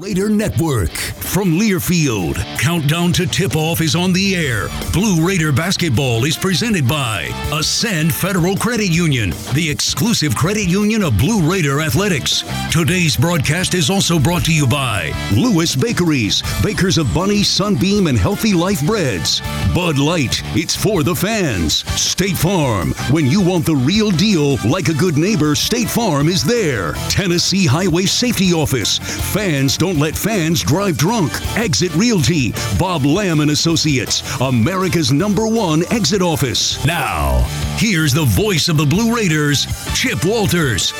Raider Network from Learfield. Countdown to tip off is on the air. Blue Raider basketball is presented by Ascend Federal Credit Union, the exclusive credit union of Blue Raider Athletics. Today's broadcast is also brought to you by Lewis Bakeries, bakers of Bunny, Sunbeam, and Healthy Life breads. Bud Light, it's for the fans. State Farm, when you want the real deal, like a good neighbor, State Farm is there. Tennessee Highway Safety Office, fans don't let fans drive drunk. Exit Realty, Bob Lamb and Associates, America's number one exit office. Now, here's the voice of the Blue Raiders, Chip Walters.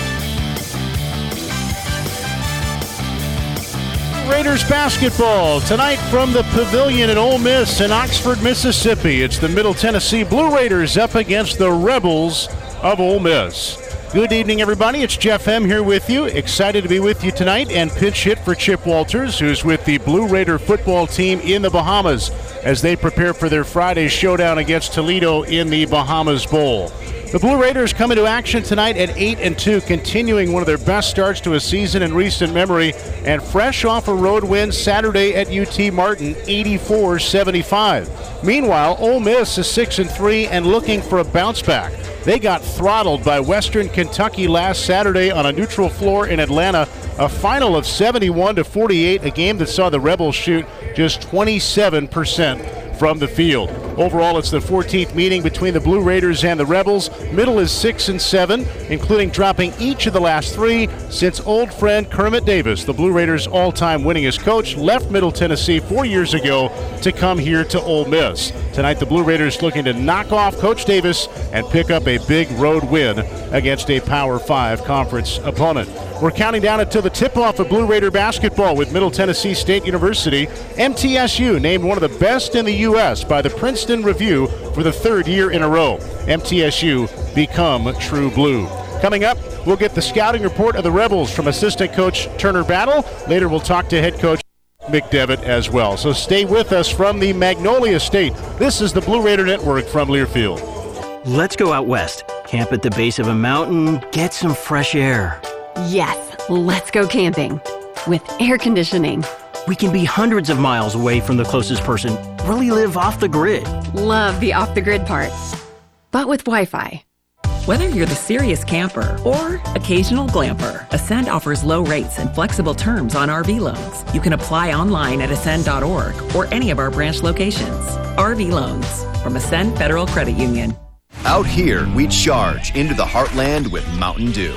Raiders basketball tonight from the Pavilion at Ole Miss in Oxford, Mississippi. It's the Middle Tennessee Blue Raiders up against the Rebels of Ole Miss. Good evening, everybody. It's Jeff M here with you. Excited to be with you tonight and pinch hit for Chip Walters, who's with the Blue Raider football team in the Bahamas as they prepare for their Friday showdown against Toledo in the Bahamas Bowl. The Blue Raiders come into action tonight at 8 and 2, continuing one of their best starts to a season in recent memory, and fresh off a road win Saturday at UT Martin, 84-75. Meanwhile, Ole Miss is 6 and 3 and looking for a bounce back. They got throttled by Western Kentucky last Saturday on a neutral floor in Atlanta, a final of 71 to 48, a game that saw the Rebels shoot just 27% from the field. Overall, it's the 14th meeting between the Blue Raiders and the Rebels. Middle is 6 and 7, including dropping each of the last 3 since old friend Kermit Davis, the Blue Raiders' all-time winningest coach, left Middle Tennessee 4 years ago to come here to Ole Miss. Tonight the Blue Raiders looking to knock off coach Davis and pick up a big road win against a Power 5 conference opponent. We're counting down until the tip off of Blue Raider basketball with Middle Tennessee State University. MTSU named one of the best in the U.S. by the Princeton Review for the third year in a row. MTSU become true blue. Coming up, we'll get the scouting report of the Rebels from assistant coach Turner Battle. Later, we'll talk to head coach McDevitt as well. So stay with us from the Magnolia State. This is the Blue Raider Network from Learfield. Let's go out west, camp at the base of a mountain, get some fresh air. Yes, let's go camping with air conditioning. We can be hundreds of miles away from the closest person, really live off the grid. Love the off the grid part, but with Wi Fi. Whether you're the serious camper or occasional glamper, Ascend offers low rates and flexible terms on RV loans. You can apply online at ascend.org or any of our branch locations. RV loans from Ascend Federal Credit Union. Out here, we charge into the heartland with Mountain Dew.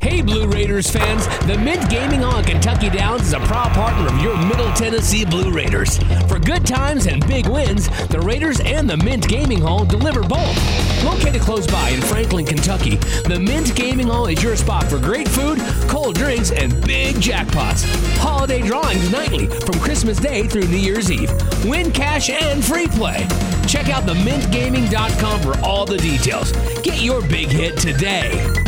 Hey, Blue Raiders fans! The Mint Gaming Hall Kentucky Downs is a proud partner of your Middle Tennessee Blue Raiders. For good times and big wins, the Raiders and the Mint Gaming Hall deliver both. Located close by in Franklin, Kentucky, the Mint Gaming Hall is your spot for great food, cold drinks, and big jackpots. Holiday drawings nightly from Christmas Day through New Year's Eve. Win cash and free play. Check out themintgaming.com for all the details. Get your big hit today.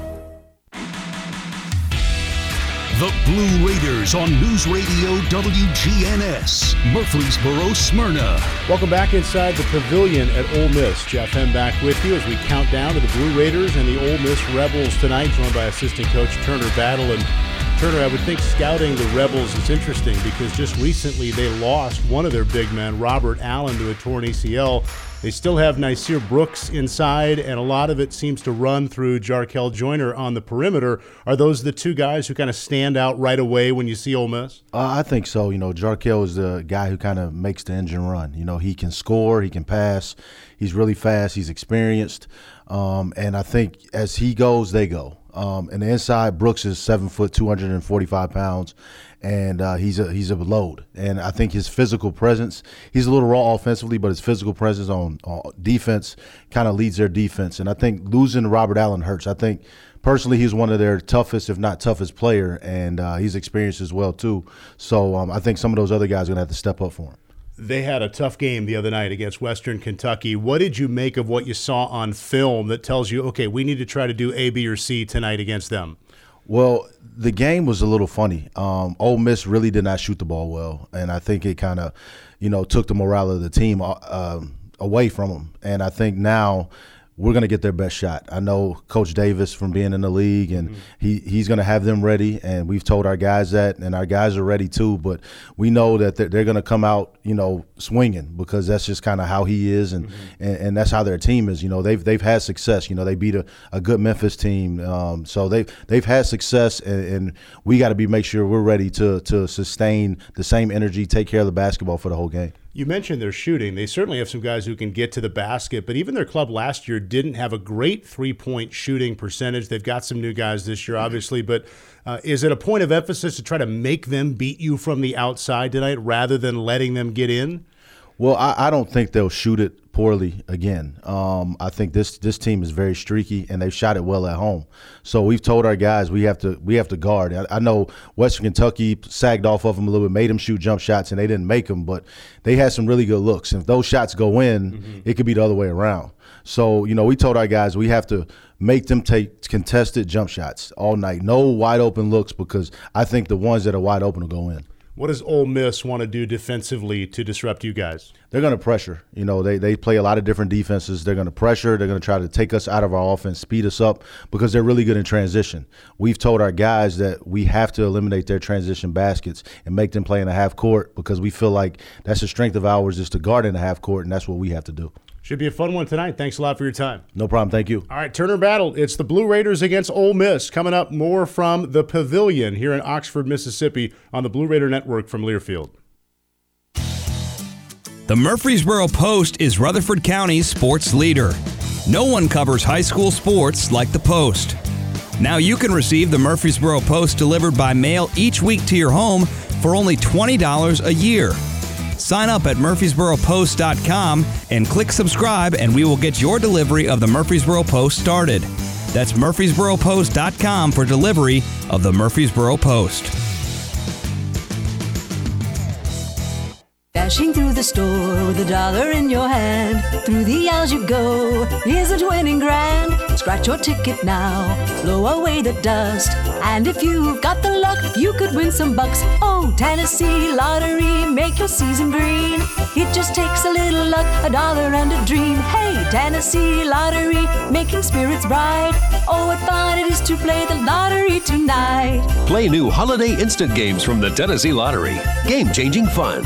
The Blue Raiders on News Radio WGNS, Murfreesboro, Smyrna. Welcome back inside the pavilion at Ole Miss. Jeff Hem back with you as we count down to the Blue Raiders and the Ole Miss Rebels tonight, joined by assistant coach Turner Battle. And Turner, I would think scouting the Rebels is interesting because just recently they lost one of their big men, Robert Allen, to a torn ACL. They still have Nysier Brooks inside, and a lot of it seems to run through Jarkel Joiner on the perimeter. Are those the two guys who kind of stand out right away when you see Ole Miss? Uh, I think so. You know, Jarkel is the guy who kind of makes the engine run. You know, he can score, he can pass, he's really fast, he's experienced, um, and I think as he goes, they go. Um, and inside, Brooks is seven foot, two hundred and forty-five pounds, and uh, he's a he's a load. And I think his physical presence, he's a little raw offensively, but his physical presence on, on defense kind of leads their defense. And I think losing Robert Allen hurts. I think personally he's one of their toughest, if not toughest, player, and uh, he's experienced as well too. So um, I think some of those other guys are gonna have to step up for him. They had a tough game the other night against Western Kentucky. What did you make of what you saw on film that tells you, okay, we need to try to do A, B, or C tonight against them? Well, the game was a little funny. Um, Ole Miss really did not shoot the ball well, and I think it kind of, you know, took the morale of the team uh, away from them. And I think now we're going to get their best shot. I know Coach Davis from being in the league, and mm-hmm. he, he's going to have them ready. And we've told our guys that, and our guys are ready too. But we know that they're, they're going to come out, you know, swinging because that's just kind of how he is, and, mm-hmm. and, and that's how their team is. You know, they've they've had success. You know, they beat a, a good Memphis team, um, so they've they've had success, and, and we got to be make sure we're ready to to sustain the same energy, take care of the basketball for the whole game. You mentioned their shooting. They certainly have some guys who can get to the basket, but even their club last year didn't have a great three point shooting percentage. They've got some new guys this year, obviously, but uh, is it a point of emphasis to try to make them beat you from the outside tonight rather than letting them get in? Well, I, I don't think they'll shoot it poorly again. Um, I think this this team is very streaky, and they've shot it well at home. So we've told our guys we have to we have to guard. I, I, know Western Kentucky sagged off of them a little bit, made them shoot jump shots, and they didn't make them, but they had some really good looks. And if those shots go in, mm-hmm. it could be the other way around. So you know, we told our guys we have to make them take contested jump shots all night, no wide open looks, because I think the ones that are wide open will go in. What does Ole Miss want to do defensively to disrupt you guys? They're going to pressure. You know, they, they play a lot of different defenses. They're going to pressure. They're going to try to take us out of our offense, speed us up because they're really good in transition. We've told our guys that we have to eliminate their transition baskets and make them play in a half court because we feel like that's the strength of ours is to guard in a half court, and that's what we have to do. Should be a fun one tonight. Thanks a lot for your time. No problem. Thank you. All right, Turner Battle. It's the Blue Raiders against Ole Miss. Coming up more from the Pavilion here in Oxford, Mississippi on the Blue Raider Network from Learfield. The Murfreesboro Post is Rutherford County's sports leader. No one covers high school sports like the Post. Now you can receive the Murfreesboro Post delivered by mail each week to your home for only $20 a year. Sign up at murfreesboropost.com and click subscribe, and we will get your delivery of the Murfreesboro Post started. That's murfreesboropost.com for delivery of the Murfreesboro Post. Dashing through the store with a dollar in your hand. Through the aisles you go. Is it winning grand? Scratch your ticket now. Blow away the dust. And if you've got the luck, you could win some bucks. Oh, Tennessee Lottery, make your season green. It just takes a little luck, a dollar and a dream. Hey, Tennessee Lottery, making spirits bright. Oh, what fun it is to play the lottery tonight. Play new holiday instant games from the Tennessee Lottery. Game changing fun.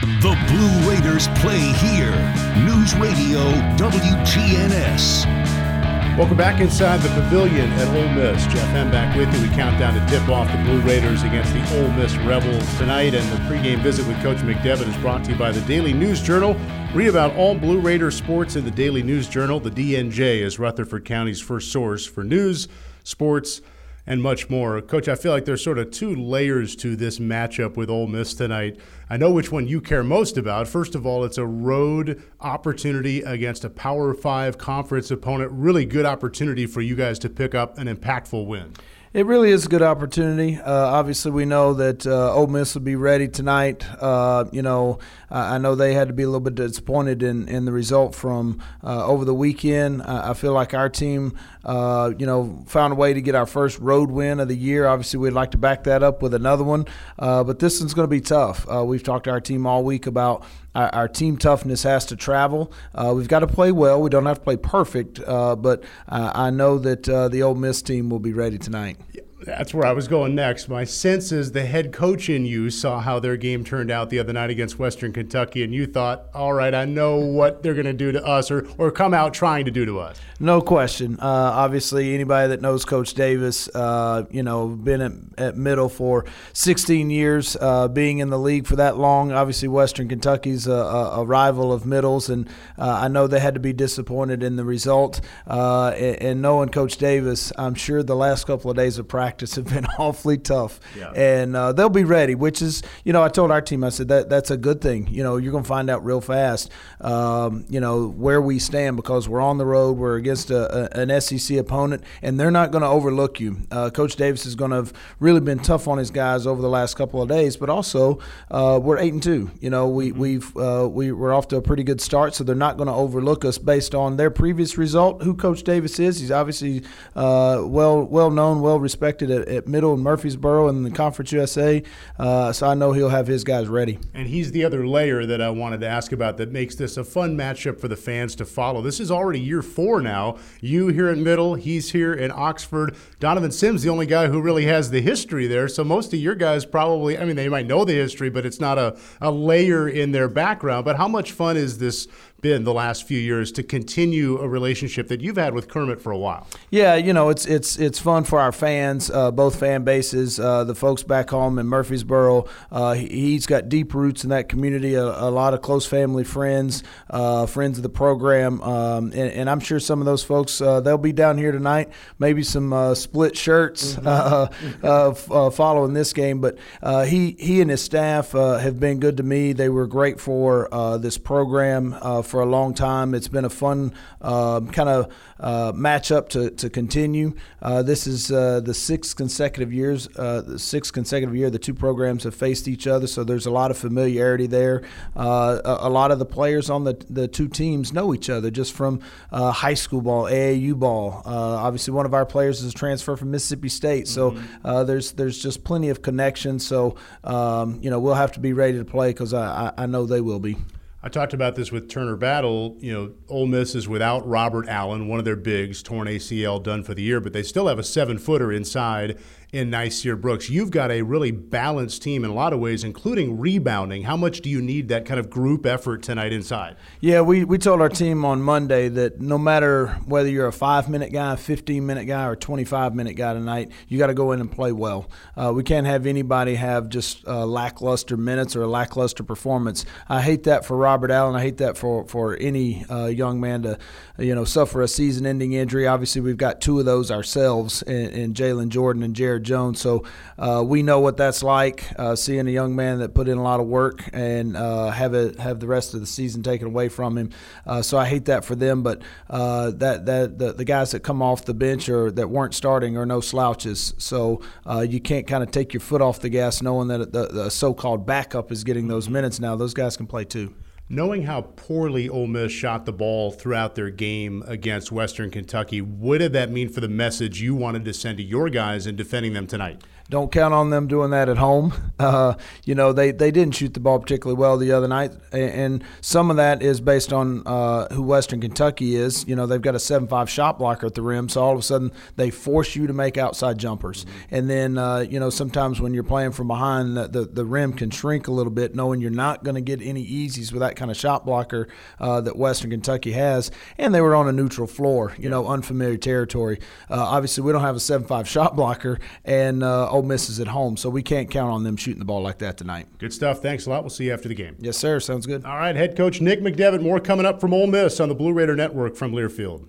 The Blue Raiders play here. News Radio WGNS. Welcome back inside the pavilion at Ole Miss. Jeff M back with you. We count down to tip off the Blue Raiders against the Ole Miss Rebels tonight. And the pregame visit with Coach McDevitt is brought to you by the Daily News Journal. Read about all Blue Raider sports in the Daily News Journal. The DNJ is Rutherford County's first source for news, sports, and much more. Coach, I feel like there's sort of two layers to this matchup with Ole Miss tonight. I know which one you care most about. First of all, it's a road opportunity against a Power Five conference opponent. Really good opportunity for you guys to pick up an impactful win. It really is a good opportunity. Uh, obviously, we know that uh, Ole Miss will be ready tonight. Uh, you know, I know they had to be a little bit disappointed in, in the result from uh, over the weekend. I feel like our team, uh, you know, found a way to get our first road win of the year. Obviously, we'd like to back that up with another one, uh, but this one's going to be tough. we've talked to our team all week about our, our, team toughness has to travel. Uh, we've got to play well. We don't have to play perfect, uh, but uh, I know that the Ole Miss team will be ready tonight. That's where I was going next. My sense is the head coach in you saw how their game turned out the other night against Western Kentucky, and you thought, all right, I know what they're going to do to us or, or come out trying to do to us. No question. Uh, obviously, anybody that knows Coach Davis, uh, you know, been at, at, middle for 16 years, uh, being in the league for that long. Obviously, Western Kentucky's a, a, rival of middles, and uh, I know they had to be disappointed in the result. Uh, and, and knowing Coach Davis, I'm sure the last couple of days of practice practice have been awfully tough, yeah. and uh, they'll be ready. Which is, you know, I told our team, I said that that's a good thing. You know, you're going to find out real fast, um, you know, where we stand because we're on the road, we're against a, a, an SEC opponent, and they're not going to overlook you. Uh, Coach Davis is going to have really been tough on his guys over the last couple of days, but also uh, we're eight and two. You know, we mm-hmm. we've uh, we we're off to a pretty good start, so they're not going to overlook us based on their previous result. Who Coach Davis is? He's obviously uh, well well known, well respected at, at Middle and Murfreesboro and the Conference USA. Uh, so I know he'll have his guys ready. And he's the other layer that I wanted to ask about that makes this a fun matchup for the fans to follow. This is already year four now. You here at Middle, he's here in Oxford. Donovan Sims, the only guy who really has the history there. So most of your guys probably, I mean, they might know the history, but it's not a, a layer in their background. But how much fun is this been the last few years to continue a relationship that you've had with Kermit for a while. Yeah, you know, it's it's it's fun for our fans, uh, both fan bases, uh, the folks back home in Murfreesboro. Uh, he, has got deep roots in that community, a, a lot of close family friends, uh, friends of the program, um, and, and, I'm sure some of those folks uh, they'll be down here tonight. Maybe some uh, split shirts mm-hmm. following this game, but he he and his staff have been good to me. They were great for this program for a long time. It's been a fun uh, kind of uh, matchup to, to continue. Uh, this is uh, the six consecutive years, uh, the six consecutive year, the two programs have faced each other, so there's a lot of familiarity there. Uh, a, a, lot of the players on the the two teams know each other just from uh, high school ball, AAU ball. Uh, obviously, one of our players is a transfer from Mississippi State, so mm-hmm. uh, there's there's just plenty of connections. So um, you know we'll have to be ready to play because I, I, I know they will be. I talked about this with Turner Battle. You know, Ole Miss is without Robert Allen, one of their bigs, torn ACL, done for the year, but they still have a seven footer inside in Nysier Brooks. You've got a really balanced team in a lot of ways, including rebounding. How much do you need that kind of group effort tonight inside? Yeah, we, we told our team on Monday that no matter whether you're a five minute guy, 15 minute guy, or 25 minute guy tonight, you got to go in and play well. Uh, we can't have anybody have just uh, lackluster minutes or a lackluster performance. I hate that for Robert Allen. I hate that for, for any uh, young man to you know suffer a season ending injury. Obviously, we've got two of those ourselves in, in Jalen Jordan and Jared Jones. So uh, we know what that's like uh, seeing a young man that put in a lot of work and uh, have it have the rest of the season taken away from him. Uh, so I hate that for them. But uh, that that the, the, guys that come off the bench or that weren't starting are no slouches. So uh, you can't kind of take your foot off the gas knowing that the, the so-called backup is getting those minutes now. Those guys can play too knowing how poorly Ole Miss shot the ball throughout their game against Western Kentucky, what did that mean for the message you wanted to send to your guys in defending them tonight? Don't count on them doing that at home. Uh, you know, they, they didn't shoot the ball particularly well the other night, and some of that is based on uh, who Western Kentucky is. You know, they've got a 7 5 shot blocker at the rim, so all of a sudden they force you to make outside jumpers. Mm-hmm. And then, uh, you know, sometimes when you're playing from behind, the, the, the rim can shrink a little bit, knowing you're not going to get any easies with that kind of shot blocker uh, that Western Kentucky has. And they were on a neutral floor, you know, unfamiliar territory. Uh, obviously, we don't have a 7 5 shot blocker, and uh, Ole Miss is at home, so we can't count on them shooting the ball like that tonight. Good stuff. Thanks a lot. We'll see you after the game. Yes, sir. Sounds good. All right, head coach Nick McDevitt. More coming up from Ole Miss on the Blue Raider Network from Learfield.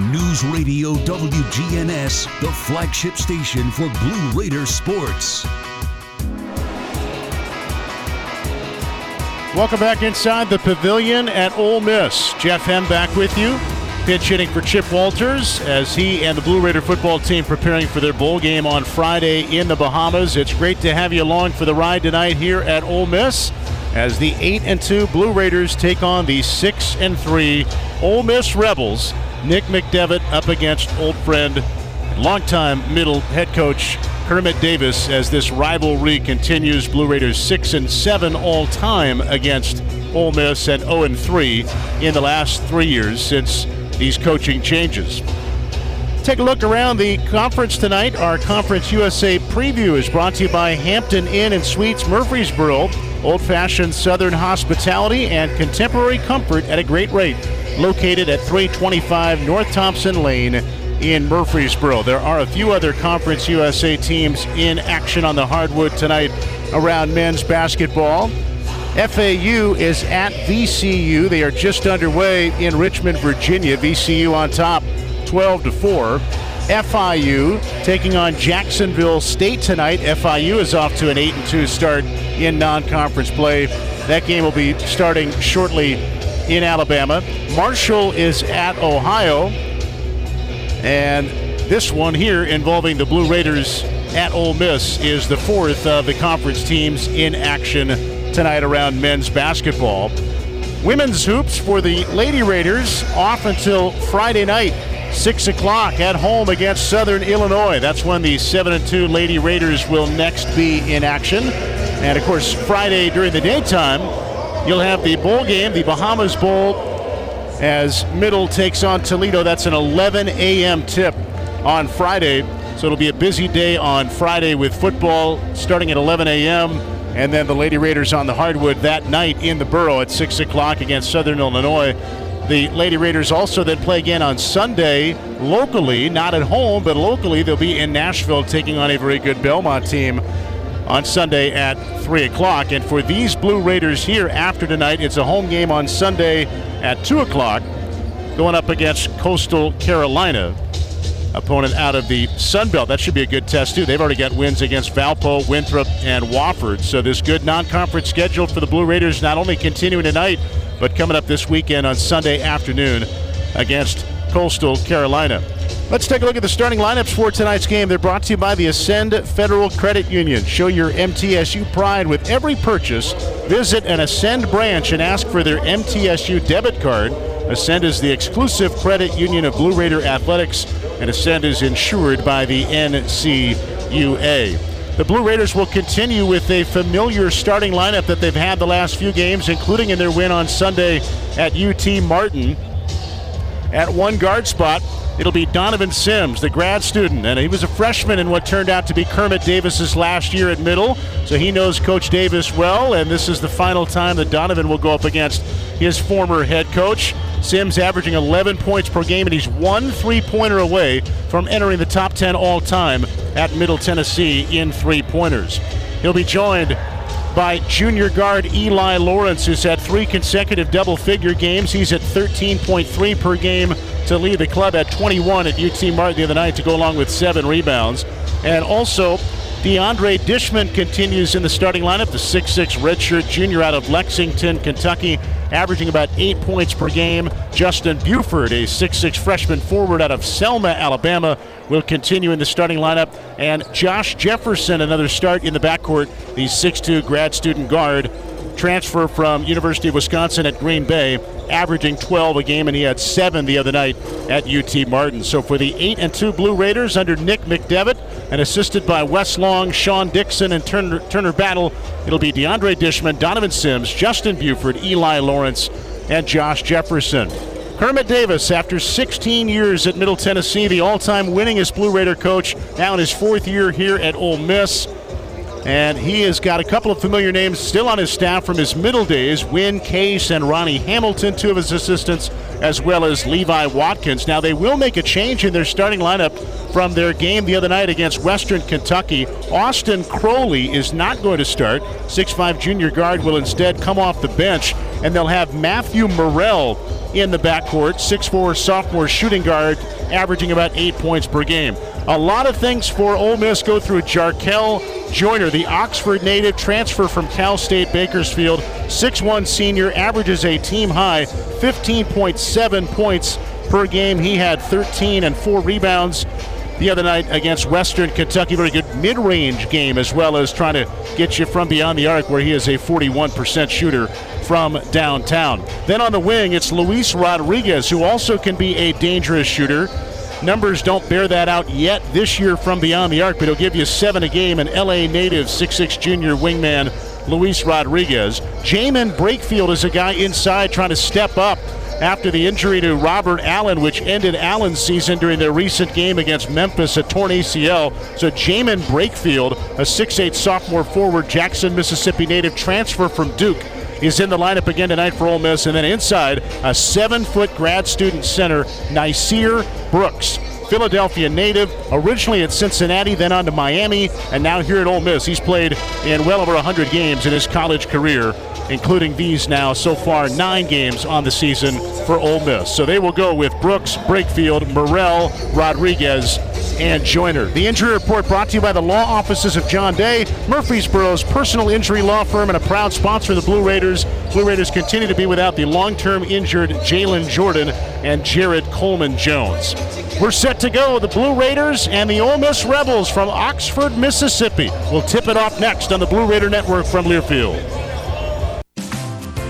News Radio WGNS, the flagship station for Blue Raider sports. Welcome back inside the pavilion at Ole Miss. Jeff Hem back with you. Pitch hitting for Chip Walters as he and the Blue Raider football team preparing for their bowl game on Friday in the Bahamas. It's great to have you along for the ride tonight here at Ole Miss as the 8 and 2 Blue Raiders take on the 6 and 3 Ole Miss Rebels. Nick McDevitt up against old friend, longtime middle head coach Kermit Davis as this rivalry continues. Blue Raiders 6 and 7 all time against Ole Miss and 0 and 3 in the last 3 years since these coaching changes. Take a look around the conference tonight. Our Conference USA preview is brought to you by Hampton Inn and Suites Murfreesboro. Old fashioned Southern hospitality and contemporary comfort at a great rate. Located at 325 North Thompson Lane in Murfreesboro. There are a few other Conference USA teams in action on the hardwood tonight around men's basketball. FAU is at VCU. They are just underway in Richmond, Virginia. VCU on top 12 to 4. FIU taking on Jacksonville State tonight. FIU is off to an 8 and 2 start in non-conference play. That game will be starting shortly in Alabama. Marshall is at Ohio. And this one here involving the Blue Raiders at Ole Miss is the fourth of the conference teams in action tonight around men's basketball. Women's hoops for the Lady Raiders off until Friday night, 6 o'clock at home against Southern Illinois. That's when the 7 and 2 Lady Raiders will next be in action. And of course, Friday during the daytime, you'll have the bowl game, the Bahamas Bowl, as Middle takes on Toledo. That's an 11 a.m. tip on Friday. So it'll be a busy day on Friday with football starting at 11 a.m. And then the Lady Raiders on the hardwood that night in the Borough at 6 o'clock against Southern Illinois. The Lady Raiders also then play again on Sunday locally, not at home, but locally. They'll be in Nashville taking on a very good Belmont team on Sunday at 3 o'clock. And for these Blue Raiders here after tonight, it's a home game on Sunday at 2 o'clock, going up against Coastal Carolina, opponent out of the Sun Belt. That should be a good test, too. They've already got wins against Valpo, Winthrop, and Wofford. So this good non-conference schedule for the Blue Raiders not only continuing tonight, but coming up this weekend on Sunday afternoon against Coastal Carolina. Let's take a look at the starting lineups for tonight's game. They're brought to you by the Ascend Federal Credit Union. Show your MTSU pride with every purchase. Visit an Ascend branch and ask for their MTSU debit card. Ascend is the exclusive credit union of Blue Raider Athletics, and Ascend is insured by the NCUA. The Blue Raiders will continue with a familiar starting lineup that they've had the last few games, including in their win on Sunday at UT Martin. At one guard spot, it'll be Donovan Sims, the grad student, and he was a freshman in what turned out to be Kermit Davis's last year at middle, so he knows Coach Davis well, and this is the final time that Donovan will go up against his former head coach. Sims averaging 11 points per game, and he's one three-pointer away from entering the top 10 all-time at Middle Tennessee in three-pointers. He'll be joined by junior guard Eli Lawrence, who's had three consecutive double figure games. He's at 13.3 per game to lead the club at 21 at UT Martin the other night to go along with seven rebounds. And also, DeAndre Dishman continues in the starting lineup, the 6'6 redshirt junior out of Lexington, Kentucky, averaging about eight points per game. Justin Buford, a 6'6 freshman forward out of Selma, Alabama, will continue in the starting lineup. And Josh Jefferson, another start in the backcourt, the 6'2 grad student guard, transfer from University of Wisconsin at Green Bay, averaging 12 a game, and he had seven the other night at UT Martin. So for the 8 and 2 Blue Raiders under Nick McDevitt and assisted by Wes Long, Sean Dixon, and Turner, Turner Battle, it'll be DeAndre Dishman, Donovan Sims, Justin Buford, Eli Lawrence, and Josh Jefferson. Kermit Davis, after 16 years at Middle Tennessee, the all time winningest Blue Raider coach, now in his fourth year here at Ole Miss. And he has got a couple of familiar names still on his staff from his middle days Win Case and Ronnie Hamilton, two of his assistants, as well as Levi Watkins. Now, they will make a change in their starting lineup from their game the other night against Western Kentucky. Austin Crowley is not going to start. 6'5 junior guard will instead come off the bench, and they'll have Matthew Murrell in the backcourt, 6'4 sophomore shooting guard, averaging about eight points per game. A lot of things for Ole Miss go through Jarkel Joiner, the Oxford native transfer from Cal State Bakersfield, 6'1 senior, averages a team high 15.7 points per game. He had 13 and 4 rebounds the other night against Western Kentucky. Very good mid range game as well as trying to get you from beyond the arc, where he is a 41% shooter from downtown. Then on the wing, it's Luis Rodriguez, who also can be a dangerous shooter. Numbers don't bear that out yet this year from beyond the arc, but he'll give you seven a game. An LA native, 6'6 junior wingman, Luis Rodriguez. Jaemyn Brakefield is a guy inside trying to step up after the injury to Robert Allen, which ended Allen's season during their recent game against Memphis, a torn ACL. So Jaemyn Brakefield, a 6'8 sophomore forward, Jackson, Mississippi native transfer from Duke, is in the lineup again tonight for Ole Miss. And then inside, a seven foot grad student center, Nysier Brooks. Philadelphia native, originally at Cincinnati, then on to Miami, and now here at Ole Miss. He's played in well over 100 games in his college career, including these now so far nine games on the season for Ole Miss. So they will go with Brooks, Brakefield, Murrell, Rodriguez, and Joiner. The injury report brought to you by the law offices of John Day, Murfreesboro's personal injury law firm, and a proud sponsor of the Blue Raiders. Blue Raiders continue to be without the long term injured Jalen Jordan and Jared Coleman Jones. We're set to go. The Blue Raiders and the Ole Miss Rebels from Oxford, Mississippi. We'll tip it off next on the Blue Raider Network from Learfield.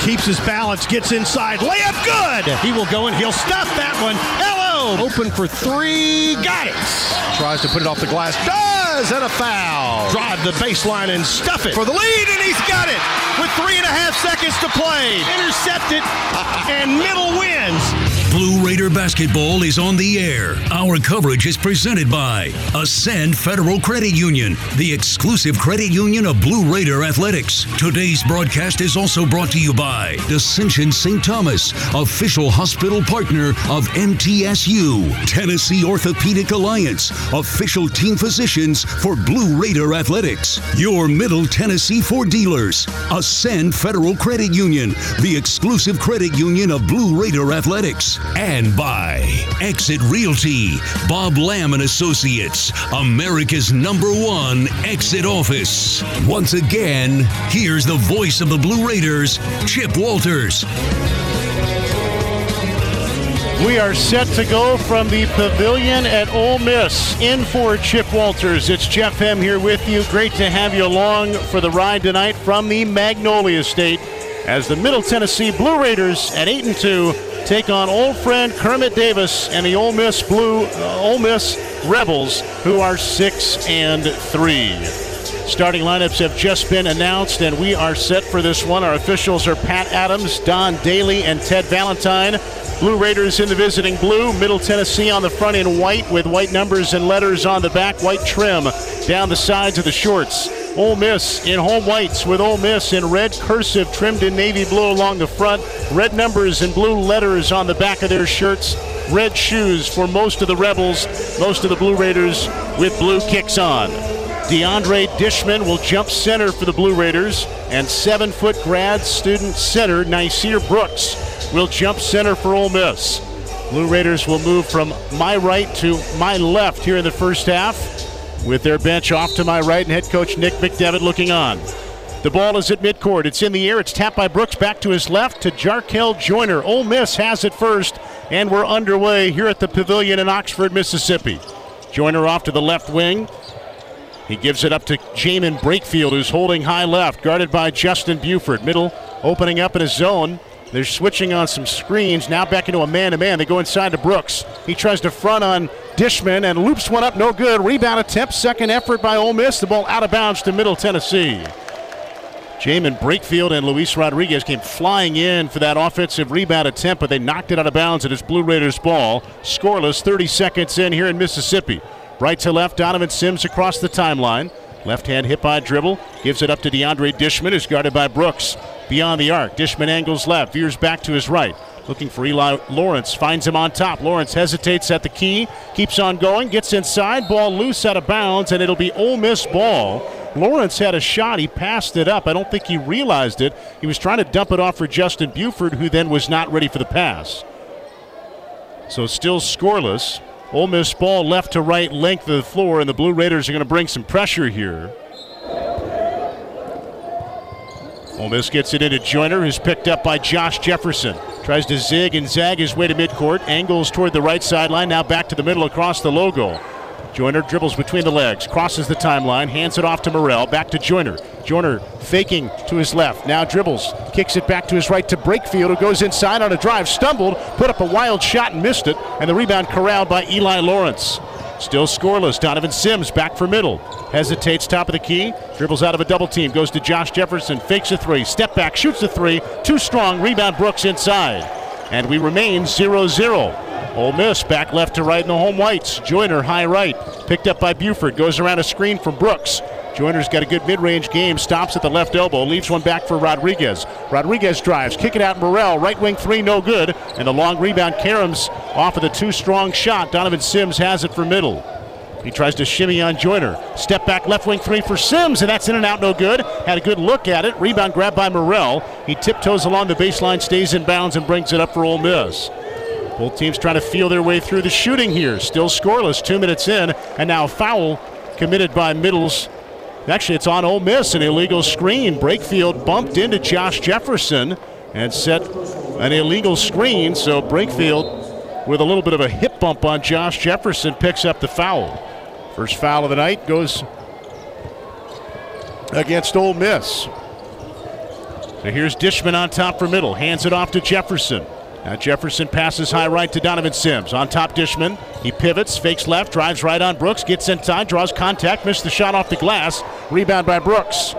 Keeps his balance, gets inside, layup good. He will go and he'll stuff that one. Hello, open for three, got it. Tries to put it off the glass, does, and a foul. Drive the baseline and stuff it for the lead, and he's got it with three and a half seconds to play. Intercepted, and middle wins. Blue Raider basketball is on the air. Our coverage is presented by Ascend Federal Credit Union, the exclusive credit union of Blue Raider Athletics. Today's broadcast is also brought to you by Ascension St. Thomas, official hospital partner of MTSU, Tennessee Orthopedic Alliance, official team physicians for Blue Raider Athletics, your Middle Tennessee Ford dealers, Ascend Federal Credit Union, the exclusive credit union of Blue Raider Athletics and by Exit Realty, Bob Lamb and Associates, America's number one exit office. Once again, here's the voice of the Blue Raiders, Chip Walters. We are set to go from the pavilion at Ole Miss. In for Chip Walters. It's Jeff Hem here with you. Great to have you along for the ride tonight from the Magnolia State as the Middle Tennessee Blue Raiders at 8 and 2 take on old friend Kermit Davis and the Ole Miss Blue uh, Ole Miss Rebels, who are six and three. Starting lineups have just been announced, and we are set for this one. Our officials are Pat Adams, Don Daly, and Ted Valentine. Blue Raiders in the visiting blue, Middle Tennessee on the front in white with white numbers and letters on the back, white trim down the sides of the shorts. Ole Miss in home whites with Ole Miss in red cursive trimmed in navy blue along the front, red numbers and blue letters on the back of their shirts, red shoes for most of the Rebels, most of the Blue Raiders with blue kicks on. DeAndre Dishman will jump center for the Blue Raiders, and seven foot grad student center Nysier Brooks will jump center for Ole Miss. Blue Raiders will move from my right to my left here in the first half with their bench off to my right and head coach Nick McDevitt looking on. The ball is at midcourt. It's in the air. It's tapped by Brooks back to his left to Jarkel Joiner. Ole Miss has it first, and we're underway here at the Pavilion in Oxford, Mississippi. Joiner off to the left wing. He gives it up to Jamin Brakefield, who's holding high left, guarded by Justin Buford. Middle opening up in a zone. They're switching on some screens. Now back into a man to man. They go inside to Brooks. He tries to front on Dishman and loops one up. No good. Rebound attempt. Second effort by Ole Miss. The ball out of bounds to Middle Tennessee. Jamin Brakefield and Luis Rodriguez came flying in for that offensive rebound attempt, but they knocked it out of bounds at his Blue Raiders ball. Scoreless 30 seconds in here in Mississippi. Right to left, Donovan Sims across the timeline. Left hand hip high dribble. Gives it up to DeAndre Dishman, who's guarded by Brooks. Beyond the arc. Dishman angles left, veers back to his right. Looking for Eli Lawrence. Finds him on top. Lawrence hesitates at the key. Keeps on going. Gets inside. Ball loose out of bounds, and it'll be Ole Miss ball. Lawrence had a shot. He passed it up. I don't think he realized it. He was trying to dump it off for Justin Buford, who then was not ready for the pass. So still scoreless. Ole Miss ball left to right length of the floor, and the Blue Raiders are going to bring some pressure here. Ole Miss gets it into Joiner, who's picked up by Josh Jefferson. Tries to zig and zag his way to midcourt. Angles toward the right sideline. Now back to the middle across the logo. Joiner dribbles between the legs, crosses the timeline, hands it off to Murrell. Back to Joiner. Joiner faking to his left. Now dribbles, kicks it back to his right to Brakefield, who goes inside on a drive, stumbled, put up a wild shot and missed it, and the rebound corralled by Eli Lawrence. Still scoreless. Donovan Sims back for middle. Hesitates top of the key. Dribbles out of a double team. Goes to Josh Jefferson. Fakes a three. Step back. Shoots a three. Too strong. Rebound Brooks inside. And we remain 0 0. Ole Miss back left to right in the home whites. Joiner high right. Picked up by Buford. Goes around a screen from Brooks. Joiner's got a good mid-range game. Stops at the left elbow. Leaves one back for Rodriguez. Rodriguez drives. Kick it out. Murrell. Right wing three. No good. And the long rebound. Karams off of the two strong shot. Donovan Sims has it for middle. He tries to shimmy on Joiner. Step back left wing three for Sims, and that's in and out, no good. Had a good look at it. Rebound grab by Murrell. He tiptoes along the baseline, stays in bounds, and brings it up for Ole Miss. Both teams trying to feel their way through the shooting here. Still scoreless, two minutes in, and now foul committed by Middles. Actually, it's on Ole Miss, an illegal screen. Brakefield bumped into Josh Jefferson and set an illegal screen, so Brakefield, with a little bit of a hip bump on Josh Jefferson, picks up the foul. First foul of the night goes against Ole Miss. So here's Dishman on top for middle, hands it off to Jefferson. Now Jefferson passes high right to Donovan Sims. On top, Dishman. He pivots, fakes left, drives right on Brooks, gets inside, draws contact, missed the shot off the glass. Rebound by Brooks.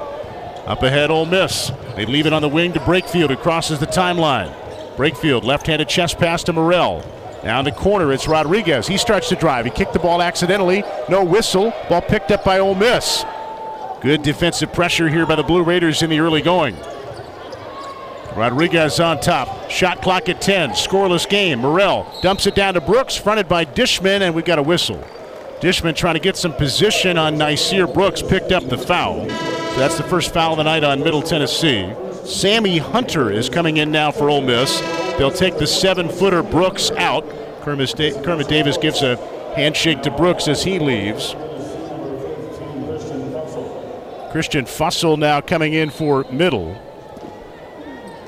Up ahead, Ole Miss. They leave it on the wing to Brakefield, who crosses the timeline. Brakefield, left-handed chest pass to Murrell. Down the corner, it's Rodriguez. He starts to drive. He kicked the ball accidentally. No whistle. Ball picked up by Ole Miss. Good defensive pressure here by the Blue Raiders in the early going. Rodriguez on top. Shot clock at 10. Scoreless game. Murrell dumps it down to Brooks, fronted by Dishman, and we've got a whistle. Dishman trying to get some position on Nysier Brooks, picked up the foul. So that's the first foul of the night on Middle Tennessee. Sammy Hunter is coming in now for Ole Miss. They'll take the seven footer Brooks out. Kermit, Kermit Davis gives a handshake to Brooks as he leaves. Christian Fussell now coming in for Middle.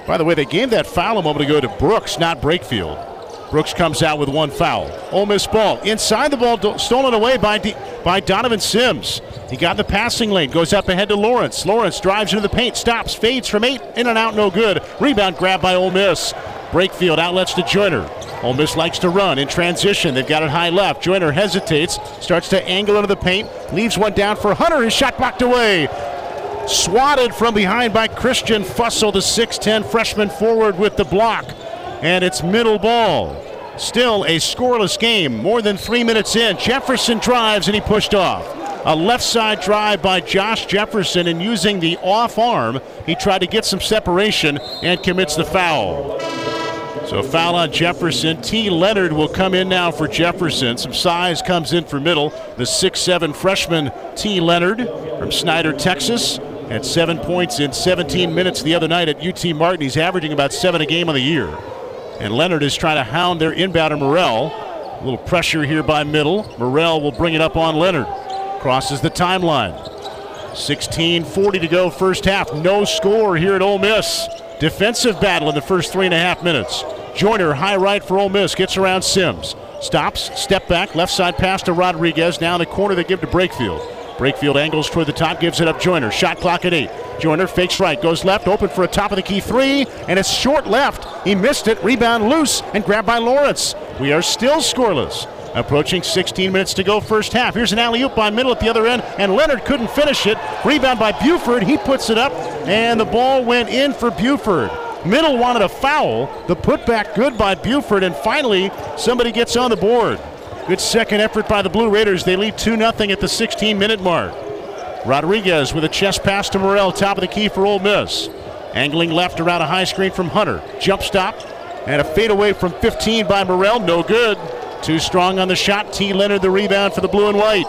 By the way, they gave that foul a moment ago to Brooks, not Brakefield. Brooks comes out with one foul. Ole Miss ball inside the ball, stolen away by D- by Donovan Sims. He got the passing lane, goes up ahead to Lawrence. Lawrence drives into the paint, stops, fades from eight, in and out, no good. Rebound grab by Ole Miss. Brakefield outlets to Joiner. Ole Miss likes to run in transition. They've got it high left. Joiner hesitates, starts to angle into the paint, leaves one down for Hunter. His shot blocked away. Swatted from behind by Christian Fussell, the 6'10 freshman forward with the block. And it's middle ball. Still a scoreless game, more than three minutes in. Jefferson drives and he pushed off. A left side drive by Josh Jefferson, and using the off arm, he tried to get some separation and commits the foul. So foul on Jefferson. T. Leonard will come in now for Jefferson. Some size comes in for middle. The 6'7 freshman T. Leonard from Snyder, Texas. Had seven points in 17 minutes the other night at UT Martin. He's averaging about seven a game on the year. And Leonard is trying to hound their inbounder Murrell. A little pressure here by middle. Murrell will bring it up on Leonard. Crosses the timeline. 16:40 to go, first half. No score here at Ole Miss. Defensive battle in the first three and a half minutes. Joiner, high right for Ole Miss, gets around Sims. Stops, step back, left side pass to Rodriguez. Now in the corner they give to Brakefield. Brakefield angles toward the top, gives it up Joiner. Shot clock at eight. Joiner fakes right, goes left, open for a top of the key three, and it's short left. He missed it. Rebound loose and grabbed by Lawrence. We are still scoreless. Approaching 16 minutes to go, first half. Here's an alley oop by middle at the other end, and Leonard couldn't finish it. Rebound by Buford. He puts it up, and the ball went in for Buford. Middle wanted a foul. The putback good by Buford, and finally somebody gets on the board. Good second effort by the Blue Raiders. They lead 2 0 at the 16 minute mark. Rodriguez with a chest pass to Murrell, top of the key for Ole Miss. Angling left around a high screen from Hunter. Jump stop and a fadeaway from 15 by Murrell. No good. Too strong on the shot. T. Leonard the rebound for the blue and white.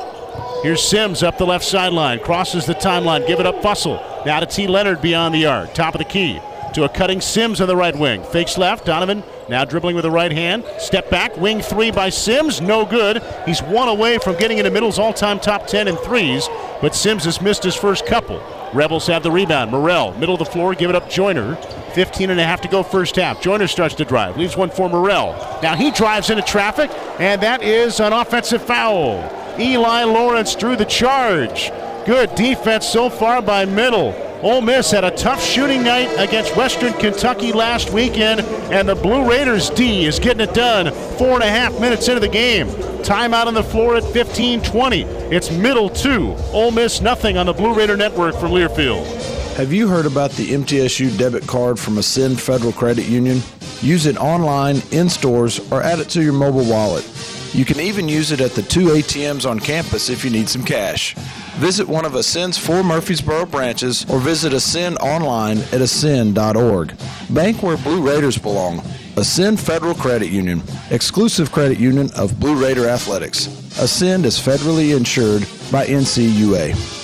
Here's Sims up the left sideline. Crosses the timeline. Give it up Fussell. Now to T. Leonard beyond the arc. Top of the key. To a cutting Sims on the right wing. Fakes left. Donovan now dribbling with the right hand. Step back. Wing three by Sims. No good. He's one away from getting into Middle's all time top 10 in threes, but Sims has missed his first couple. Rebels have the rebound. Murrell, middle of the floor, give it up Joiner. 15 and a half to go first half. Joiner starts to drive, leaves one for Murrell. Now he drives into traffic, and that is an offensive foul. Eli Lawrence drew the charge. Good defense so far by Middle. Ole Miss had a tough shooting night against Western Kentucky last weekend, and the Blue Raiders D is getting it done four and a half minutes into the game. Timeout on the floor at 15-20. It's middle two. Ole Miss nothing on the Blue Raider Network from Learfield. Have you heard about the MTSU debit card from Ascend Federal Credit Union? Use it online, in stores, or add it to your mobile wallet. You can even use it at the two ATMs on campus if you need some cash. Visit one of Ascend's four Murfreesboro branches or visit Ascend online at ascend.org. Bank where Blue Raiders belong. Ascend Federal Credit Union, exclusive credit union of Blue Raider Athletics. Ascend is federally insured by NCUA.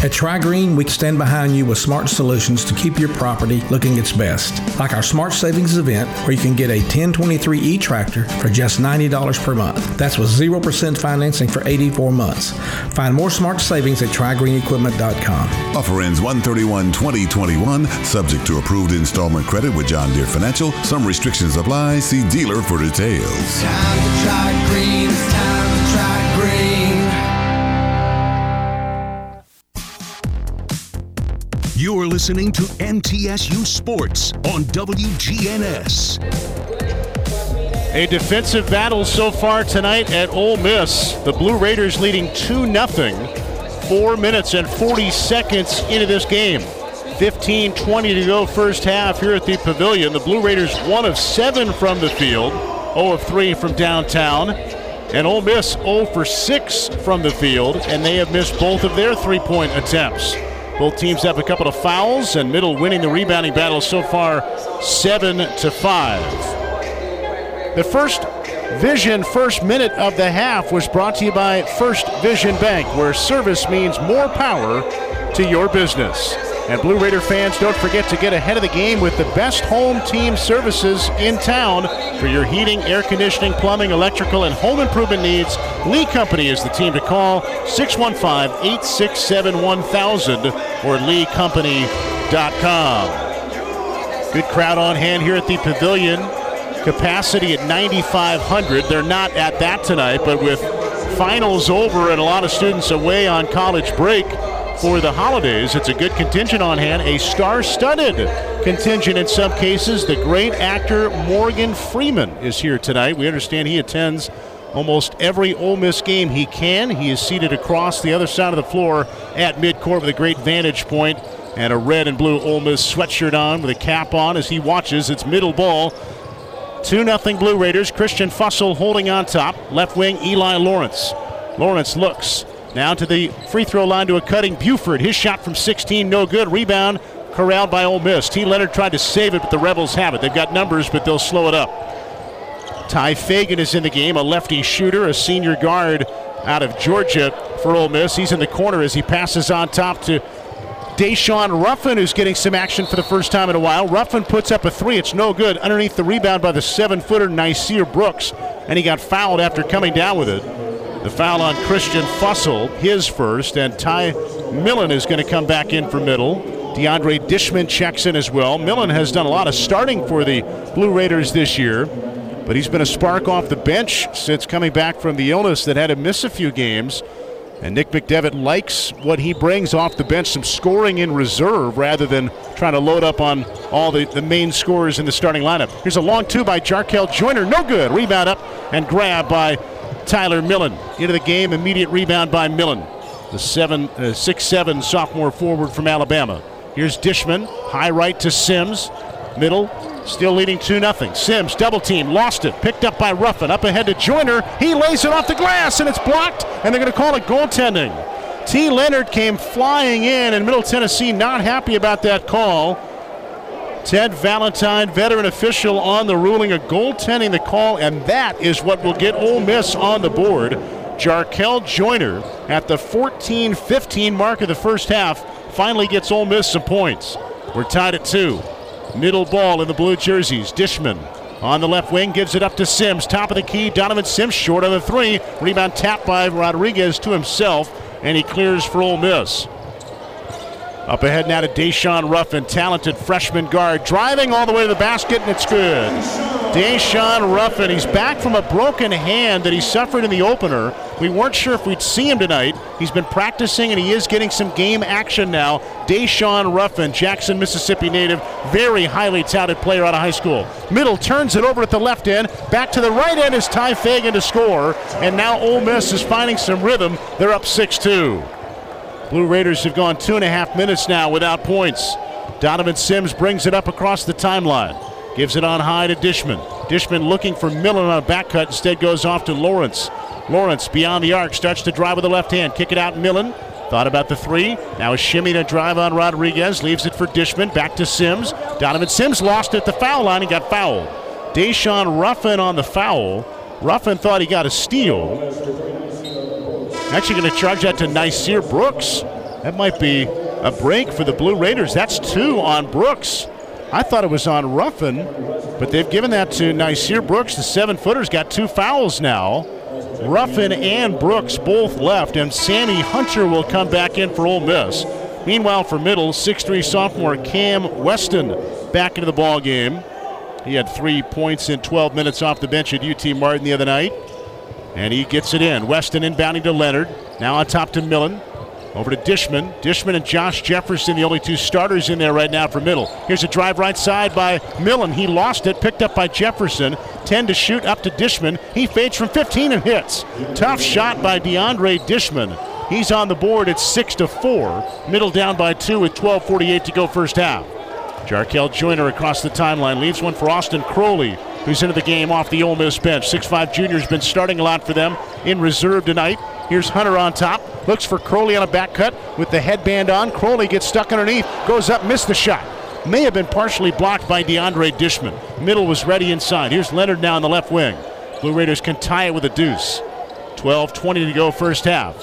At TriGreen, we stand behind you with smart solutions to keep your property looking its best. Like our Smart Savings event, where you can get a 1023E tractor for just $90 per month. That's with 0% financing for 84 months. Find more smart savings at TriGreenEquipment.com. Offer ends 131 2021, subject to approved installment credit with John Deere Financial. Some restrictions apply. See dealer for details. You're listening to MTSU Sports on WGNS. A defensive battle so far tonight at Ole Miss. The Blue Raiders leading 2 0. Four minutes and 40 seconds into this game. 15 20 to go, first half here at the Pavilion. The Blue Raiders, one of seven from the field, 0 of 3 from downtown. And Ole Miss 0 for 6 from the field, and they have missed both of their three point attempts. Both teams have a couple of fouls, and Middle winning the rebounding battle so far, seven to five. The first Vision first minute of the half was brought to you by First Vision Bank, where service means more power to your business. And Blue Raider fans, don't forget to get ahead of the game with the best home team services in town for your heating, air conditioning, plumbing, electrical, and home improvement needs. Lee Company is the team to call 615 867 1000 or leecompany.com. Good crowd on hand here at the Pavilion. Capacity at 9,500. They're not at that tonight, but with finals over and a lot of students away on college break, for the holidays. It's a good contingent on hand, a star studded contingent in some cases. The great actor Morgan Freeman is here tonight. We understand he attends almost every Ole Miss game he can. He is seated across the other side of the floor at midcourt with a great vantage point and a red and blue Ole Miss sweatshirt on with a cap on as he watches. It's middle ball. 2 0 Blue Raiders. Christian Fussell holding on top. Left wing Eli Lawrence. Lawrence looks now to the free throw line to a cutting Buford. His shot from 16, no good. Rebound corralled by Ole Miss. T. Leonard tried to save it, but the Rebels have it. They've got numbers, but they'll slow it up. Tye Fagan is in the game, a lefty shooter, a senior guard out of Georgia for Ole Miss. He's in the corner as he passes on top to Daeshun Ruffin, who's getting some action for the first time in a while. Ruffin puts up a three. It's no good. Underneath the rebound by the seven footer, Nysier Brooks, and he got fouled after coming down with it. The foul on Christian Fussell, his first, and Ty Millen is going to come back in for middle. DeAndre Dishman checks in as well. Millen has done a lot of starting for the Blue Raiders this year, but he's been a spark off the bench since coming back from the illness that had him miss a few games. And Nick McDevitt likes what he brings off the bench, some scoring in reserve rather than trying to load up on all the, the main scorers in the starting lineup. Here's a long two by Jarkel Joiner. No good. Rebound up and grab by Tyler Millen. Into the game, immediate rebound by Millen. The seven, uh, six seven sophomore forward from Alabama. Here's Dishman, high right to Sims. Middle, still leading 2 0. Sims, double team, lost it, picked up by Ruffin, up ahead to Joiner. He lays it off the glass, and it's blocked, and they're going to call it goaltending. T. Leonard came flying in, and Middle Tennessee not happy about that call. Ted Valentine, veteran official, on the ruling, a goaltending the call, and that is what will get Ole Miss on the board. Jarkel Joiner at the 14 15 mark of the first half finally gets Ole Miss some points. We're tied at two. Middle ball in the blue jerseys. Dishman on the left wing gives it up to Sims. Top of the key. Donovan Sims short on the three. Rebound tapped by Rodriguez to himself, and he clears for Ole Miss. Up ahead now to Daeshun Ruffin, talented freshman guard, driving all the way to the basket, and it's good. Daeshun Ruffin, he's back from a broken hand that he suffered in the opener. We weren't sure if we'd see him tonight. He's been practicing and he is getting some game action now. Daeshun Ruffin, Jackson, Mississippi native, very highly touted player out of high school. Middle turns it over at the left end. Back to the right end is Tye Fagan to score. And now Ole Miss is finding some rhythm. They're up 6 2. Blue Raiders have gone two and a half minutes now without points. Donovan Sims brings it up across the timeline. Gives it on high to Dishman. Dishman looking for Millen on a back cut. Instead goes off to Lawrence. Lawrence beyond the arc starts to drive with the left hand. Kick it out Millen. Thought about the three. Now a shimmy to drive on Rodriguez. Leaves it for Dishman. Back to Sims. Donovan Sims lost at the foul line and got fouled. Daeshun Ruffin on the foul. Ruffin thought he got a steal. Actually going to charge that to Nysier Brooks. That might be a break for the Blue Raiders. That's two on Brooks. I thought it was on Ruffin, but they've given that to Nysier Brooks. The seven footer's got two fouls now. Ruffin and Brooks both left, and Sammy Hunter will come back in for Ole Miss. Meanwhile, for middle, 6'3 sophomore Cam Weston back into the ball game. He had three points in 12 minutes off the bench at UT Martin the other night. And he gets it in. Weston inbounding to Leonard. Now on top to Millen. Over to Dishman. Dishman and Josh Jefferson, the only two starters in there right now for middle. Here's a drive right side by Millen. He lost it, picked up by Jefferson. 10 to shoot up to Dishman. He fades from 15 and hits. Tough shot by DeAndre Dishman. He's on the board at 6 to 4. Middle down by 2 with 12.48 to go first half. Jarkel Joiner across the timeline leaves one for Austin Crowley, who's into the game off the Ole Miss bench. 6'5 junior's been starting a lot for them in reserve tonight. Here's Hunter on top. Looks for Crowley on a back cut with the headband on. Crowley gets stuck underneath, goes up, missed the shot. May have been partially blocked by DeAndre Dishman. Middle was ready inside. Here's Leonard now on the left wing. Blue Raiders can tie it with a deuce. 12 20 to go first half.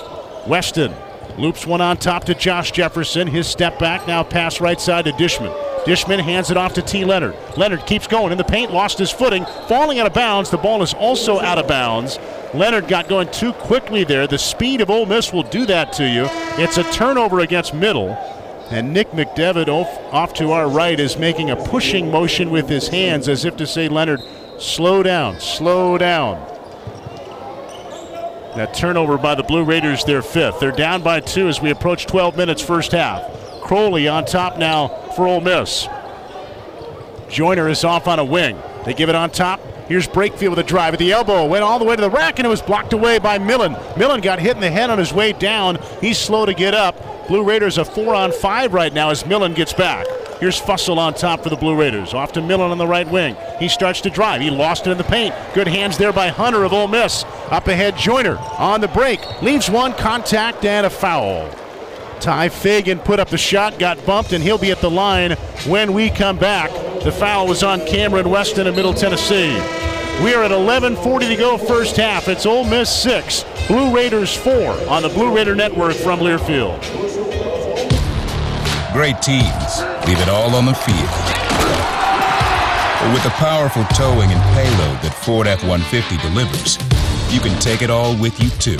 Weston loops one on top to Josh Jefferson. His step back now pass right side to Dishman. Dishman hands it off to T. Leonard. Leonard keeps going in the paint, lost his footing, falling out of bounds. The ball is also out of bounds. Leonard got going too quickly there. The speed of Ole Miss will do that to you. It's a turnover against middle. And Nick McDevitt off, off to our right is making a pushing motion with his hands as if to say, Leonard, slow down, slow down. That turnover by the Blue Raiders, their fifth. They're down by two as we approach 12 minutes first half. Crowley on top now for Ole Miss. Joiner is off on a wing. They give it on top. Here's Brakefield with a drive at the elbow. Went all the way to the rack and it was blocked away by Millen. Millen got hit in the head on his way down. He's slow to get up. Blue Raiders a four on five right now as Millen gets back. Here's Fussell on top for the Blue Raiders. Off to Millen on the right wing. He starts to drive. He lost it in the paint. Good hands there by Hunter of Ole Miss. Up ahead, Joiner on the break. Leaves one contact and a foul. Tye Fagan put up the shot, got bumped, and he'll be at the line when we come back. The foul was on Cameron Weston of Middle Tennessee. We are at 11:40 to go first half. It's Ole Miss six, Blue Raiders four on the Blue Raider Network from Learfield. Great teams leave it all on the field. But with the powerful towing and payload that Ford F-150 delivers, you can take it all with you too.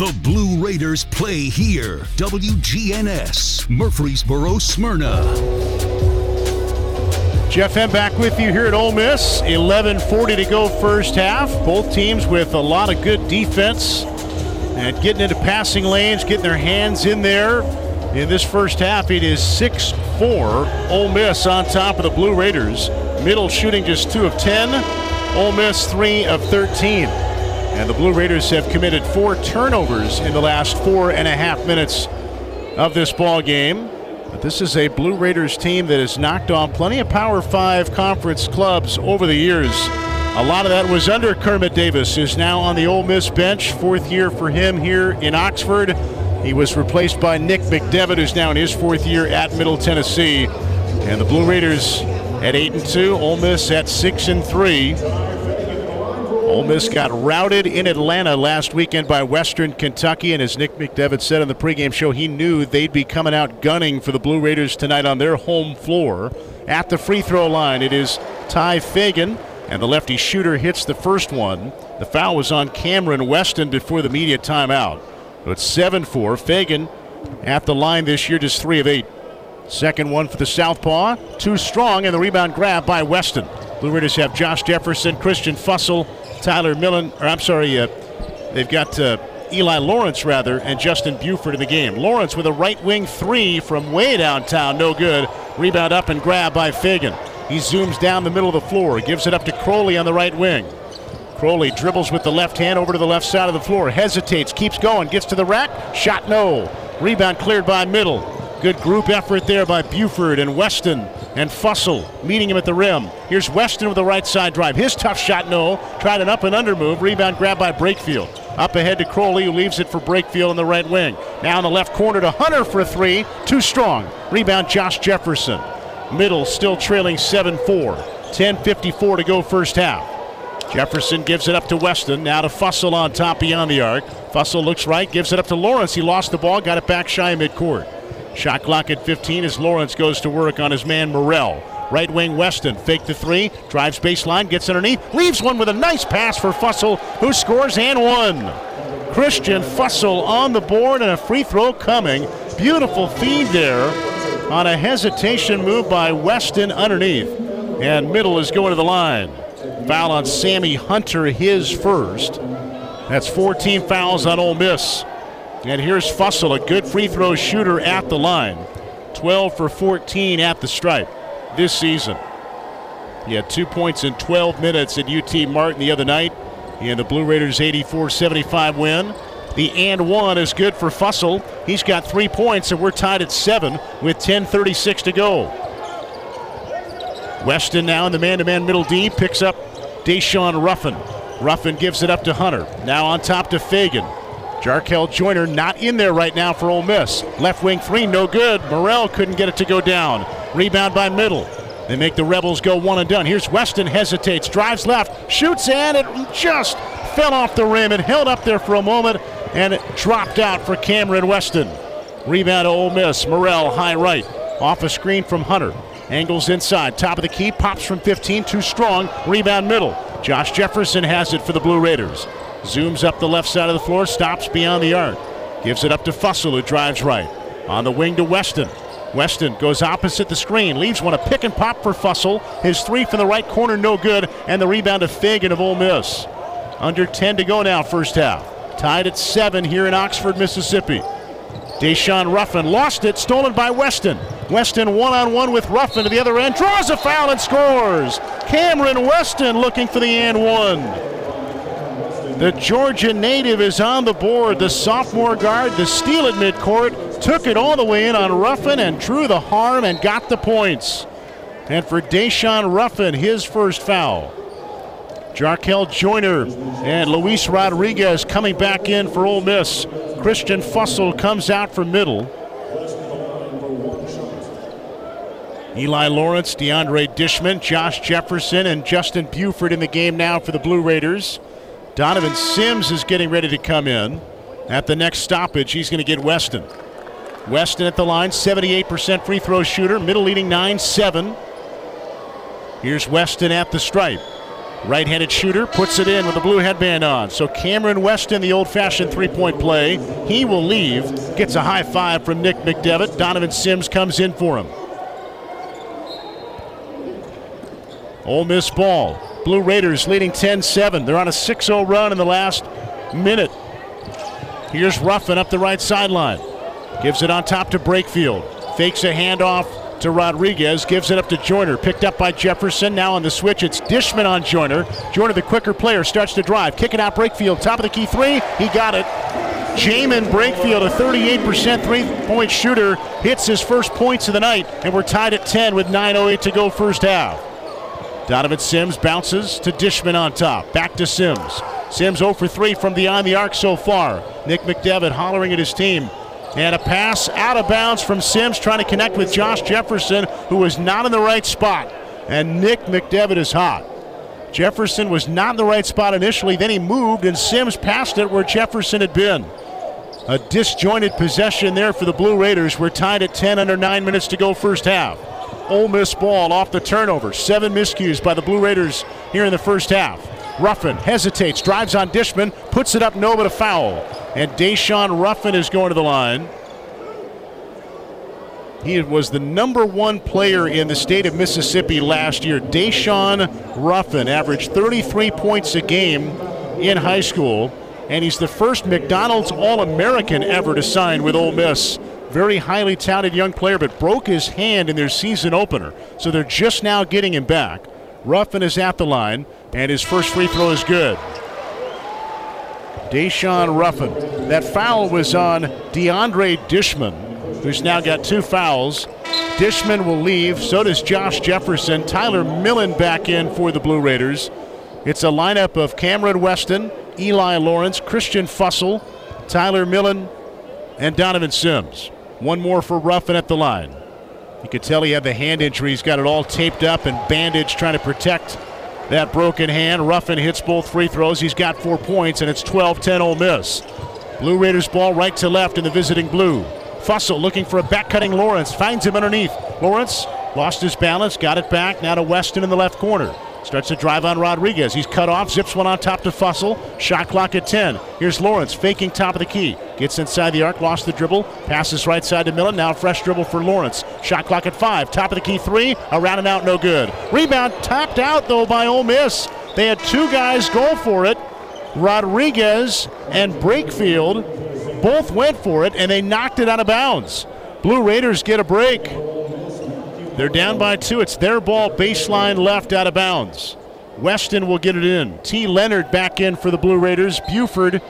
The Blue Raiders play here. WGNS, Murfreesboro, Smyrna. Jeff M back with you here at Ole Miss. 11:40 to go first half. Both teams with a lot of good defense and getting into passing lanes, getting their hands in there. In this first half, it is 6-4. Ole Miss on top of the Blue Raiders. Middle shooting just two of 10. Ole Miss three of 13. And the Blue Raiders have committed four turnovers in the last four and a half minutes of this ball game. But this is a Blue Raiders team that has knocked on plenty of Power Five conference clubs over the years. A lot of that was under Kermit Davis, who's now on the Ole Miss bench. Fourth year for him here in Oxford. He was replaced by Nick McDevitt, who's now in his fourth year at Middle Tennessee. And the Blue Raiders at eight and two, Ole Miss at six and three. Ole Miss got routed in Atlanta last weekend by Western Kentucky, and as Nick McDevitt said on the pregame show, he knew they'd be coming out gunning for the Blue Raiders tonight on their home floor. At the free throw line, it is Tye Fagan, and the lefty shooter hits the first one. The foul was on Cameron Weston before the media timeout. So it's 7 4. Fagan at the line this year, just 3 of 8. Second one for the Southpaw. Too strong, and the rebound grab by Weston. Blue Raiders have Josh Jefferson, Christian Fussell, Tyler Millen, or I'm sorry, uh, they've got uh, Eli Lawrence, rather, and Justin Buford in the game. Lawrence with a right wing three from way downtown, no good. Rebound up and grab by Fagan. He zooms down the middle of the floor, gives it up to Crowley on the right wing. Crowley dribbles with the left hand over to the left side of the floor, hesitates, keeps going, gets to the rack, shot no. Rebound cleared by middle. Good group effort there by Buford and Weston and Fussell meeting him at the rim. Here's Weston with the right side drive. His tough shot, no. Tried an up and under move. Rebound grabbed by Brakefield. Up ahead to Crowley, who leaves it for Brakefield in the right wing. Now in the left corner to Hunter for a three. Too strong. Rebound Josh Jefferson. Middle still trailing 7 4. 10.54 to go first half. Jefferson gives it up to Weston. Now to Fussell on top beyond the arc. Fussell looks right, gives it up to Lawrence. He lost the ball, got it back shy midcourt. Shot clock at 15 as Lawrence goes to work on his man Murrell. Right wing Weston, fake the three, drives baseline, gets underneath, leaves one with a nice pass for Fussell, who scores and one. Christian Fussell on the board and a free throw coming. Beautiful feed there on a hesitation move by Weston underneath. And middle is going to the line. Foul on Sammy Hunter, his first. That's 14 fouls on Ole Miss. And here's Fussell, a good free throw shooter at the line. 12 for 14 at the stripe this season. He had two points in 12 minutes at UT Martin the other night in the Blue Raiders 84 75 win. The and one is good for Fussell. He's got three points, and we're tied at seven with 10.36 to go. Weston now in the man to man middle D picks up Daeshun Ruffin. Ruffin gives it up to Hunter. Now on top to Fagan. Jarkel Joiner not in there right now for Ole Miss. Left wing three, no good. Murrell couldn't get it to go down. Rebound by middle. They make the Rebels go one and done. Here's Weston, hesitates, drives left, shoots, and it just fell off the rim. It held up there for a moment, and it dropped out for Cameron Weston. Rebound to Ole Miss. Murrell, high right. Off a screen from Hunter. Angles inside. Top of the key. Pops from 15. Too strong. Rebound middle. Josh Jefferson has it for the Blue Raiders. Zooms up the left side of the floor. Stops beyond the arc. Gives it up to Fussell, who drives right. On the wing to Weston. Weston goes opposite the screen, leaves one a pick and pop for Fussell. His three from the right corner, no good, and the rebound to Fagan of Ole Miss. Under 10 to go now, first half. Tied at seven here in Oxford, Mississippi. Daeshun Ruffin lost it, stolen by Weston. Weston one on one with Ruffin to the other end, draws a foul and scores. Cameron Weston looking for the and one. The Georgia native is on the board. The sophomore guard, the steal at midcourt, took it all the way in on Ruffin and drew the harm and got the points. And for Daeshun Ruffin, his first foul. Jarkel Joiner and Luis Rodriguez coming back in for Ole Miss. Christian Fussell comes out for middle. Eli Lawrence, DeAndre Dishman, Josh Jefferson, and Justin Buford in the game now for the Blue Raiders. Donovan Sims is getting ready to come in. At the next stoppage, he's going to get Weston. Weston at the line, 78% free throw shooter, middle leading 9 7. Here's Weston at the stripe. Right handed shooter puts it in with a blue headband on. So Cameron Weston, the old fashioned three point play, he will leave. Gets a high five from Nick McDevitt. Donovan Sims comes in for him. Ole Miss ball. Blue Raiders leading 10 7. They're on a 6 0 run in the last minute. Here's Ruffin up the right sideline. Gives it on top to Brakefield. Fakes a handoff to Rodriguez. Gives it up to Joiner. Picked up by Jefferson. Now on the switch, it's Dishman on Joiner. Joiner, the quicker player, starts to drive. Kick it out, Brakefield. Top of the key three. He got it. Jamin Brakefield, a 38% three point shooter, hits his first points of the night, and we're tied at 10 with 9.08 to go first half. Donovan Sims bounces to Dishman on top. Back to Sims. Sims 0 for 3 from beyond the arc so far. Nick McDevitt hollering at his team. And a pass out of bounds from Sims trying to connect with Josh Jefferson, who was not in the right spot. And Nick McDevitt is hot. Jefferson was not in the right spot initially, then he moved, and Sims passed it where Jefferson had been. A disjointed possession there for the Blue Raiders. We're tied at 10 under 9 minutes to go first half. Ole Miss ball off the turnover. Seven miscues by the Blue Raiders here in the first half. Ruffin hesitates, drives on Dishman, puts it up, no, but a foul. And Daeshun Ruffin is going to the line. He was the number one player in the state of Mississippi last year. Daeshun Ruffin averaged 33 points a game in high school, and he's the first McDonald's All American ever to sign with Ole Miss. Very highly touted young player, but broke his hand in their season opener. So they're just now getting him back. Ruffin is at the line, and his first free throw is good. Daeshun Ruffin. That foul was on DeAndre Dishman, who's now got two fouls. Dishman will leave. So does Josh Jefferson. Tyler Millen back in for the Blue Raiders. It's a lineup of Cameron Weston, Eli Lawrence, Christian Fussell, Tyler Millen, and Donovan Sims. One more for Ruffin at the line. You could tell he had the hand injury. He's got it all taped up and bandaged, trying to protect that broken hand. Ruffin hits both free throws. He's got four points, and it's 12 10 Ole Miss. Blue Raiders ball right to left in the visiting blue. Fussell looking for a back cutting Lawrence. Finds him underneath. Lawrence lost his balance, got it back. Now to Weston in the left corner. Starts to drive on Rodriguez. He's cut off, zips one on top to Fussell. Shot clock at 10. Here's Lawrence faking top of the key. Gets inside the arc, lost the dribble. Passes right side to Millen. Now fresh dribble for Lawrence. Shot clock at 5. Top of the key 3. Around and out, no good. Rebound tapped out though by Ole Miss. They had two guys go for it. Rodriguez and Brakefield both went for it and they knocked it out of bounds. Blue Raiders get a break. They're down by two. It's their ball, baseline left out of bounds. Weston will get it in. T. Leonard back in for the Blue Raiders. Buford,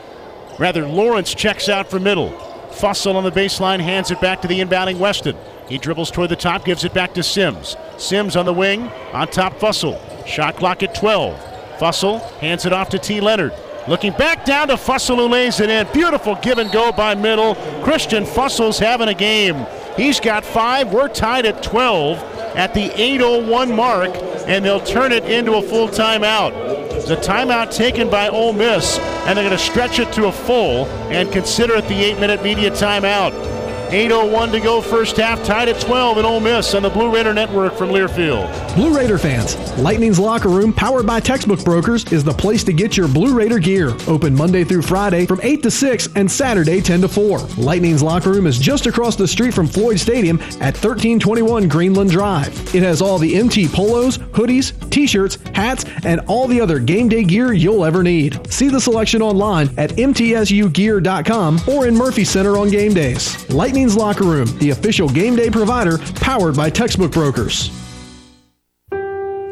rather, Lawrence checks out for middle. Fussell on the baseline hands it back to the inbounding Weston. He dribbles toward the top, gives it back to Sims. Sims on the wing, on top Fussell. Shot clock at 12. Fussell hands it off to T. Leonard. Looking back down to Fussell who lays it in. Beautiful give and go by middle. Christian Fussell's having a game. He's got five. We're tied at 12 at the 8.01 mark, and they'll turn it into a full timeout. The timeout taken by Ole Miss, and they're going to stretch it to a full and consider it the eight minute media timeout. 8.01 to go first half, tied at 12 in Ole Miss on the Blue Raider Network from Learfield. Blue Raider fans, Lightning's Locker Room, powered by Textbook Brokers, is the place to get your Blue Raider gear. Open Monday through Friday from 8 to 6 and Saturday 10 to 4. Lightning's Locker Room is just across the street from Floyd Stadium at 1321 Greenland Drive. It has all the MT polos, hoodies, t shirts, hats, and all the other game day gear you'll ever need. See the selection online at mtsugear.com or in Murphy Center on game days. Locker Room, the official game day provider powered by Textbook Brokers.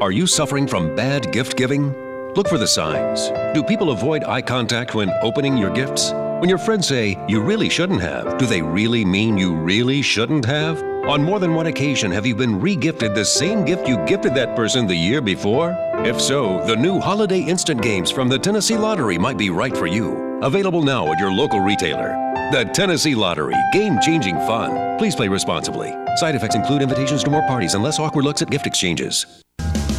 Are you suffering from bad gift giving? Look for the signs. Do people avoid eye contact when opening your gifts? When your friends say, you really shouldn't have, do they really mean you really shouldn't have? On more than one occasion, have you been regifted the same gift you gifted that person the year before? If so, the new Holiday Instant Games from the Tennessee Lottery might be right for you. Available now at your local retailer. The Tennessee Lottery, game changing fun. Please play responsibly. Side effects include invitations to more parties and less awkward looks at gift exchanges.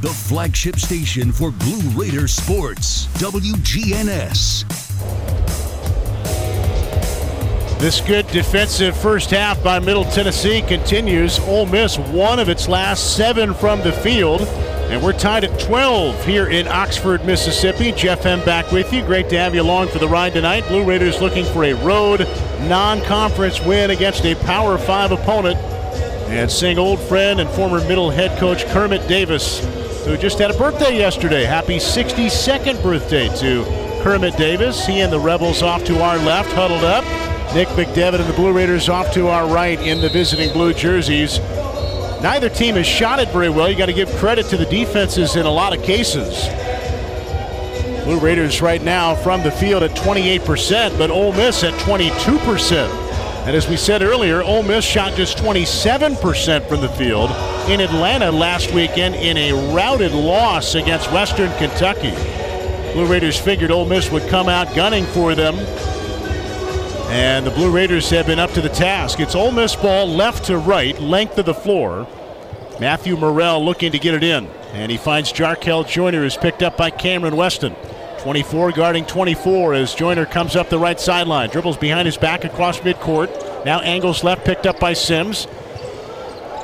The flagship station for Blue Raider sports, WGNS. This good defensive first half by Middle Tennessee continues. Ole Miss one of its last seven from the field. And we're tied at 12 here in Oxford, Mississippi. Jeff M. back with you. Great to have you along for the ride tonight. Blue Raiders looking for a road non conference win against a Power 5 opponent. And seeing old friend and former middle head coach Kermit Davis who just had a birthday yesterday. Happy 62nd birthday to Kermit Davis. He and the Rebels off to our left, huddled up. Nick McDevitt and the Blue Raiders off to our right in the visiting blue jerseys. Neither team has shot it very well. You got to give credit to the defenses in a lot of cases. Blue Raiders right now from the field at 28%, but Ole Miss at 22%. And as we said earlier, Ole Miss shot just 27% from the field in Atlanta last weekend in a routed loss against Western Kentucky. Blue Raiders figured Ole Miss would come out gunning for them. And the Blue Raiders have been up to the task. It's Ole Miss ball left to right, length of the floor. Matthew Murrell looking to get it in. And he finds Jarkel Joiner is picked up by Cameron Weston. 24 guarding 24 as Joiner comes up the right sideline. Dribbles behind his back across midcourt. Now angles left, picked up by Sims.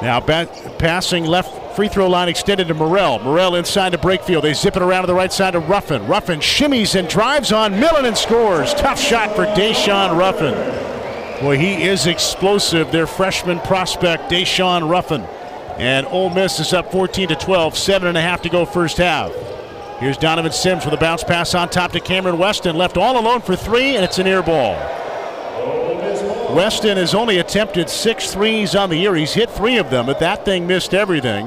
Now passing left free throw line extended to Murrell. Murrell inside to Brakefield. They zip it around to the right side to Ruffin. Ruffin shimmies and drives on Millen and scores. Tough shot for Daeshun Ruffin. Boy, he is explosive. Their freshman prospect, Daeshun Ruffin. And Ole Miss is up 14 to 12. Seven and a half to go first half. Here's Donovan Sims with a bounce pass on top to Cameron Weston. Left all alone for three, and it's an air ball. Weston has only attempted six threes on the year. He's hit three of them, but that thing missed everything.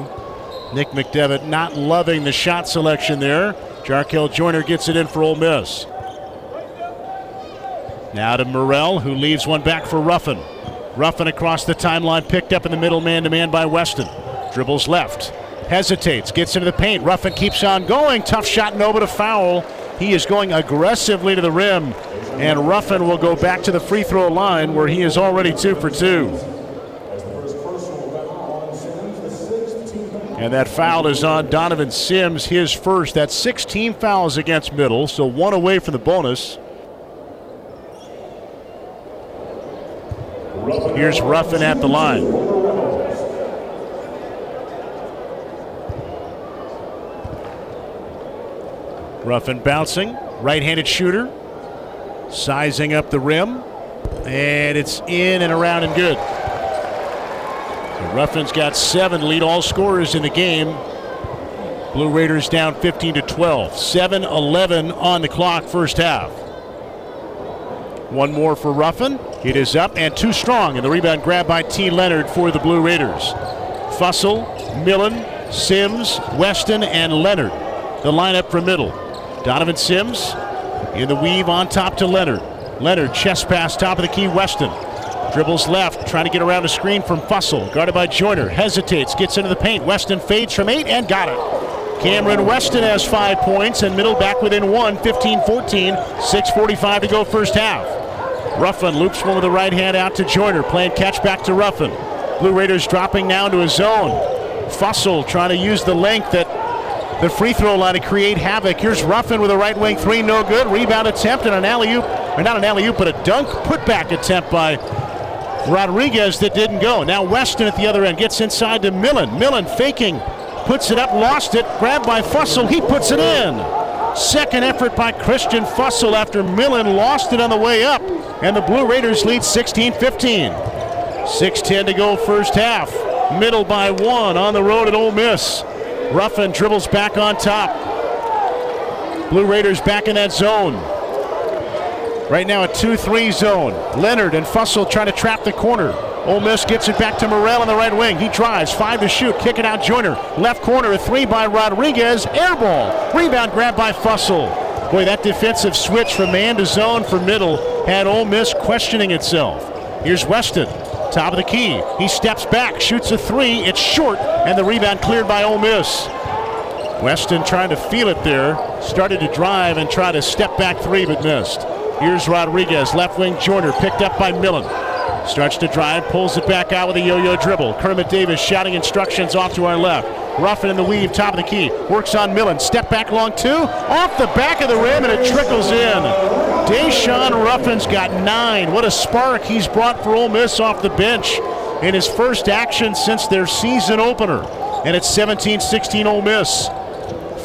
Nick McDevitt not loving the shot selection there. Jarkel Joiner gets it in for Ole Miss. Now to Murrell, who leaves one back for Ruffin. Ruffin across the timeline, picked up in the middle man to man by Weston. Dribbles left hesitates, gets into the paint. Ruffin keeps on going. Tough shot, no, but a foul. He is going aggressively to the rim, and Ruffin will go back to the free throw line where he is already two for two. And that foul is on Donovan Sims, his first. That's 16 fouls against Middle, so one away from the bonus. Here's Ruffin at the line. Ruffin bouncing, right handed shooter, sizing up the rim, and it's in and around and good. So Ruffin's got seven lead all scorers in the game. Blue Raiders down 15 to 12. 7 11 on the clock, first half. One more for Ruffin. It is up and too strong, and the rebound grab by T. Leonard for the Blue Raiders. Fussell, Millen, Sims, Weston, and Leonard. The lineup for middle. Donovan Sims in the weave on top to Leonard. Leonard chest pass top of the key Weston. Dribbles left, trying to get around a screen from Fussell. Guarded by Joiner. Hesitates, gets into the paint. Weston fades from eight and got it. Cameron Weston has five points and middle back within one, 15 14. 6.45 to go first half. Ruffin loops one with the right hand out to Joiner, playing catch back to Ruffin. Blue Raiders dropping now to a zone. Fussell trying to use the length that the free throw line to create havoc. Here's Ruffin with a right wing three, no good. Rebound attempt and an alley oop, or not an alley oop, but a dunk putback attempt by Rodriguez that didn't go. Now Weston at the other end gets inside to Millen. Millen faking, puts it up, lost it, grabbed by Fussell. He puts it in. Second effort by Christian Fussell after Millen lost it on the way up. And the Blue Raiders lead 16 15. 6-10 to go first half. Middle by one on the road at Ole Miss. Ruffin dribbles back on top. Blue Raiders back in that zone. Right now a 2-3 zone. Leonard and Fussell trying to trap the corner. Ole Miss gets it back to Murrell on the right wing. He drives, five to shoot, kick it out Joiner. Left corner, a three by Rodriguez. Air ball. Rebound grab by Fussell. Boy, that defensive switch from man to zone for middle had Ole Miss questioning itself. Here's Weston, top of the key. He steps back, shoots a three. It's short, and the rebound cleared by Ole Miss. Weston trying to feel it there. Started to drive and try to step back three, but missed. Here's Rodriguez, left wing Joiner, picked up by Millen. Starts to drive, pulls it back out with a yo-yo dribble. Kermit Davis shouting instructions off to our left. Ruffin in the weave, top of the key. Works on Millen. Step back long two. Off the back of the rim, and it trickles in. Daeshun Ruffin's got nine. What a spark he's brought for Ole Miss off the bench in his first action since their season opener. And it's 17-16 Ole Miss.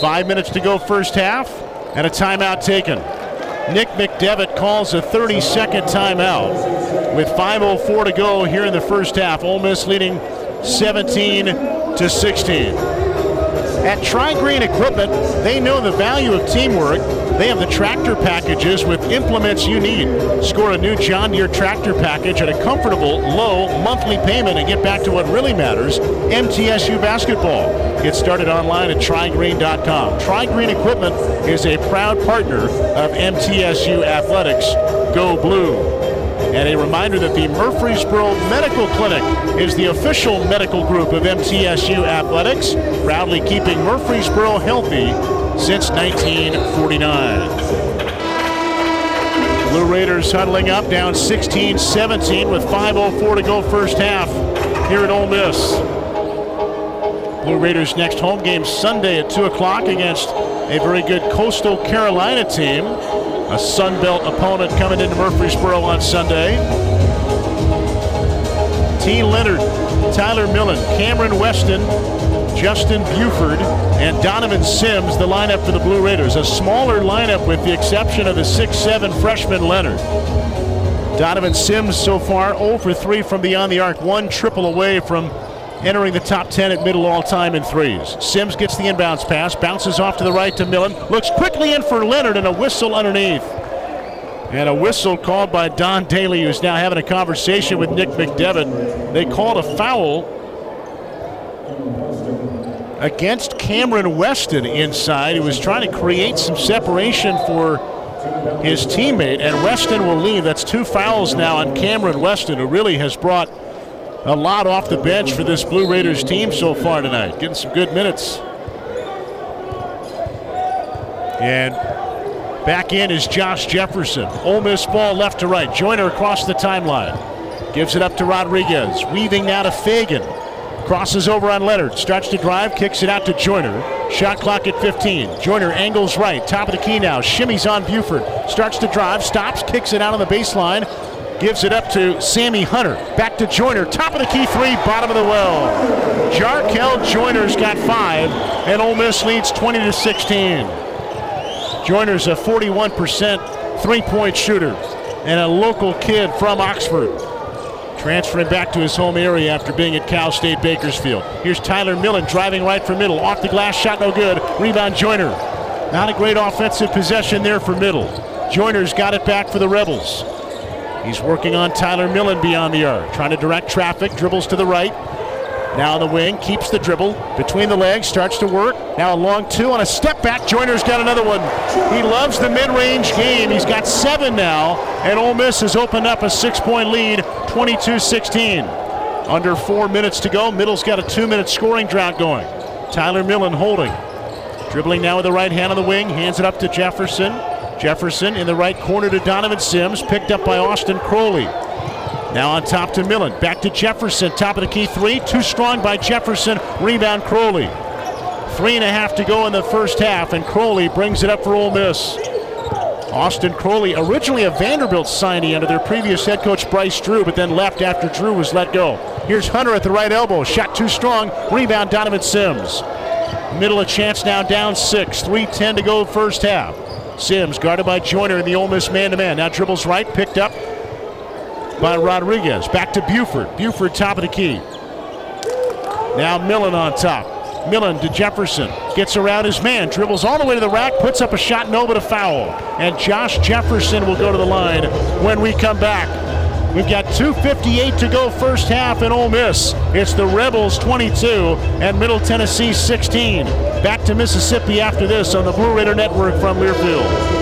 Five minutes to go first half, and a timeout taken. Nick McDevitt calls a 30-second timeout with 5.04 to go here in the first half. Ole Miss leading 17 to 16. At Tri Green Equipment, they know the value of teamwork. They have the tractor packages with implements you need. Score a new John Deere tractor package at a comfortable, low monthly payment and get back to what really matters MTSU basketball. Get started online at trygreen.com. Tri Green Equipment is a proud partner of MTSU Athletics. Go Blue. And a reminder that the Murfreesboro Medical Clinic is the official medical group of MTSU Athletics, proudly keeping Murfreesboro healthy since 1949. Blue Raiders huddling up, down 16 17 with 5.04 to go first half here at Ole Miss. Blue Raiders' next home game Sunday at 2 o'clock against a very good Coastal Carolina team. A Sun Belt opponent coming into Murfreesboro on Sunday. T. Leonard, Tyler Millen, Cameron Weston, Justin Buford, and Donovan Sims, the lineup for the Blue Raiders. A smaller lineup with the exception of the 6'7 freshman Leonard. Donovan Sims so far 0 for 3 from beyond the arc, one triple away from entering the top 10 at middle all time in threes. Sims gets the inbounds pass, bounces off to the right to Millen, looks quickly in for Leonard, and a whistle underneath. And a whistle called by Don Daly, who's now having a conversation with Nick McDevitt. They called a foul against Cameron Weston inside, who was trying to create some separation for his teammate. And Weston will leave. That's two fouls now on Cameron Weston, who really has brought a lot off the bench for this Blue Raiders team so far tonight. Getting some good minutes. And back in is Josh Jefferson. Ole Miss ball left to right. Joiner across the timeline. Gives it up to Rodriguez. Weaving now to Fagan. Crosses over on Leonard. Starts to drive. Kicks it out to Joiner. Shot clock at 15. Joiner angles right. Top of the key now. Shimmies on Buford. Starts to drive. Stops. Kicks it out on the baseline. Gives it up to Sammy Hunter. Back to Joiner. Top of the key three. Bottom of the well. Jarkel Joiner's got five. And Ole Miss leads 20 to 16. Joiner's a 41% three-point shooter and a local kid from Oxford. Transferring back to his home area after being at Cal State Bakersfield. Here's Tyler Millen driving right for middle. Off the glass, shot no good. Rebound Joiner. Not a great offensive possession there for middle. Joiner's got it back for the Rebels. He's working on Tyler Millen beyond the arc. Trying to direct traffic, dribbles to the right. Now the wing, keeps the dribble between the legs, starts to work. Now a long two on a step back. Joiner's got another one. He loves the mid-range game. He's got seven now, and Ole Miss has opened up a six-point lead, 22-16. Under four minutes to go. Middle's got a two-minute scoring drought going. Tyler Millen holding. Dribbling now with the right hand on the wing, hands it up to Jefferson. Jefferson in the right corner to Donovan Sims, picked up by Austin Crowley. Now on top to Millen. Back to Jefferson. Top of the key three. Too strong by Jefferson. Rebound Crowley. Three and a half to go in the first half, and Crowley brings it up for Ole Miss. Austin Crowley, originally a Vanderbilt signee under their previous head coach Bryce Drew, but then left after Drew was let go. Here's Hunter at the right elbow. Shot too strong. Rebound Donovan Sims. Middle of chance now down six. 3.10 to go first half. Sims guarded by Joiner in the Ole Miss man-to-man. Now dribbles right, picked up by Rodriguez. Back to Buford. Buford top of the key. Now Millen on top. Millen to Jefferson. Gets around his man. Dribbles all the way to the rack. Puts up a shot. No, but a foul. And Josh Jefferson will go to the line when we come back. We've got 2.58 to go first half in Ole Miss. It's the Rebels 22 and Middle Tennessee 16. Back to Mississippi after this on the Blue Raider Network from Learfield.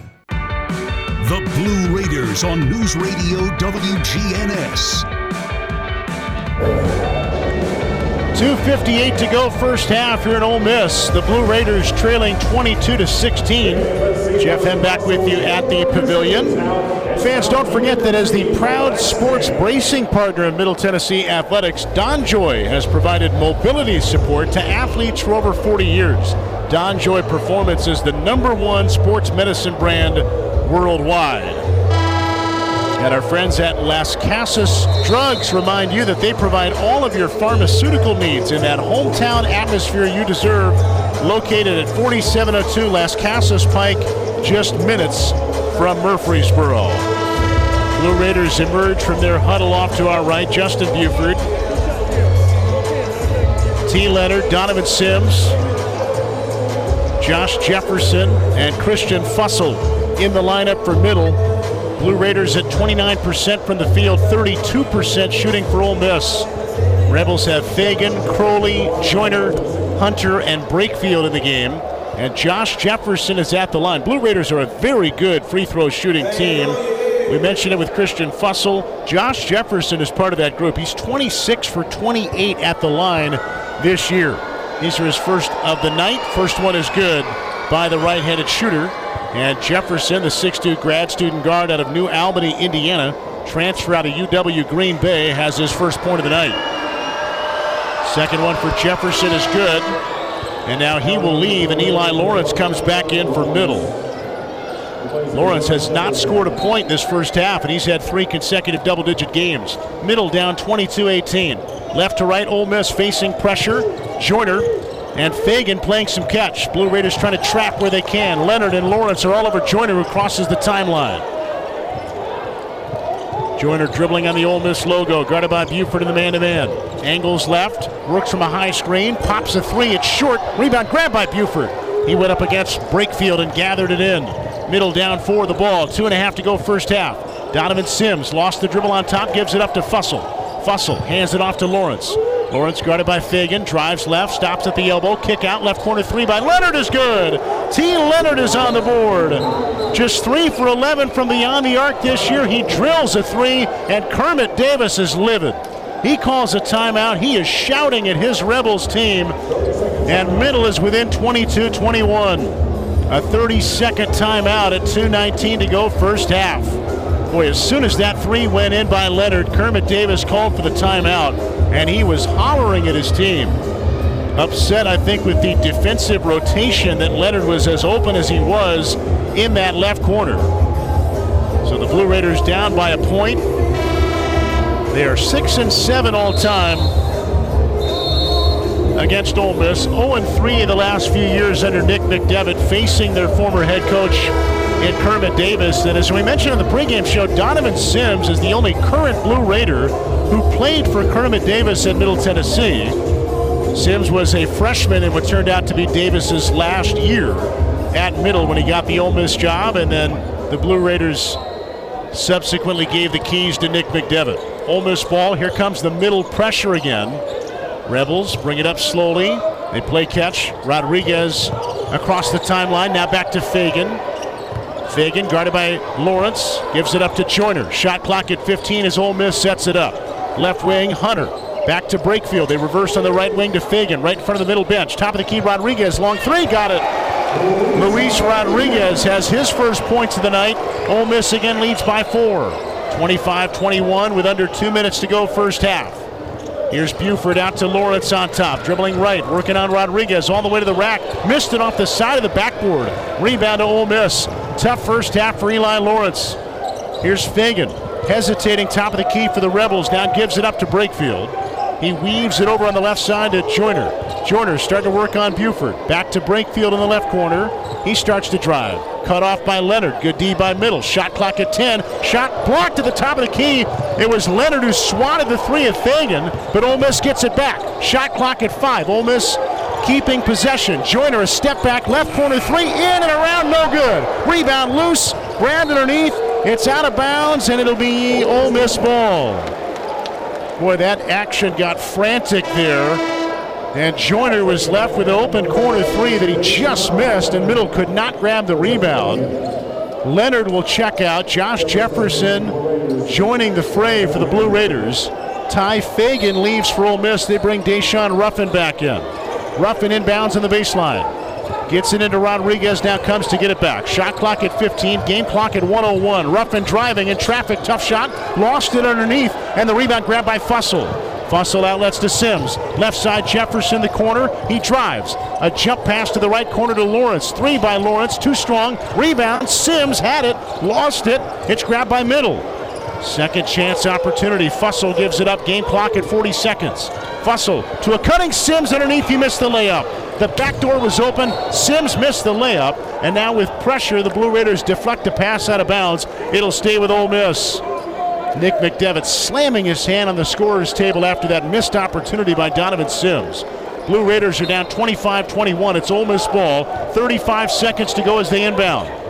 The Blue Raiders on News Radio WGNS. 2.58 to go first half here in Ole Miss. The Blue Raiders trailing 22 to 16. Jeff Hem back with you at the pavilion. Fans, don't forget that as the proud sports bracing partner of Middle Tennessee Athletics, DonJoy has provided mobility support to athletes for over 40 years. DonJoy Performance is the number one sports medicine brand worldwide. And our friends at Lascassas Drugs remind you that they provide all of your pharmaceutical needs in that hometown atmosphere you deserve, located at 4702 Lascassas Pike, just minutes from Murfreesboro. Blue Raiders emerge from their huddle off to our right. Justin Buford, T. Leonard, Donovan Sims, Josh Jefferson, and Christian Fussell in the lineup for middle. Blue Raiders at 29% from the field, 32% shooting for Ole Miss. Rebels have Fagan, Crowley, Joiner, Hunter, and Brakefield in the game. And Josh Jefferson is at the line. Blue Raiders are a very good free throw shooting team. We mentioned it with Christian Fussell. Josh Jefferson is part of that group. He's 26 for 28 at the line this year. These are his first of the night. First one is good by the right handed shooter. And Jefferson, the 6'2 grad student guard out of New Albany, Indiana, transfer out of UW Green Bay, has his first point of the night. Second one for Jefferson is good. And now he will leave, and Eli Lawrence comes back in for middle. Lawrence has not scored a point this first half, and he's had three consecutive double digit games. Middle down 22 18. Left to right, Ole Miss facing pressure. Joiner and Fagan playing some catch. Blue Raiders trying to trap where they can. Leonard and Lawrence are all over Joiner who crosses the timeline. Joiner dribbling on the Ole Miss logo, guarded by Buford in the man-to-man. Angles left, works from a high screen, pops a three, it's short. Rebound grabbed by Buford. He went up against Brakefield and gathered it in. Middle down for the ball, two and a half to go first half. Donovan Sims lost the dribble on top, gives it up to Fussell. Fussell hands it off to Lawrence. Lawrence guarded by Fagan, drives left, stops at the elbow, kick out, left corner three by Leonard is good. T. Leonard is on the board. Just three for 11 from beyond the arc this year. He drills a three, and Kermit Davis is livid. He calls a timeout. He is shouting at his Rebels team, and Middle is within 22 21. A 30 second timeout at 2.19 to go, first half. Boy, as soon as that three went in by Leonard, Kermit Davis called for the timeout, and he was hollering at his team. Upset, I think, with the defensive rotation that Leonard was as open as he was in that left corner. So the Blue Raiders down by a point. They are six and seven all time against Ole Miss. 0-3 in the last few years under Nick McDevitt, facing their former head coach in Kermit Davis. And as we mentioned in the pregame show, Donovan Sims is the only current Blue Raider who played for Kermit Davis at Middle Tennessee. Sims was a freshman in what turned out to be Davis's last year at Middle when he got the Ole Miss job, and then the Blue Raiders subsequently gave the keys to Nick McDevitt. Ole Miss ball. Here comes the middle pressure again. Rebels bring it up slowly. They play catch. Rodriguez across the timeline. Now back to Fagan. Fagan guarded by Lawrence. Gives it up to Joiner. Shot clock at 15 as Ole Miss sets it up. Left wing, Hunter. Back to Brakefield. They reverse on the right wing to Fagan, right in front of the middle bench. Top of the key, Rodriguez. Long three, got it. Luis Rodriguez has his first points of the night. Ole Miss again leads by four. 25 21 with under two minutes to go, first half. Here's Buford out to Lawrence on top, dribbling right, working on Rodriguez all the way to the rack. Missed it off the side of the backboard. Rebound to Ole Miss. Tough first half for Eli Lawrence. Here's Fagan, hesitating top of the key for the Rebels. Now gives it up to Brakefield. He weaves it over on the left side to Joiner. Joiner starting to work on Buford. Back to Brakefield in the left corner. He starts to drive. Cut off by Leonard. Good D by middle. Shot clock at 10. Shot blocked at the top of the key. It was Leonard who swatted the three of Fagan, but Ole Miss gets it back. Shot clock at 5. Ole Miss keeping possession. Joiner a step back, left corner three, in and around, no good. Rebound loose, grabbed underneath. It's out of bounds, and it'll be Ole Miss ball. Boy, that action got frantic there. And Joiner was left with an open corner three that he just missed, and Middle could not grab the rebound. Leonard will check out. Josh Jefferson joining the fray for the Blue Raiders. Tye Fagan leaves for Ole Miss. They bring Daeshun Ruffin back in. Ruffin inbounds on the baseline. Gets it into Rodriguez, now comes to get it back. Shot clock at 15, game clock at 101. Ruffin driving in traffic, tough shot, lost it underneath, and the rebound grabbed by Fussell. Fussell outlets to Sims. Left side, Jefferson, the corner. He drives. A jump pass to the right corner to Lawrence. Three by Lawrence, too strong. Rebound. Sims had it, lost it. It's grabbed by Middle. Second chance opportunity. Fussell gives it up. Game clock at 40 seconds. Fussell to a cutting Sims underneath. He missed the layup. The back door was open. Sims missed the layup. And now with pressure, the Blue Raiders deflect a pass out of bounds. It'll stay with Ole Miss. Nick McDevitt slamming his hand on the scorer's table after that missed opportunity by Donovan Sims. Blue Raiders are down 25 21. It's Ole Miss ball. 35 seconds to go as they inbound.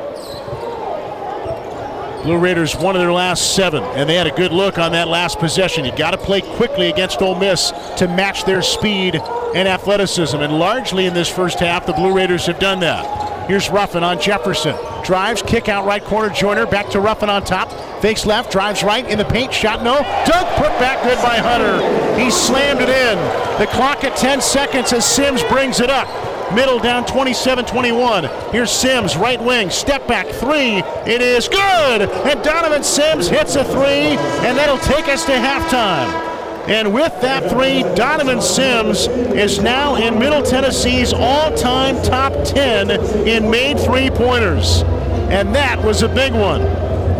Blue Raiders won in their last seven, and they had a good look on that last possession. You got to play quickly against Ole Miss to match their speed and athleticism. And largely in this first half, the Blue Raiders have done that. Here's Ruffin on Jefferson. Drives, kick out right corner, Joiner back to Ruffin on top. Fakes left, drives right in the paint, shot no. Dunk put back good by Hunter. He slammed it in. The clock at 10 seconds as Sims brings it up. Middle down 27 21. Here's Sims, right wing, step back three. It is good. And Donovan Sims hits a three, and that'll take us to halftime. And with that three, Donovan Sims is now in Middle Tennessee's all time top 10 in made three pointers. And that was a big one.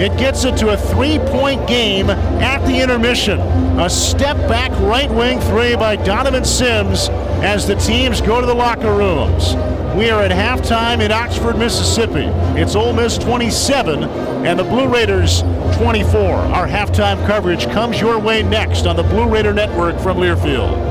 It gets it to a three point game at the intermission. A step back right wing three by Donovan Sims as the teams go to the locker rooms. We are at halftime in Oxford, Mississippi. It's Ole Miss 27 and the Blue Raiders 24. Our halftime coverage comes your way next on the Blue Raider Network from Learfield.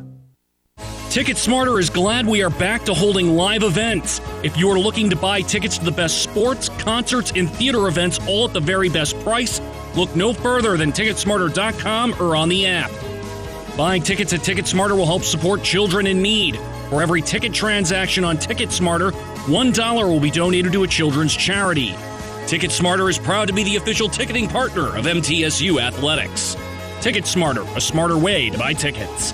Ticket Smarter is glad we are back to holding live events. If you are looking to buy tickets to the best sports, concerts, and theater events all at the very best price, look no further than Ticketsmarter.com or on the app. Buying tickets at TicketSmarter will help support children in need. For every ticket transaction on TicketSmarter, $1 will be donated to a children's charity. TicketSmarter is proud to be the official ticketing partner of MTSU Athletics. TicketSmarter, a smarter way to buy tickets.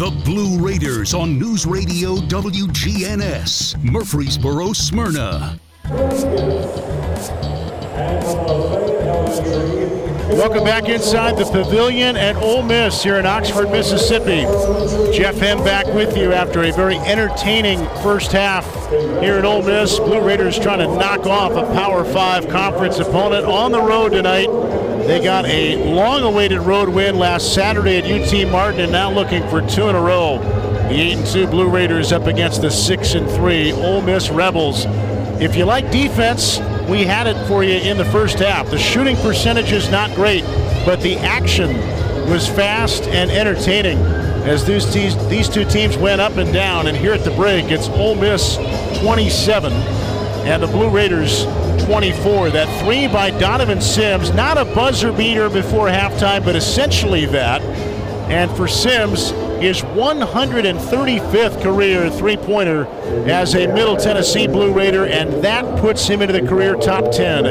The Blue Raiders on News Radio WGNS, Murfreesboro, Smyrna. Welcome back inside the pavilion at Ole Miss here in Oxford, Mississippi. Jeff Hem back with you after a very entertaining first half here at Ole Miss. Blue Raiders trying to knock off a Power 5 conference opponent on the road tonight. They got a long-awaited road win last Saturday at UT Martin and now looking for two in a row. The 8 and 2 Blue Raiders up against the 6 and 3 Ole Miss Rebels. If you like defense, we had it for you in the first half. The shooting percentage is not great, but the action was fast and entertaining as these, these two teams went up and down. And here at the break, it's Ole Miss 27 and the Blue Raiders 24. That three by Donovan Sims, not a buzzer beater before halftime, but essentially that. And for Sims, his 135th career three pointer as a Middle Tennessee Blue Raider, and that puts him into the career top 10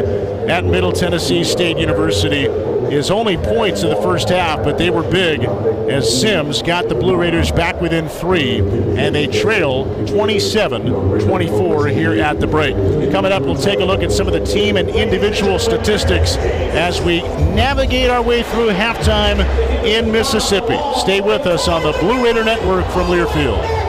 at Middle Tennessee State University. His only points in the first half, but they were big as Sims got the Blue Raiders back within three, and they trail 27 24 here at the break. Coming up, we'll take a look at some of the team and individual statistics as we navigate our way through halftime in Mississippi. Stay with us on the Blue Raider Network from Learfield.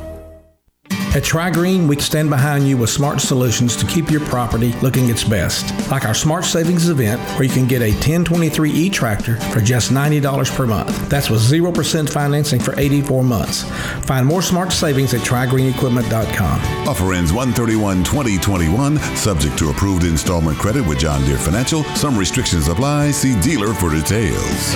At TriGreen, we stand behind you with smart solutions to keep your property looking its best. Like our Smart Savings event, where you can get a 1023E tractor for just $90 per month. That's with 0% financing for 84 months. Find more smart savings at TriGreenEquipment.com. Offer ends 131 2021, subject to approved installment credit with John Deere Financial. Some restrictions apply. See dealer for details.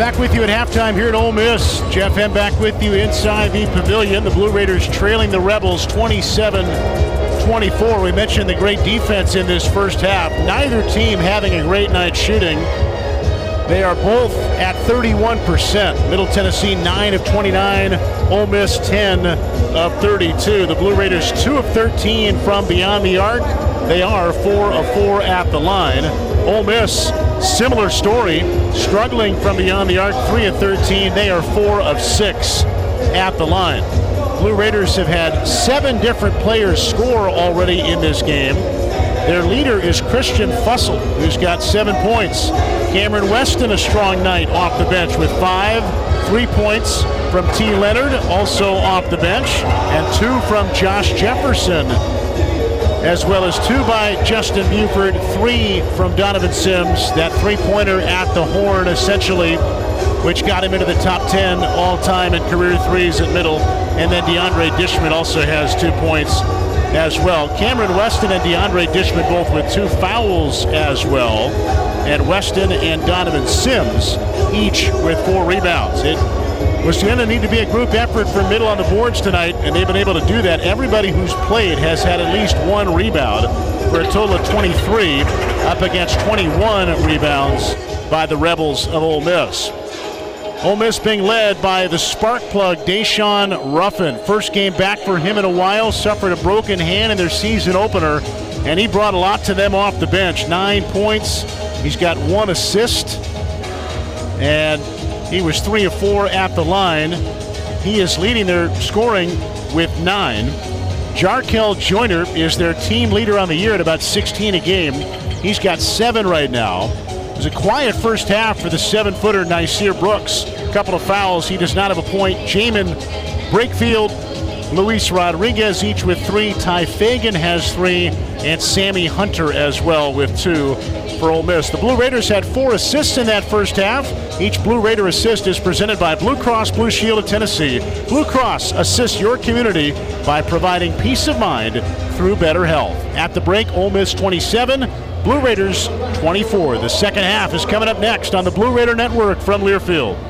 Back with you at halftime here at Ole Miss. Jeff M. back with you inside the pavilion. The Blue Raiders trailing the Rebels 27 24. We mentioned the great defense in this first half. Neither team having a great night shooting. They are both at 31%. Middle Tennessee 9 of 29, Ole Miss 10 of 32. The Blue Raiders 2 of 13 from beyond the arc. They are 4 of 4 at the line. Ole Miss, similar story, struggling from beyond the arc, 3 of 13. They are 4 of 6 at the line. Blue Raiders have had seven different players score already in this game. Their leader is Christian Fussell, who's got seven points. Cameron Weston, a strong night off the bench with five. Three points from T. Leonard, also off the bench, and two from Josh Jefferson, as well as two by Justin Buford, three from Donovan Sims. That three pointer at the horn, essentially, which got him into the top 10 all time in career threes at middle. And then DeAndre Dishman also has two points as well. Cameron Weston and DeAndre Dishman both with two fouls as well. And Weston and Donovan Sims each with four rebounds. It was going to need to be a group effort for middle on the boards tonight, and they've been able to do that. Everybody who's played has had at least one rebound for a total of 23, up against 21 rebounds by the Rebels of Ole Miss. Ole Miss being led by the spark plug, Daeshun Ruffin. First game back for him in a while, suffered a broken hand in their season opener, and he brought a lot to them off the bench. Nine points. He's got one assist, and he was three of four at the line. He is leading their scoring with nine. Jarkel Joiner is their team leader on the year at about 16 a game. He's got seven right now. It was a quiet first half for the seven footer Nysier Brooks. A couple of fouls. He does not have a point. Jaemyn Brakefield Luis Rodriguez each with three. Tye Fagan has three, and Sammy Hunter as well with two for Ole Miss. The Blue Raiders had four assists in that first half. Each Blue Raider assist is presented by Blue Cross Blue Shield of Tennessee. Blue Cross assists your community by providing peace of mind through better health. At the break, Ole Miss 27, Blue Raiders 24. The second half is coming up next on the Blue Raider Network from Learfield.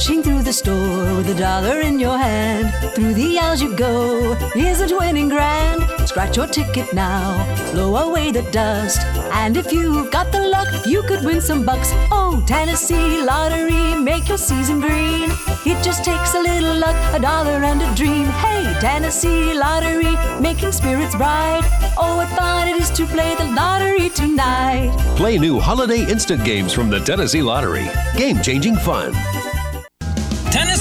Dashing through the store with a dollar in your hand. Through the aisles you go, isn't winning grand? Scratch your ticket now, blow away the dust. And if you've got the luck, you could win some bucks. Oh, Tennessee Lottery, make your season green. It just takes a little luck, a dollar and a dream. Hey, Tennessee Lottery, making spirits bright. Oh, what fun it is to play the lottery tonight. Play new holiday instant games from the Tennessee Lottery. Game changing fun.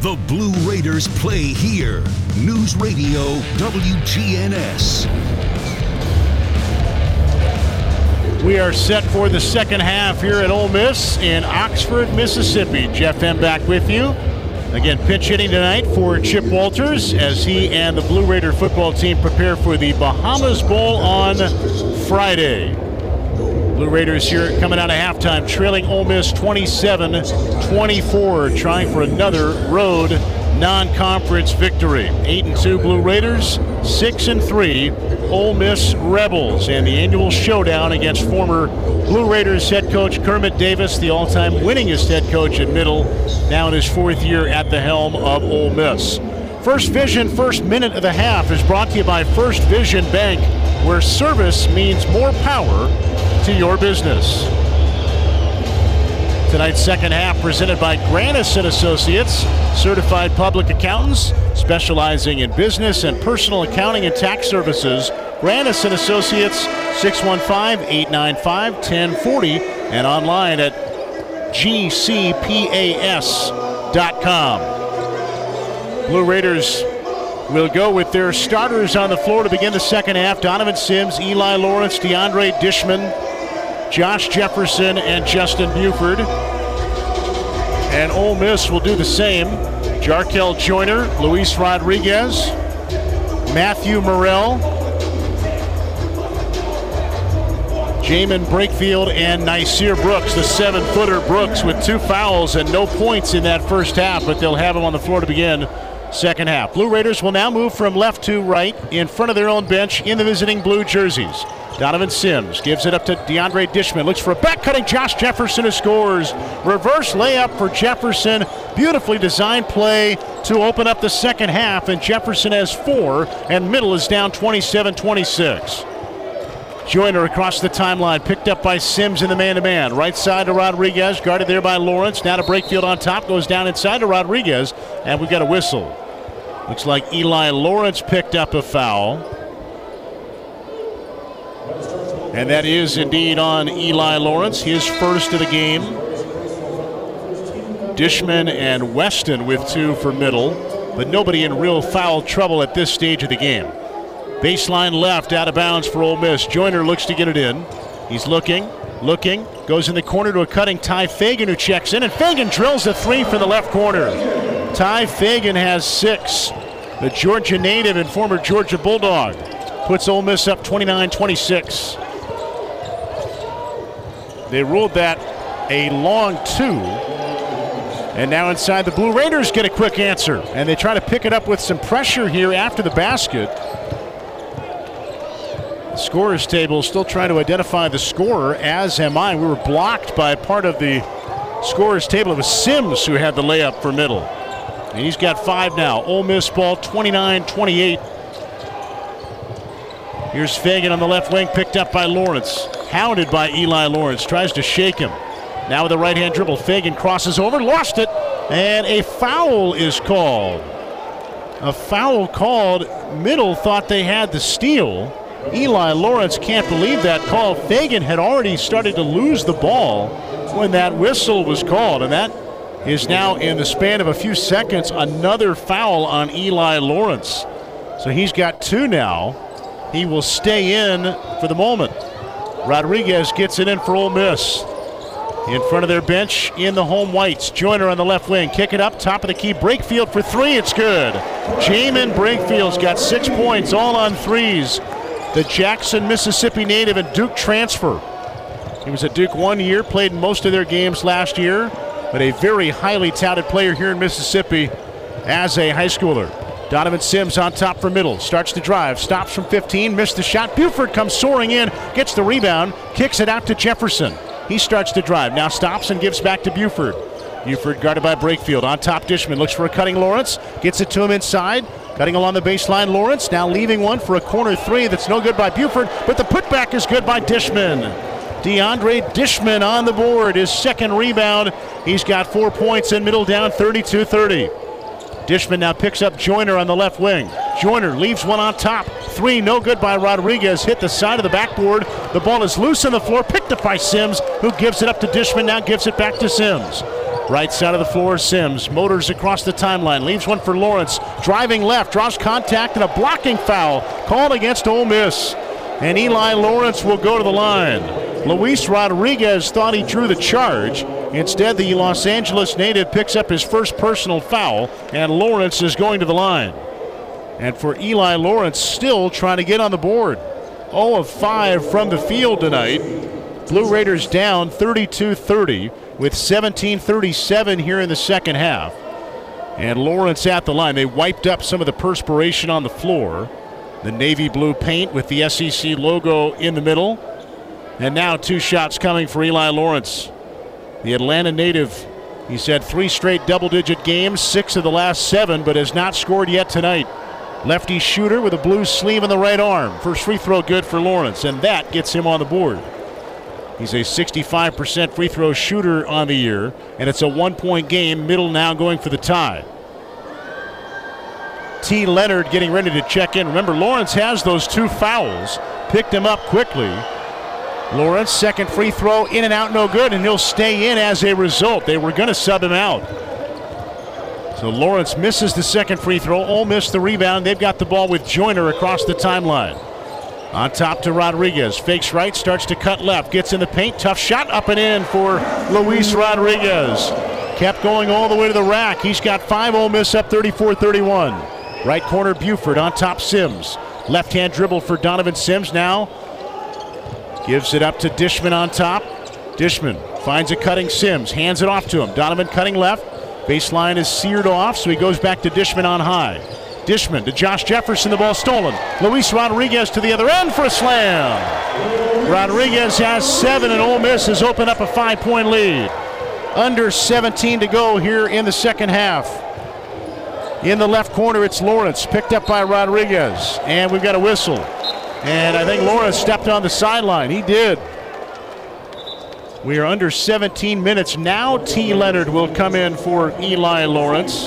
The Blue Raiders play here. News Radio WGNS. We are set for the second half here at Ole Miss in Oxford, Mississippi. Jeff M. back with you. Again, pitch hitting tonight for Chip Walters as he and the Blue Raider football team prepare for the Bahamas Bowl on Friday. Blue Raiders here coming out of halftime, trailing Ole Miss 27-24, trying for another road non-conference victory. 8 and 2 Blue Raiders, 6 and 3 Ole Miss Rebels, and the annual showdown against former Blue Raiders head coach Kermit Davis, the all-time winningest head coach at Middle, now in his fourth year at the helm of Ole Miss. First Vision, first minute of the half is brought to you by First Vision Bank, where service means more power to your business. Tonight's second half presented by Granis and Associates, certified public accountants specializing in business and personal accounting and tax services. Granis and Associates 615-895-1040 and online at gcpas.com. Blue Raiders will go with their starters on the floor to begin the second half. Donovan Sims, Eli Lawrence, DeAndre Dishman, Josh Jefferson, and Justin Buford. And Ole Miss will do the same. Jarkel Joiner, Luis Rodriguez, Matthew Murrell, Jaemyn Brakefield, and Nysier Brooks, the seven footer Brooks, with two fouls and no points in that first half, but they'll have him on the floor to begin second half. Blue Raiders will now move from left to right in front of their own bench in the visiting blue jerseys. Donovan Sims gives it up to DeAndre Dishman. Looks for a back cutting Josh Jefferson who scores. Reverse layup for Jefferson. Beautifully designed play to open up the second half, and Jefferson has four, and Middle is down 27 26. Joiner across the timeline, picked up by Sims in the man to man. Right side to Rodriguez, guarded there by Lawrence. Now to Brakefield on top, goes down inside to Rodriguez, and we've got a whistle. Looks like Eli Lawrence picked up a foul. And that is indeed on Eli Lawrence, his first of the game. Dishman and Weston with two for middle, but nobody in real foul trouble at this stage of the game. Baseline left, out of bounds for Ole Miss. Joiner looks to get it in. He's looking, looking, goes in the corner to a cutting Tye Fagan who checks in, and Fagan drills a three from the left corner. Tye Fagan has six. The Georgia native and former Georgia Bulldog puts Ole Miss up 29 26. They ruled that a long two. And now inside the Blue Raiders get a quick answer. And they try to pick it up with some pressure here after the basket. The scorer's table still trying to identify the scorer, as am I. We were blocked by part of the scorer's table. It was Sims who had the layup for middle. And he's got five now. Ole Miss ball 29 28. Here's Fagan on the left wing, picked up by Lawrence. Hounded by Eli Lawrence. Tries to shake him. Now with a right hand dribble, Fagan crosses over, lost it, and a foul is called. A foul called. Middle thought they had the steal. Eli Lawrence can't believe that call. Fagan had already started to lose the ball when that whistle was called, and that is now in the span of a few seconds another foul on Eli Lawrence. So he's got two now. He will stay in for the moment. Rodriguez gets it in for Ole Miss. In front of their bench in the home whites. Joiner on the left wing. Kick it up, top of the key. Brakefield for three. It's good. Jaemyn Brakefield's got six points, all on threes. The Jackson, Mississippi native and Duke transfer. He was at Duke one year, played most of their games last year, but a very highly touted player here in Mississippi as a high schooler. Donovan Sims on top for middle. Starts to drive. Stops from 15. Missed the shot. Buford comes soaring in. Gets the rebound. Kicks it out to Jefferson. He starts to drive. Now stops and gives back to Buford. Buford guarded by Brakefield. On top, Dishman looks for a cutting Lawrence. Gets it to him inside. Cutting along the baseline, Lawrence now leaving one for a corner three that's no good by Buford, but the putback is good by Dishman. DeAndre Dishman on the board, his second rebound. He's got four points in middle down 32 30. Dishman now picks up Joiner on the left wing. Joiner leaves one on top. Three, no good by Rodriguez. Hit the side of the backboard. The ball is loose on the floor, picked up by Sims, who gives it up to Dishman, now gives it back to Sims. Right side of the floor, Sims motors across the timeline, leaves one for Lawrence. Driving left, draws contact, and a blocking foul called against Ole Miss. And Eli Lawrence will go to the line. Luis Rodriguez thought he drew the charge. Instead, the Los Angeles native picks up his first personal foul, and Lawrence is going to the line. And for Eli Lawrence, still trying to get on the board. 0 of 5 from the field tonight. Blue Raiders down 32 30 with 17 37 here in the second half. And Lawrence at the line. They wiped up some of the perspiration on the floor. The navy blue paint with the SEC logo in the middle. And now two shots coming for Eli Lawrence. The Atlanta native, he's had three straight double digit games, six of the last seven, but has not scored yet tonight. Lefty shooter with a blue sleeve in the right arm. First free throw good for Lawrence, and that gets him on the board. He's a 65% free throw shooter on the year, and it's a one point game. Middle now going for the tie. T. Leonard getting ready to check in. Remember, Lawrence has those two fouls, picked him up quickly. Lawrence, second free throw, in and out, no good, and he'll stay in as a result. They were going to sub him out. So Lawrence misses the second free throw. Ole Miss the rebound. They've got the ball with Joiner across the timeline. On top to Rodriguez. Fakes right, starts to cut left. Gets in the paint. Tough shot up and in for Luis Rodriguez. Kept going all the way to the rack. He's got five Ole Miss up 34 31. Right corner, Buford on top, Sims. Left hand dribble for Donovan Sims now. Gives it up to Dishman on top. Dishman finds a cutting Sims, hands it off to him. Donovan cutting left. Baseline is seared off, so he goes back to Dishman on high. Dishman to Josh Jefferson, the ball stolen. Luis Rodriguez to the other end for a slam. Rodriguez has seven, and Ole Miss has opened up a five point lead. Under 17 to go here in the second half. In the left corner, it's Lawrence, picked up by Rodriguez. And we've got a whistle. And I think Lawrence stepped on the sideline. He did. We are under 17 minutes. Now T. Leonard will come in for Eli Lawrence.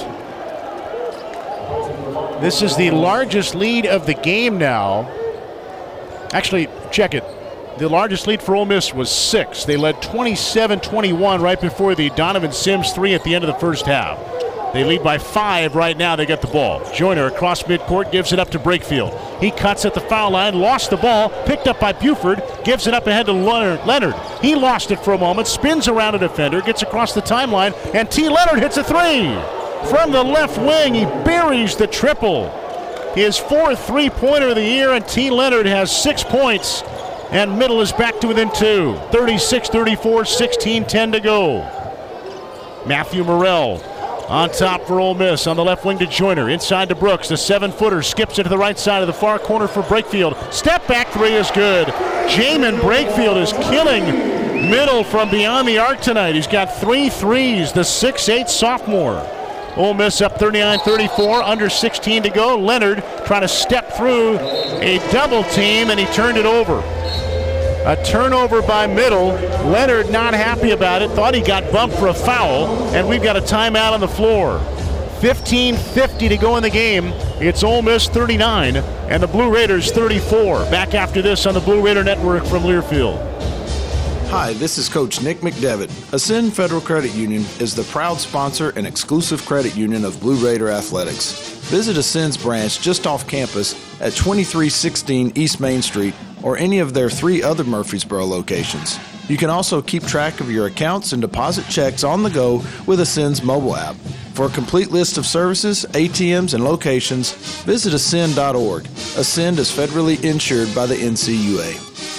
This is the largest lead of the game now. Actually, check it. The largest lead for Ole Miss was six. They led 27 21 right before the Donovan Sims three at the end of the first half. They lead by five right now. They get the ball. Joiner across midcourt gives it up to Brakefield. He cuts at the foul line, lost the ball, picked up by Buford, gives it up ahead to Leonard. He lost it for a moment, spins around a defender, gets across the timeline, and T. Leonard hits a three. From the left wing, he buries the triple. His fourth three pointer of the year, and T. Leonard has six points. And middle is back to within two. 36 34, 16 10 to go. Matthew Murrell on top for Ole Miss on the left wing to Joiner. Inside to Brooks. The seven footer skips it to the right side of the far corner for Brakefield. Step back three is good. Jaemyn Brakefield is killing middle from beyond the arc tonight. He's got three threes, the six-eight sophomore. Ole Miss up 39 34, under 16 to go. Leonard trying to step through a double team, and he turned it over. A turnover by Middle. Leonard not happy about it, thought he got bumped for a foul, and we've got a timeout on the floor. 15.50 to go in the game. It's Ole Miss 39 and the Blue Raiders 34. Back after this on the Blue Raider Network from Learfield. Hi, this is Coach Nick McDevitt. Ascend Federal Credit Union is the proud sponsor and exclusive credit union of Blue Raider Athletics. Visit Ascend's branch just off campus at 2316 East Main Street or any of their three other Murfreesboro locations. You can also keep track of your accounts and deposit checks on the go with Ascend's mobile app. For a complete list of services, ATMs, and locations, visit ascend.org. Ascend is federally insured by the NCUA.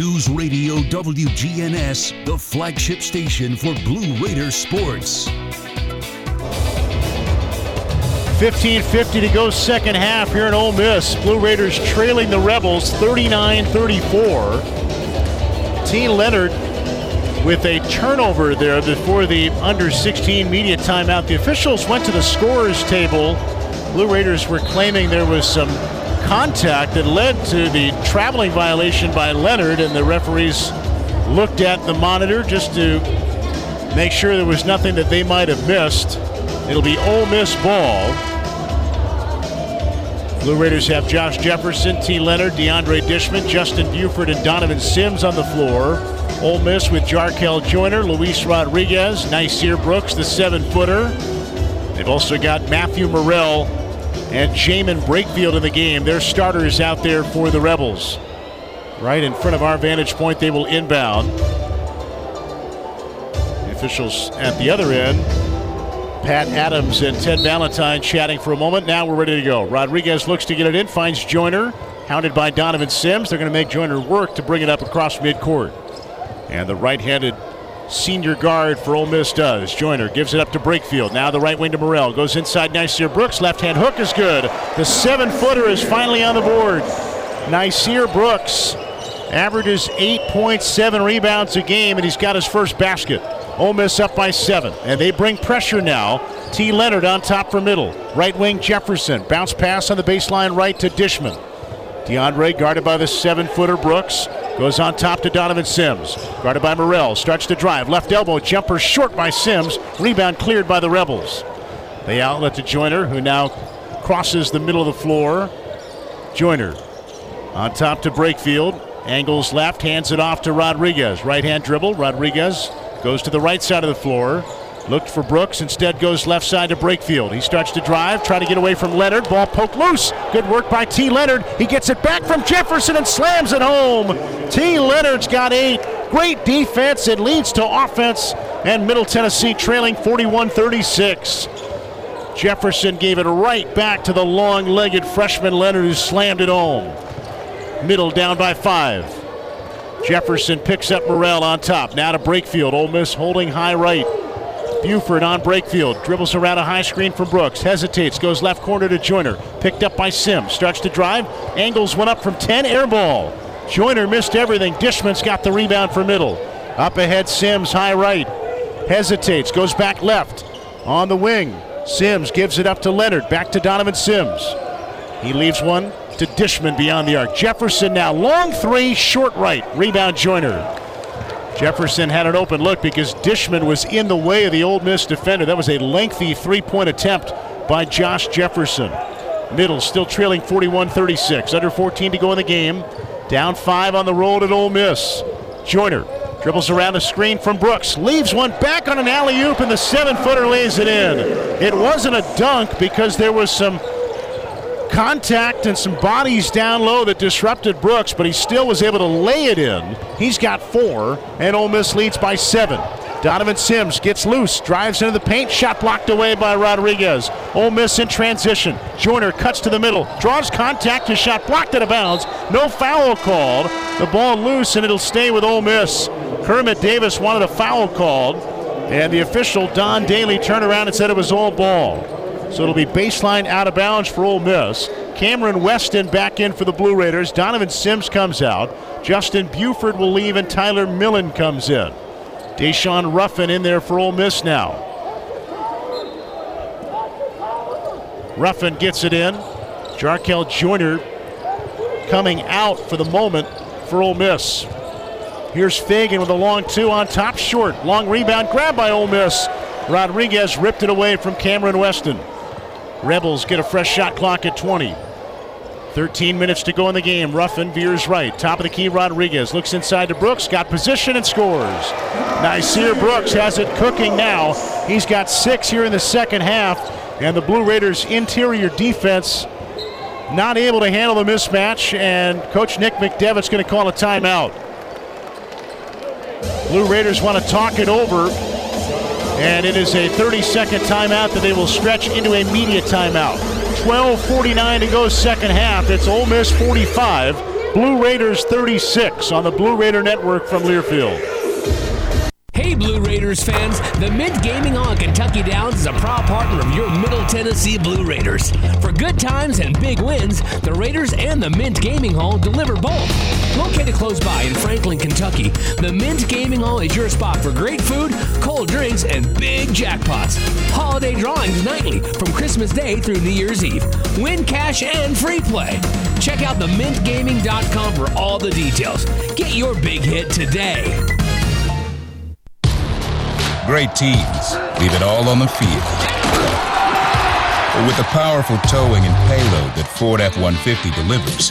News Radio WGNS, the flagship station for Blue Raider sports. 15.50 to go second half here in Ole Miss. Blue Raiders trailing the Rebels 39-34. T. Leonard with a turnover there before the under 16 media timeout. The officials went to the scorers table. Blue Raiders were claiming there was some contact that led to the traveling violation by Leonard, and the referees looked at the monitor just to make sure there was nothing that they might have missed. It'll be Ole Miss ball. Blue Raiders have Josh Jefferson, T. Leonard, DeAndre Dishman, Justin Buford, and Donovan Sims on the floor. Ole Miss with Jarkel Joiner, Luis Rodriguez, Nysier Brooks, the seven footer. They've also got Matthew Murrell and Jaemyn Brakefield in the game. Their starters out there for the Rebels. Right in front of our vantage point, they will inbound. The officials at the other end, Pat Adams and Ted Valentine chatting for a moment. Now we're ready to go. Rodriguez looks to get it in, finds Joiner, hounded by Donovan Sims. They're going to make Joiner work to bring it up across midcourt. And the right handed senior guard for Ole Miss does. Joiner gives it up to Brakefield. Now the right wing to Murrell. Goes inside Nysier Brooks. Left hand hook is good. The seven footer is finally on the board. Nysier Brooks averages 8.7 rebounds a game, and he's got his first basket. Ole Miss up by seven, and they bring pressure now. T. Leonard on top for middle. Right wing Jefferson. Bounce pass on the baseline right to Dishman. DeAndre guarded by the seven footer Brooks. Goes on top to Donovan Sims. Guarded by Murrell. Starts to drive. Left elbow jumper short by Sims. Rebound cleared by the Rebels. They outlet to Joiner, who now crosses the middle of the floor. Joiner on top to Brakefield. Angles left, hands it off to Rodriguez. Right hand dribble. Rodriguez goes to the right side of the floor. Looked for Brooks, instead goes left side to Brakefield. He starts to drive, try to get away from Leonard. Ball poked loose. Good work by T. Leonard. He gets it back from Jefferson and slams it home. T. Leonard's got eight. Great defense. It leads to offense. And Middle Tennessee trailing 41 36. Jefferson gave it right back to the long legged freshman Leonard who slammed it home. Middle down by five. Jefferson picks up Murrell on top. Now to Brakefield. Ole Miss holding high right. Buford on Brakefield. Dribbles around a high screen from Brooks. Hesitates. Goes left corner to Joiner. Picked up by Sims. Starts to drive. Angles went up from 10. Air ball. Joiner missed everything. Dishman's got the rebound for middle. Up ahead, Sims, high right. Hesitates. Goes back left. On the wing. Sims gives it up to Leonard. Back to Donovan Sims. He leaves one to Dishman beyond the arc. Jefferson now long three, short right. Rebound Joiner. Jefferson had an open look because Dishman was in the way of the Ole Miss defender. That was a lengthy three point attempt by Josh Jefferson. Middle still trailing 41 36. Under 14 to go in the game. Down five on the road at Ole Miss. Joiner dribbles around a screen from Brooks. Leaves one back on an alley oop, and the seven footer lays it in. It wasn't a dunk because there was some contact and some bodies down low that disrupted Brooks, but he still was able to lay it in. He's got four, and Ole Miss leads by seven. Donovan Sims gets loose, drives into the paint, shot blocked away by Rodriguez. Ole Miss in transition. Joiner cuts to the middle, draws contact, his shot blocked out of bounds. No foul called. The ball loose, and it'll stay with Ole Miss. Kermit Davis wanted a foul called, and the official Don Daly turned around and said it was all ball. So it'll be baseline out of bounds for Ole Miss. Cameron Weston back in for the Blue Raiders. Donovan Sims comes out. Justin Buford will leave, and Tyler Millen comes in. Daeshun Ruffin in there for Ole Miss now. Ruffin gets it in. Jarkel Joiner coming out for the moment for Ole Miss. Here's Fagan with a long two on top, short. Long rebound grab by Ole Miss. Rodriguez ripped it away from Cameron Weston. Rebels get a fresh shot clock at 20. 13 minutes to go in the game. Ruffin veers right. Top of the key, Rodriguez looks inside to Brooks. Got position and scores. Nysier Brooks has it cooking now. He's got six here in the second half. And the Blue Raiders' interior defense not able to handle the mismatch. And Coach Nick McDevitt's going to call a timeout. Blue Raiders want to talk it over. And it is a 30 second timeout that they will stretch into a media timeout. 12.49 to go, second half. It's Ole Miss 45, Blue Raiders 36 on the Blue Raider Network from Learfield. Hey, Blue Raiders fans, the Mint Gaming on Kentucky Downs is a proud partner of your Middle Tennessee Blue Raiders. For good times and big wins, the Raiders and the Mint Gaming Hall deliver both. Located close by in Franklin, Kentucky, the Mint Gaming Hall is your spot for great food, cold drinks, and big jackpots. Holiday drawings nightly from Christmas Day through New Year's Eve. Win cash and free play. Check out themintgaming.com for all the details. Get your big hit today. Great teams leave it all on the field. With the powerful towing and payload that Ford F 150 delivers,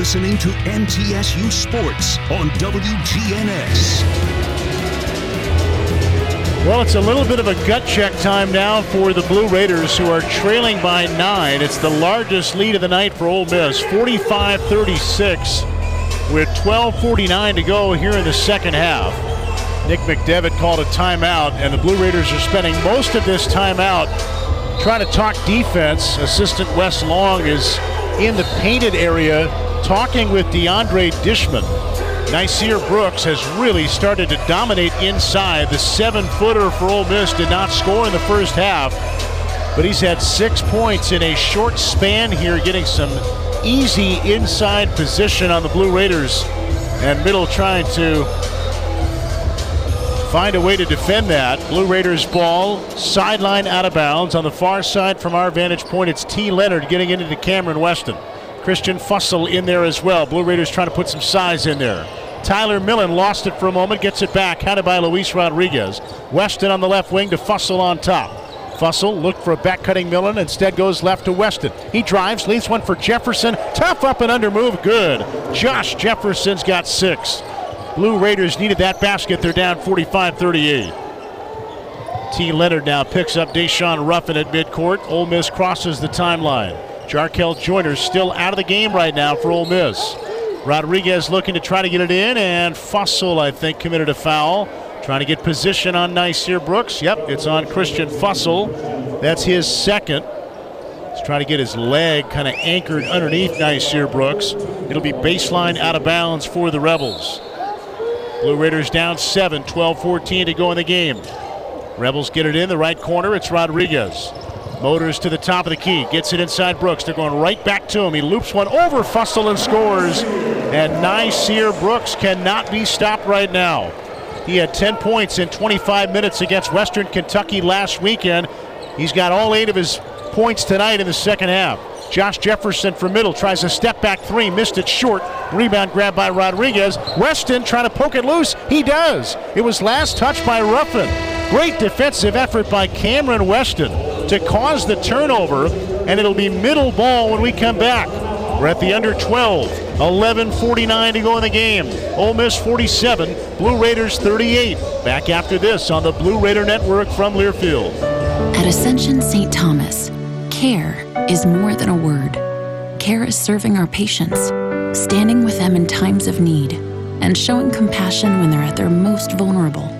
Listening to MTSU Sports on WGNS. Well, it's a little bit of a gut check time now for the Blue Raiders, who are trailing by nine. It's the largest lead of the night for Ole Miss, 45 36, with 12.49 to go here in the second half. Nick McDevitt called a timeout, and the Blue Raiders are spending most of this timeout trying to talk defense. Assistant Wes Long is in the painted area talking with DeAndre Dishman. Nysier Brooks has really started to dominate inside. The seven footer for Ole Miss did not score in the first half, but he's had six points in a short span here, getting some easy inside position on the Blue Raiders. And Middle trying to find a way to defend that. Blue Raiders ball, sideline out of bounds. On the far side from our vantage point, it's T. Leonard getting into Cameron Weston. Christian Fussell in there as well. Blue Raiders trying to put some size in there. Tyler Millen lost it for a moment, gets it back, handed by Luis Rodriguez. Weston on the left wing to Fussell on top. Fussell looked for a back cutting Millen, instead goes left to Weston. He drives, leaves one for Jefferson. Tough up and under move, good. Josh Jefferson's got six. Blue Raiders needed that basket. They're down 45 38. T. Leonard now picks up Daeshun Ruffin at midcourt. Ole Miss crosses the timeline. Jarkel Joiner still out of the game right now for Ole Miss. Rodriguez looking to try to get it in, and Fussell, I think, committed a foul. Trying to get position on Nysier Brooks. Yep, it's on Christian Fussell. That's his second. He's trying to get his leg kind of anchored underneath Nysier Brooks. It'll be baseline out of bounds for the Rebels. Blue Raiders down 7, 12 14 to go in the game. Rebels get it in the right corner. It's Rodriguez. Motors to the top of the key. Gets it inside Brooks. They're going right back to him. He loops one over Fussell and scores. And Nysier Brooks cannot be stopped right now. He had 10 points in 25 minutes against Western Kentucky last weekend. He's got all eight of his points tonight in the second half. Josh Jefferson from middle tries a step back three, missed it short. Rebound grabbed by Rodriguez. Weston trying to poke it loose. He does. It was last touched by Ruffin. Great defensive effort by Cameron Weston to cause the turnover, and it'll be middle ball when we come back. We're at the under 12. 11:49 to go in the game. Ole Miss 47, Blue Raiders 38. Back after this on the Blue Raider Network from Learfield. At Ascension St. Thomas, care is more than a word. Care is serving our patients, standing with them in times of need, and showing compassion when they're at their most vulnerable.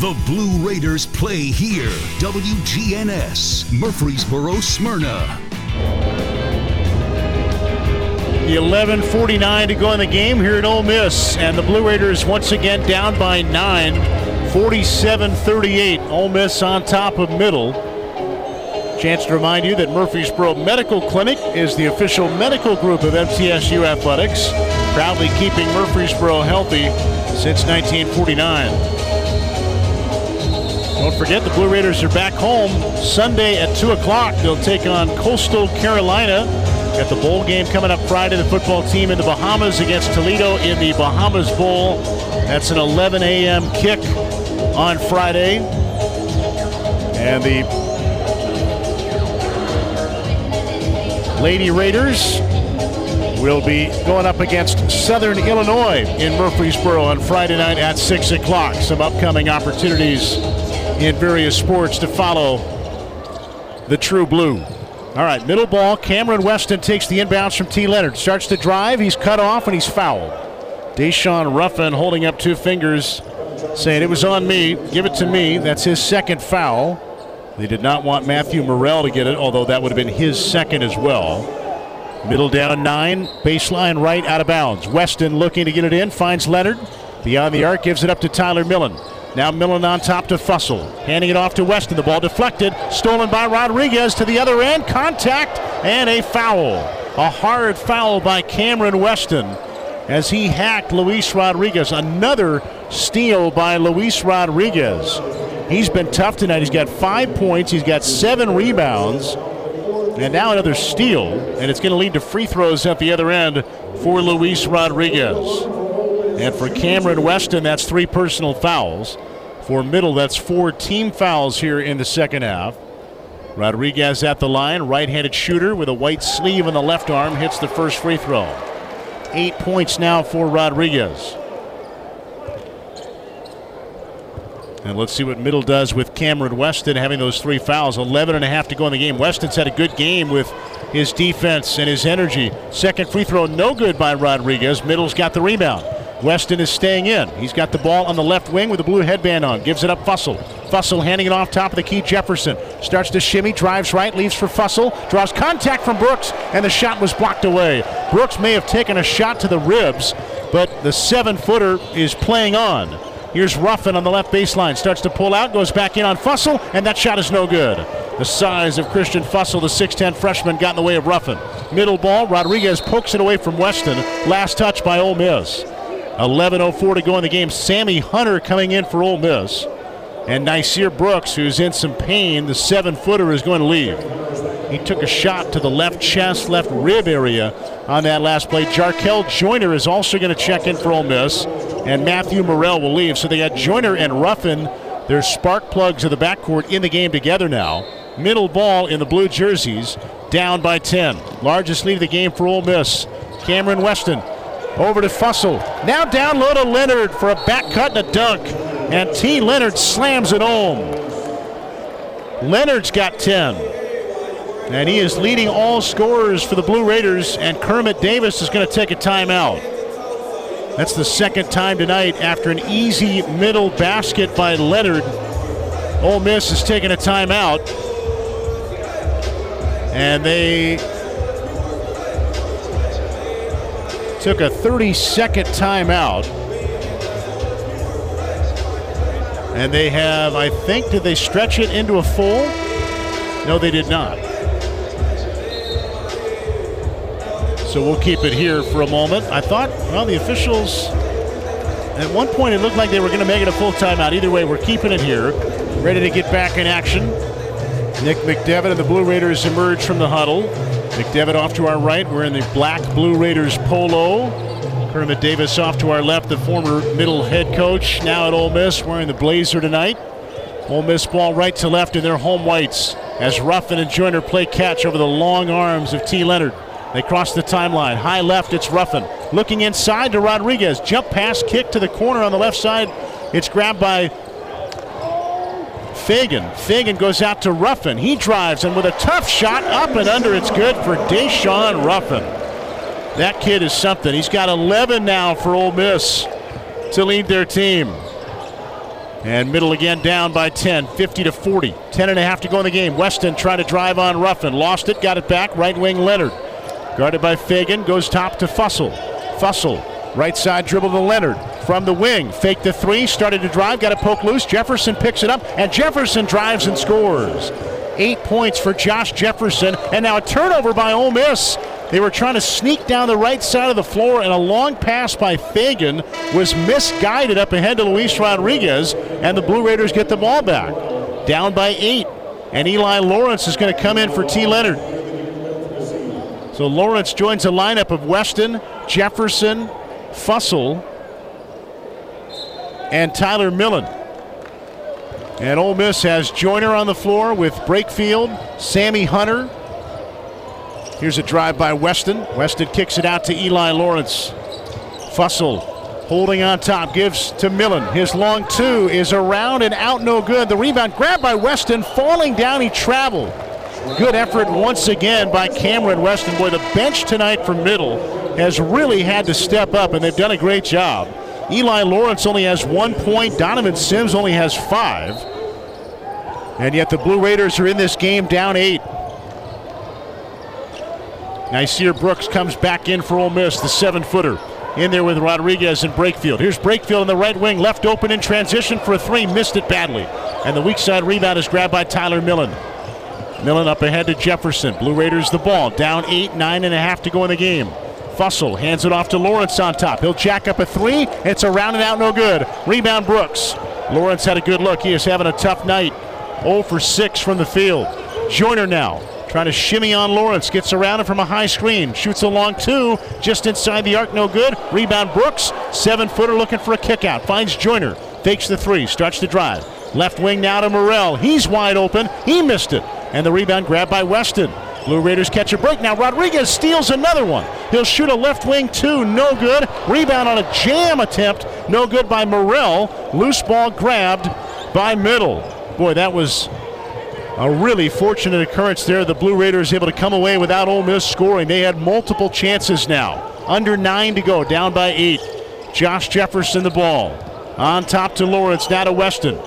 The Blue Raiders play here. WGNS, Murfreesboro, Smyrna. The 11:49 to go in the game here at Ole Miss, and the Blue Raiders once again down by nine, 47 38. Ole Miss on top of middle. Chance to remind you that Murfreesboro Medical Clinic is the official medical group of MTSU Athletics, proudly keeping Murfreesboro healthy since 1949. Don't forget the Blue Raiders are back home Sunday at 2 o'clock. They'll take on Coastal Carolina. Got the bowl game coming up Friday. The football team in the Bahamas against Toledo in the Bahamas Bowl. That's an 11 a.m. kick on Friday. And the Lady Raiders will be going up against Southern Illinois in Murfreesboro on Friday night at 6 o'clock. Some upcoming opportunities in various sports to follow the True Blue. All right, middle ball. Cameron Weston takes the inbounds from T. Leonard. Starts to drive. He's cut off and he's fouled. Daeshun Ruffin holding up two fingers, saying, It was on me. Give it to me. That's his second foul. They did not want Matthew Murrell to get it, although that would have been his second as well. Middle down nine, baseline right out of bounds. Weston looking to get it in, finds Leonard. Beyond the arc, gives it up to Tyler Millen. Now Millen on top to Fussell. Handing it off to Weston. The ball deflected. Stolen by Rodriguez to the other end. Contact and a foul. A hard foul by Cameron Weston as he hacked Luis Rodriguez. Another steal by Luis Rodriguez. He's been tough tonight. He's got five points, he's got seven rebounds, and now another steal. And it's going to lead to free throws at the other end for Luis Rodriguez. And for Cameron Weston, that's three personal fouls. For Middle, that's four team fouls here in the second half. Rodriguez at the line, right handed shooter with a white sleeve on the left arm, hits the first free throw. Eight points now for Rodriguez. And let's see what Middle does with Cameron Weston having those three fouls. 11 and a half to go in the game. Weston's had a good game with his defense and his energy. Second free throw, no good by Rodriguez. Middle's got the rebound. Weston is staying in. He's got the ball on the left wing with a blue headband on. Gives it up Fussell. Fussell handing it off top of the key Jefferson. Starts to shimmy, drives right, leaves for Fussell. Draws contact from Brooks, and the shot was blocked away. Brooks may have taken a shot to the ribs, but the seven footer is playing on. Here's Ruffin on the left baseline. Starts to pull out, goes back in on Fussell, and that shot is no good. The size of Christian Fussell, the 6'10 freshman, got in the way of Ruffin. Middle ball, Rodriguez pokes it away from Weston. Last touch by Ole Miss. 11.04 to go in the game. Sammy Hunter coming in for Ole Miss. And Nysier Brooks, who's in some pain, the seven footer, is going to leave. He took a shot to the left chest, left rib area on that last play. Jarkel Joiner is also going to check in for Ole Miss, and Matthew Murrell will leave. So they got Joiner and Ruffin, their spark plugs of the backcourt, in the game together now. Middle ball in the blue jerseys, down by 10. Largest lead of the game for Ole Miss. Cameron Weston over to Fussell. Now down low to Leonard for a back cut and a dunk. And T. Leonard slams it home. Leonard's got 10. And he is leading all scorers for the Blue Raiders, and Kermit Davis is going to take a timeout. That's the second time tonight after an easy middle basket by Leonard. Ole Miss is taking a timeout. And they took a 30 second timeout. And they have, I think, did they stretch it into a full? No, they did not. So we'll keep it here for a moment. I thought, well, the officials, at one point it looked like they were going to make it a full timeout. Either way, we're keeping it here. Ready to get back in action. Nick McDevitt and the Blue Raiders emerge from the huddle. McDevitt off to our right. We're in the black Blue Raiders polo. Kermit Davis off to our left, the former middle head coach, now at Ole Miss, wearing the blazer tonight. Ole Miss ball right to left in their home whites as Ruffin and Joiner play catch over the long arms of T. Leonard. They cross the timeline. High left, it's Ruffin. Looking inside to Rodriguez. Jump pass, kick to the corner on the left side. It's grabbed by Fagan. Fagan goes out to Ruffin. He drives, and with a tough shot up and under, it's good for Daeshun Ruffin. That kid is something. He's got 11 now for Ole Miss to lead their team. And middle again down by 10, 50 to 40. 10 and a half to go in the game. Weston trying to drive on Ruffin. Lost it, got it back. Right wing Leonard. Guarded by Fagan, goes top to Fussell. Fussell, right side dribble to Leonard. from the wing. Fake the three, started to drive, got a poke loose. Jefferson picks it up, and Jefferson drives and scores. Eight points for Josh Jefferson, and now a turnover by Ole Miss. They were trying to sneak down the right side of the floor, and a long pass by Fagan was misguided up ahead to Luis Rodriguez, and the Blue Raiders get the ball back. Down by eight, and Eli Lawrence is going to come in for T. Leonard. So Lawrence joins a lineup of Weston, Jefferson, Fussell, and Tyler Millen. And Ole Miss has Joiner on the floor with Brakefield, Sammy Hunter, Here's a drive by Weston. Weston kicks it out to Eli Lawrence. Fussell holding on top, gives to Millen. His long two is around and out, no good. The rebound grabbed by Weston, falling down, he traveled. Good effort once again by Cameron Weston. Boy, the bench tonight for Middle has really had to step up, and they've done a great job. Eli Lawrence only has one point, Donovan Sims only has five. And yet the Blue Raiders are in this game down eight. Nysier Brooks comes back in for Ole Miss, the seven footer. In there with Rodriguez and Brakefield. Here's Brakefield in the right wing, left open in transition for a three, missed it badly. And the weak side rebound is grabbed by Tyler Millen. Millen up ahead to Jefferson. Blue Raiders the ball. Down eight, nine and a half to go in the game. Fussell hands it off to Lawrence on top. He'll jack up a three. It's a round and out, no good. Rebound Brooks. Lawrence had a good look. He is having a tough night. 0 for 6 from the field. Joiner now Trying to shimmy on Lawrence. Gets around him from a high screen. Shoots a long two. Just inside the arc. No good. Rebound Brooks. Seven footer looking for a kick out. Finds Joiner. Fakes the three. Starts to drive. Left wing now to Murrell. He's wide open. He missed it. And the rebound grabbed by Weston. Blue Raiders catch a break. Now Rodriguez steals another one. He'll shoot a left wing two. No good. Rebound on a jam attempt. No good by Murrell. Loose ball grabbed by Middle. Boy, that was a really fortunate occurrence there. The Blue Raiders able to come away without Ole Miss scoring. They had multiple chances now. Under nine to go, down by eight. Josh Jefferson the ball. On top to Lawrence, now to Weston.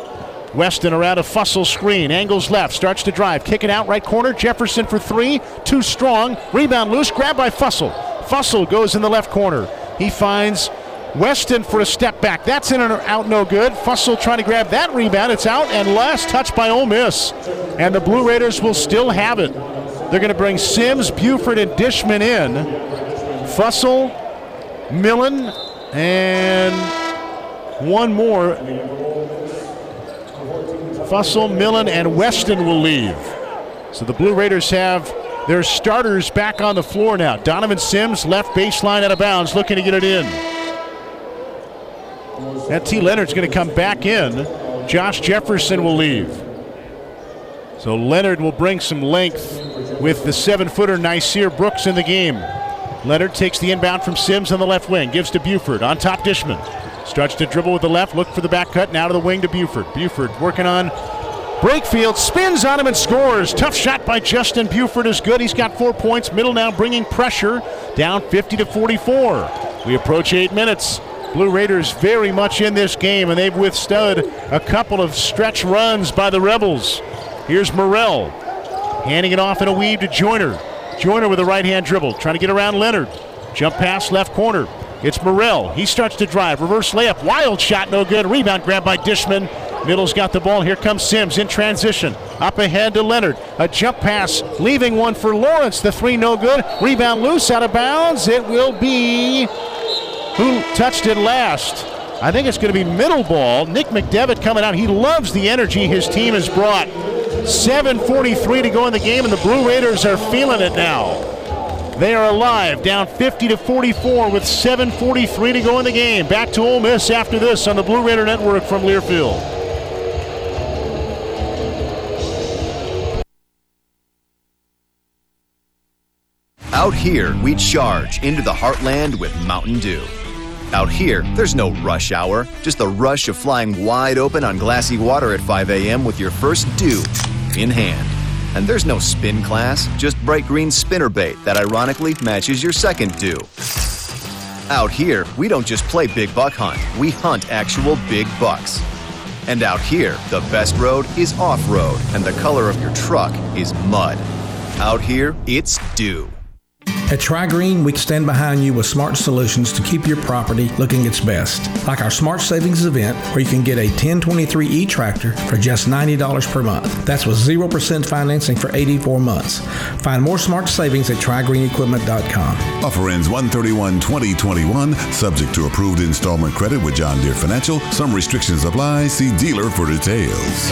Weston around a Fussell screen, angles left, starts to drive, kick it out right corner. Jefferson for three, too strong. Rebound loose, grab by Fussell. Fussell goes in the left corner. He finds Weston for a step back. That's in and out, no good. Fussell trying to grab that rebound. It's out, and last touch by Ole Miss. And the Blue Raiders will still have it. They're going to bring Sims, Buford, and Dishman in. Fussell, Millen, and one more. Fussell, Millen, and Weston will leave. So the Blue Raiders have their starters back on the floor now. Donovan Sims, left baseline out of bounds, looking to get it in. That T. Leonard's going to come back in. Josh Jefferson will leave. So Leonard will bring some length with the seven footer Nysier Brooks in the game. Leonard takes the inbound from Sims on the left wing, gives to Buford on top Dishman. Starts to dribble with the left, look for the back cut, now to the wing to Buford. Buford working on Brakefield, spins on him and scores. Tough shot by Justin Buford is good. He's got four points. Middle now bringing pressure down 50 to 44. We approach eight minutes. Blue Raiders very much in this game, and they've withstood a couple of stretch runs by the Rebels. Here's Murrell handing it off in a weave to Joiner. Joiner with a right hand dribble, trying to get around Leonard. Jump pass left corner. It's Murrell. He starts to drive. Reverse layup. Wild shot, no good. Rebound grab by Dishman. Middle's got the ball. Here comes Sims in transition. Up ahead to Leonard. A jump pass, leaving one for Lawrence. The three no good. Rebound loose out of bounds. It will be who touched it last? I think it's going to be middle ball. Nick McDevitt coming out. He loves the energy his team has brought. 7.43 to go in the game, and the Blue Raiders are feeling it now. They are alive, down 50 to 44 with 7.43 to go in the game. Back to Ole Miss after this on the Blue Raider Network from Learfield. Out here, we charge into the heartland with Mountain Dew. Out here, there's no rush hour, just the rush of flying wide open on glassy water at 5 a.m. with your first dew in hand. And there's no spin class, just bright green spinner bait that ironically matches your second dew. Out here, we don't just play big buck hunt, we hunt actual big bucks. And out here, the best road is off road, and the color of your truck is mud. Out here, it's dew. At TriGreen, we stand behind you with smart solutions to keep your property looking its best. Like our Smart Savings event, where you can get a 1023E tractor for just $90 per month. That's with 0% financing for 84 months. Find more smart savings at TriGreenEquipment.com. Offer ends 131 2021, subject to approved installment credit with John Deere Financial. Some restrictions apply. See dealer for details.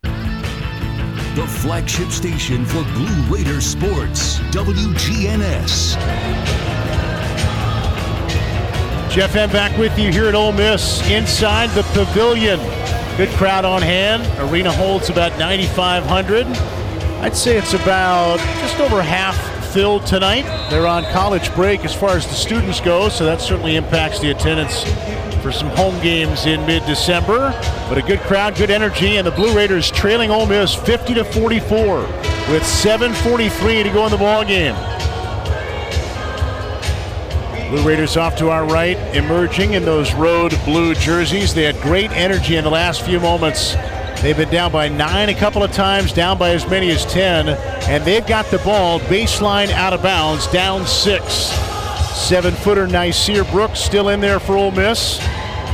The flagship station for Blue Raider sports, WGNS. Jeff M. back with you here at Ole Miss inside the pavilion. Good crowd on hand. Arena holds about 9,500. I'd say it's about just over half filled tonight. They're on college break as far as the students go, so that certainly impacts the attendance for some home games in mid-December. But a good crowd, good energy, and the Blue Raiders trailing Ole Miss 50 to 44 with 7:43 to go in the ball game. Blue Raiders off to our right, emerging in those road blue jerseys. They had great energy in the last few moments. They've been down by nine a couple of times, down by as many as 10, and they've got the ball baseline out of bounds, down six. Seven footer Nysier Brooks still in there for Ole Miss.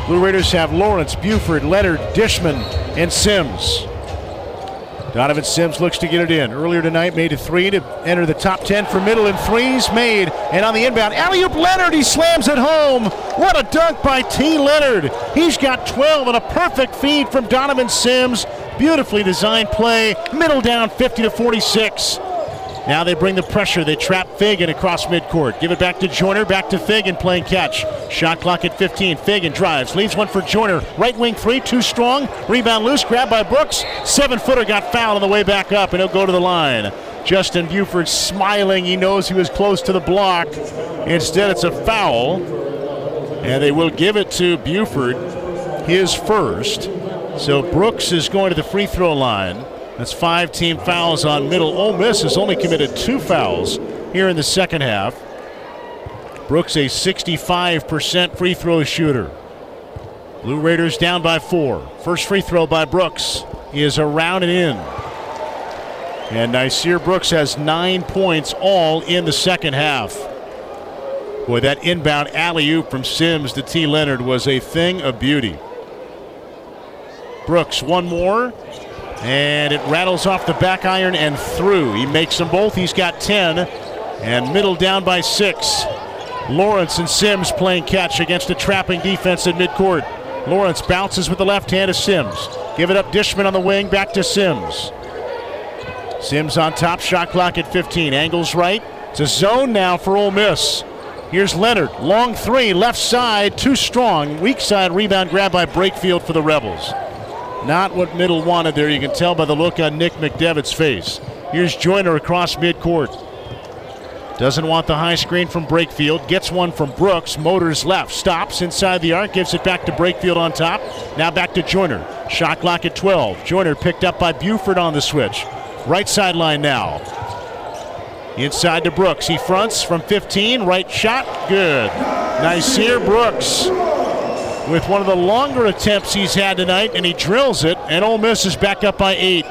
Blue Raiders have Lawrence, Buford, Leonard, Dishman, and Sims. Donovan Sims looks to get it in. Earlier tonight, made a three to enter the top 10 for middle and threes made. And on the inbound, alley oop Leonard, he slams it home. What a dunk by T. Leonard. He's got 12 and a perfect feed from Donovan Sims. Beautifully designed play. Middle down 50 to 46. Now they bring the pressure. They trap Fagan across midcourt. Give it back to Joiner. Back to Fagan playing catch. Shot clock at 15. Fagan drives. Leaves one for Joiner. Right wing three. Too strong. Rebound loose. Grab by Brooks. Seven footer got fouled on the way back up, and he'll go to the line. Justin Buford smiling. He knows he was close to the block. Instead, it's a foul. And they will give it to Buford, his first. So Brooks is going to the free throw line. That's five team fouls on middle. Ole Miss has only committed two fouls here in the second half. Brooks, a 65% free throw shooter. Blue Raiders down by four. First free throw by Brooks is around and in. And Nysier Brooks has nine points all in the second half. Boy, that inbound alley oop from Sims to T. Leonard was a thing of beauty. Brooks, one more. And it rattles off the back iron and through. He makes them both. He's got 10. And middle down by six. Lawrence and Sims playing catch against a trapping defense at midcourt. Lawrence bounces with the left hand to Sims. Give it up, Dishman on the wing, back to Sims. Sims on top, shot clock at 15. Angles right. It's a zone now for Ole Miss. Here's Leonard. Long three, left side, too strong. Weak side rebound grab by Brakefield for the Rebels. Not what middle wanted there. You can tell by the look on Nick McDevitt's face. Here's Joiner across midcourt. Doesn't want the high screen from Brakefield. Gets one from Brooks. Motors left. Stops inside the arc. Gives it back to Brakefield on top. Now back to Joiner. Shot clock at 12. Joiner picked up by Buford on the switch. Right sideline now. Inside to Brooks. He fronts from 15. Right shot. Good. Nysier Brooks with one of the longer attempts he's had tonight, and he drills it, and Ole Miss is back up by eight.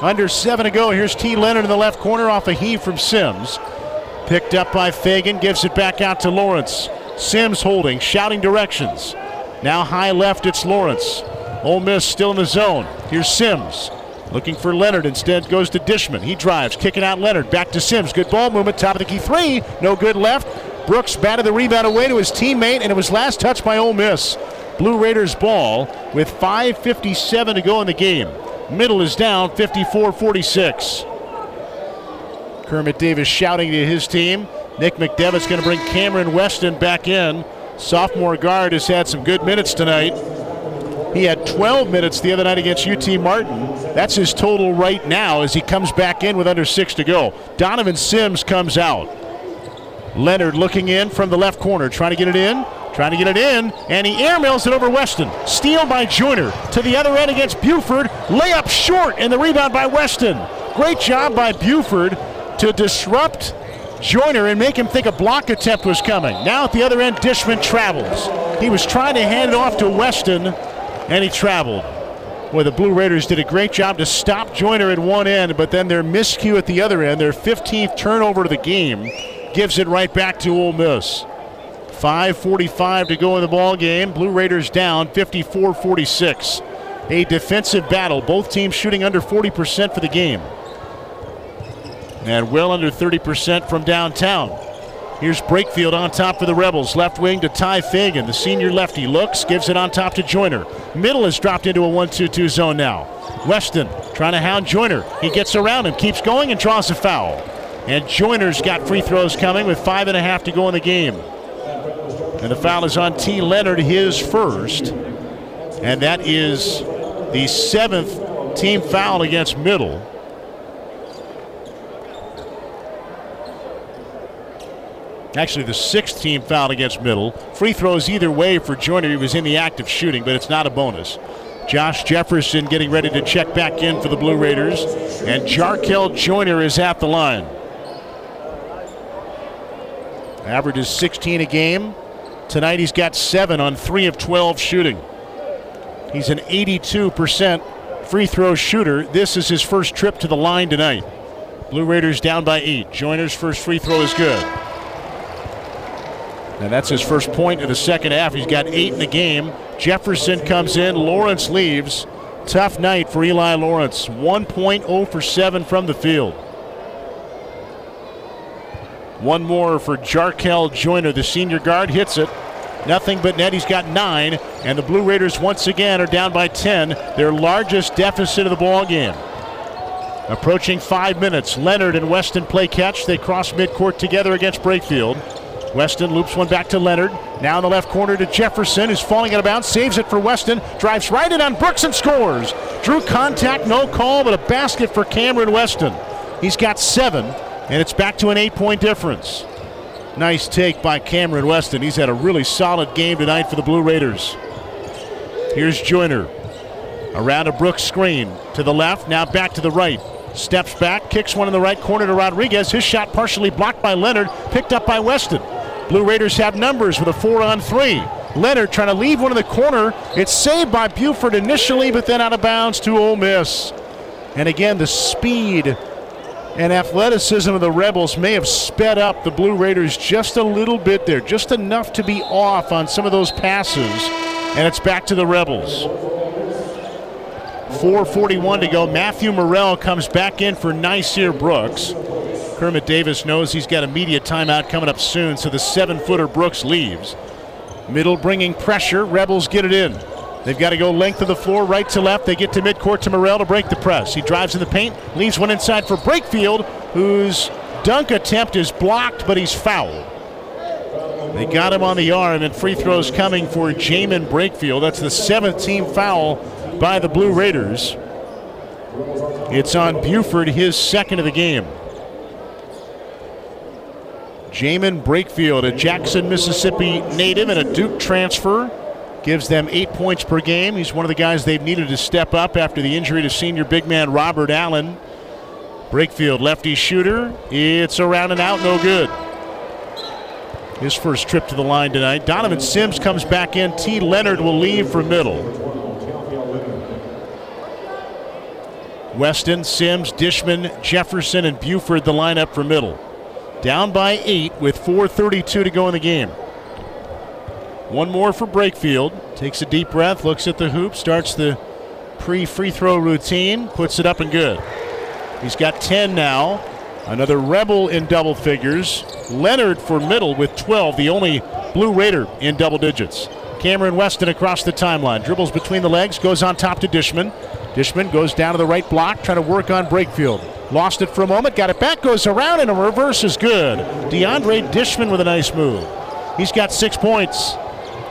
Under seven to go. Here's T. Leonard in the left corner off a heave from Sims. Picked up by Fagan, gives it back out to Lawrence. Sims holding, shouting directions. Now high left, it's Lawrence. Ole Miss still in the zone. Here's Sims. Looking for Leonard. Instead goes to Dishman. He drives, kicking out Leonard. Back to Sims. Good ball movement. Top of the key three. No good left. Brooks batted the rebound away to his teammate, and it was last touched by Ole Miss. Blue Raiders ball with 5.57 to go in the game. Middle is down 54 46. Kermit Davis shouting to his team. Nick McDevitt's going to bring Cameron Weston back in. Sophomore guard has had some good minutes tonight. He had 12 minutes the other night against UT Martin. That's his total right now as he comes back in with under six to go. Donovan Sims comes out. Leonard looking in from the left corner, trying to get it in, trying to get it in, and he airmails it over Weston. Steal by Joiner to the other end against Buford. Layup short, and the rebound by Weston. Great job by Buford to disrupt Joiner and make him think a block attempt was coming. Now at the other end, Dishman travels. He was trying to hand it off to Weston, and he traveled. Boy, the Blue Raiders did a great job to stop Joiner at one end, but then their miscue at the other end, their 15th turnover of the game, gives it right back to Ole Miss. 5.45 to go in the ball game. Blue Raiders down 54 46. A defensive battle. Both teams shooting under 40% for the game. And well under 30% from downtown. Here's Brakefield on top for the Rebels. Left wing to Tye Fagan. The senior lefty looks, gives it on top to Joiner. Middle is dropped into a 1 2 2 zone now. Weston trying to hound Joiner. He gets around him, keeps going, and draws a foul. And Joiner's got free throws coming with five and a half to go in the game. And the foul is on T. Leonard, his first. And that is the seventh team foul against Middle. Actually, the sixth team foul against Middle. Free throws either way for Joiner. He was in the act of shooting, but it's not a bonus. Josh Jefferson getting ready to check back in for the Blue Raiders. And Jarkel Joiner is at the line. Average is 16 a game. Tonight he's got seven on three of 12 shooting. He's an 82% free throw shooter. This is his first trip to the line tonight. Blue Raiders down by eight. Joiner's first free throw is good. And that's his first point in the second half. He's got eight in the game. Jefferson comes in. Lawrence leaves. Tough night for Eli Lawrence. 1.0 for 7 from the field. One more for Jarkel Joiner. The senior guard hits it. Nothing but net. He's got nine. And the Blue Raiders once again are down by 10. Their largest deficit of the ball game. Approaching five minutes. Leonard and Weston play catch. They cross midcourt together against Brakefield. Weston loops one back to Leonard. Now in the left corner to Jefferson, who's falling out of bounds. Saves it for Weston. Drives right in on Brooks and scores. Drew contact, no call, but a basket for Cameron Weston. He's got seven, and it's back to an eight point difference. Nice take by Cameron Weston. He's had a really solid game tonight for the Blue Raiders. Here's Joiner. Around a Brooks screen to the left, now back to the right. Steps back, kicks one in the right corner to Rodriguez. His shot partially blocked by Leonard, picked up by Weston. Blue Raiders have numbers with a four on three. Leonard trying to leave one in the corner. It's saved by Buford initially, but then out of bounds to Ole Miss. And again, the speed and athleticism of the Rebels may have sped up the Blue Raiders just a little bit there, just enough to be off on some of those passes. And it's back to the Rebels. 4.41 to go. Matthew Murrell comes back in for Nysier Brooks. Kermit Davis knows he's got a media timeout coming up soon, so the seven footer Brooks leaves. Middle bringing pressure. Rebels get it in. They've got to go length of the floor, right to left. They get to midcourt to Murrell to break the press. He drives in the paint, leaves one inside for Brakefield, whose dunk attempt is blocked, but he's fouled. They got him on the arm, and free throws coming for Jaemyn Brakefield. That's the seventh team foul by the Blue Raiders. It's on Buford, his second of the game. Jaemyn Brakefield, a Jackson, Mississippi native and a Duke transfer, gives them eight points per game. He's one of the guys they've needed to step up after the injury to senior big man Robert Allen. Brakefield, lefty shooter. It's around and out, no good. His first trip to the line tonight. Donovan Sims comes back in. T. Leonard will leave for middle. Weston, Sims, Dishman, Jefferson, and Buford the lineup for middle. Down by eight with 4.32 to go in the game. One more for Brakefield. Takes a deep breath, looks at the hoop, starts the pre free throw routine, puts it up and good. He's got 10 now. Another Rebel in double figures. Leonard for middle with 12, the only Blue Raider in double digits. Cameron Weston across the timeline. Dribbles between the legs, goes on top to Dishman. Dishman goes down to the right block, trying to work on Brakefield. Lost it for a moment, got it back, goes around, and a reverse is good. DeAndre Dishman with a nice move. He's got six points.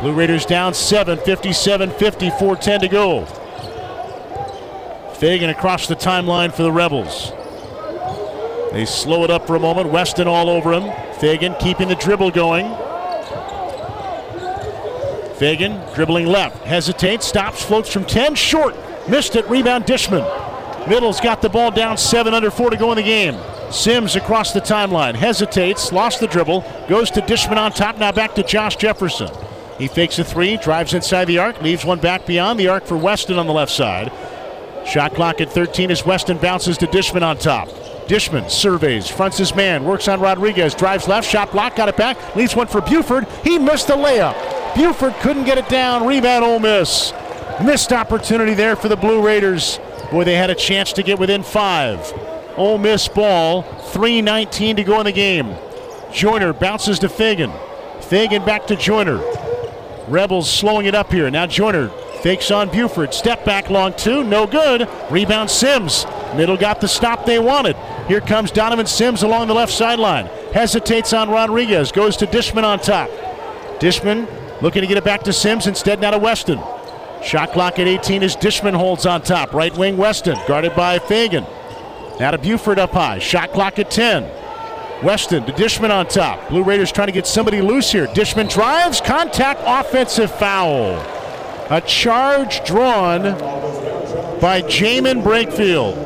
Blue Raiders down 7, 57 50, 410 to go. Fagan across the timeline for the Rebels. They slow it up for a moment. Weston all over him. Fagan keeping the dribble going. Fagan dribbling left, hesitates, stops, floats from 10, short, missed it, rebound Dishman. Middle's got the ball down, seven under four to go in the game. Sims across the timeline, hesitates, lost the dribble, goes to Dishman on top, now back to Josh Jefferson. He fakes a three, drives inside the arc, leaves one back beyond the arc for Weston on the left side. Shot clock at 13 as Weston bounces to Dishman on top. Dishman surveys, fronts his man, works on Rodriguez, drives left, shot block, got it back, leaves one for Buford. He missed the layup. Buford couldn't get it down. Rebound, Ole Miss. Missed opportunity there for the Blue Raiders. Boy, they had a chance to get within five. Ole Miss ball, 3.19 to go in the game. Joiner bounces to Fagan. Fagan back to Joiner. Rebels slowing it up here. Now Joiner fakes on Buford. Step back long two, no good. Rebound Sims. Middle got the stop they wanted. Here comes Donovan Sims along the left sideline. Hesitates on Rodriguez. Goes to Dishman on top. Dishman looking to get it back to Sims. Instead, now to Weston. Shot clock at 18 as Dishman holds on top. Right wing Weston, guarded by Fagan. Now to Buford up high. Shot clock at 10. Weston to Dishman on top. Blue Raiders trying to get somebody loose here. Dishman drives, contact, offensive foul. A charge drawn by Jaemyn Brakefield.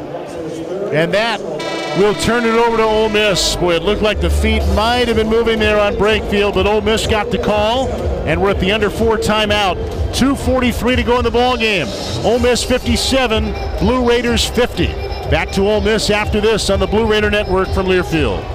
And that will turn it over to Ole Miss. Boy, it looked like the feet might have been moving there on Brakefield, but Ole Miss got the call, and we're at the under four timeout. 2.43 to go in the ball game. Ole Miss 57, Blue Raiders 50. Back to Ole Miss after this on the Blue Raider Network from Learfield.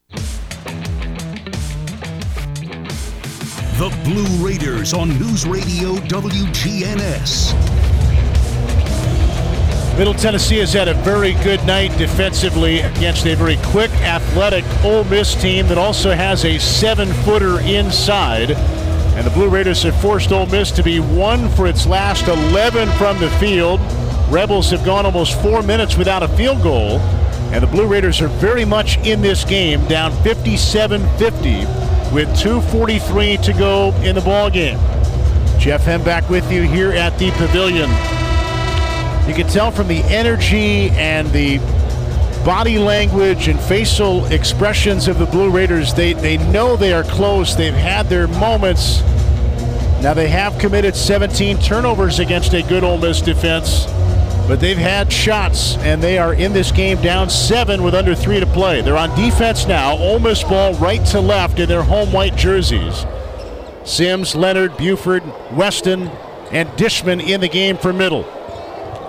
The Blue Raiders on News Radio WGNS. Middle Tennessee has had a very good night defensively against a very quick, athletic Ole Miss team that also has a seven-footer inside. And the Blue Raiders have forced Ole Miss to be one for its last 11 from the field. Rebels have gone almost four minutes without a field goal. And the Blue Raiders are very much in this game, down 57-50 with 2.43 to go in the ball game. Jeff Hem back with you here at the Pavilion. You can tell from the energy and the body language and facial expressions of the Blue Raiders, they, they know they are close. They've had their moments. Now they have committed 17 turnovers against a good Ole Miss defense, but they've had shots, and they are in this game down seven with under three to play. They're on defense now. Ole Miss ball right to left in their home white jerseys. Sims, Leonard, Buford, Weston, and Dishman in the game for middle.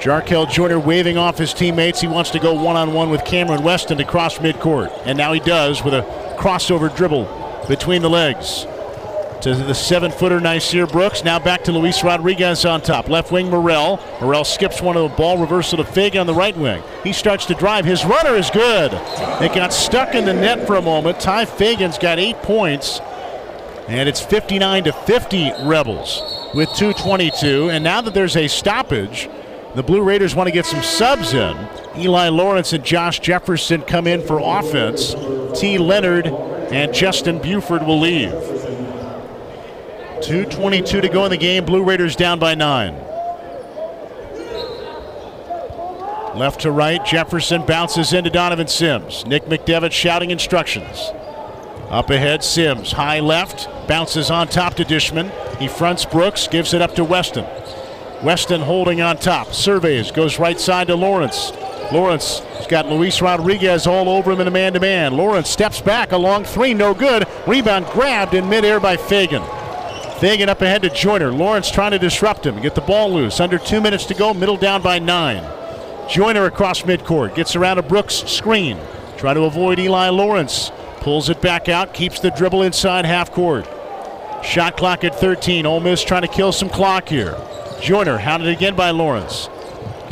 Jarkel Joiner waving off his teammates. He wants to go one on one with Cameron Weston to cross midcourt. And now he does with a crossover dribble between the legs. To the seven footer Nysier Brooks. Now back to Luis Rodriguez on top. Left wing Murrell. Murrell skips one of the ball reversal to Fig on the right wing. He starts to drive. His runner is good. It got stuck in the net for a moment. Tye Fagan's got eight points. And it's 59 to 50 Rebels with 222. And now that there's a stoppage, the Blue Raiders want to get some subs in. Eli Lawrence and Josh Jefferson come in for offense. T. Leonard and Justin Buford will leave. 2.22 to go in the game. Blue Raiders down by nine. Left to right, Jefferson bounces into Donovan Sims. Nick McDevitt shouting instructions. Up ahead, Sims, high left, bounces on top to Dishman. He fronts Brooks, gives it up to Weston. Weston holding on top, surveys, goes right side to Lawrence. Lawrence has got Luis Rodriguez all over him in a man to man. Lawrence steps back along three, no good. Rebound grabbed in midair by Fagan. Fagan up ahead to Joiner. Lawrence trying to disrupt him, get the ball loose. Under two minutes to go, middle down by nine. Joiner across midcourt, gets around a Brooks screen. Try to avoid Eli Lawrence. Pulls it back out, keeps the dribble inside half court. Shot clock at 13. Ole Miss trying to kill some clock here. Joiner hounded again by Lawrence.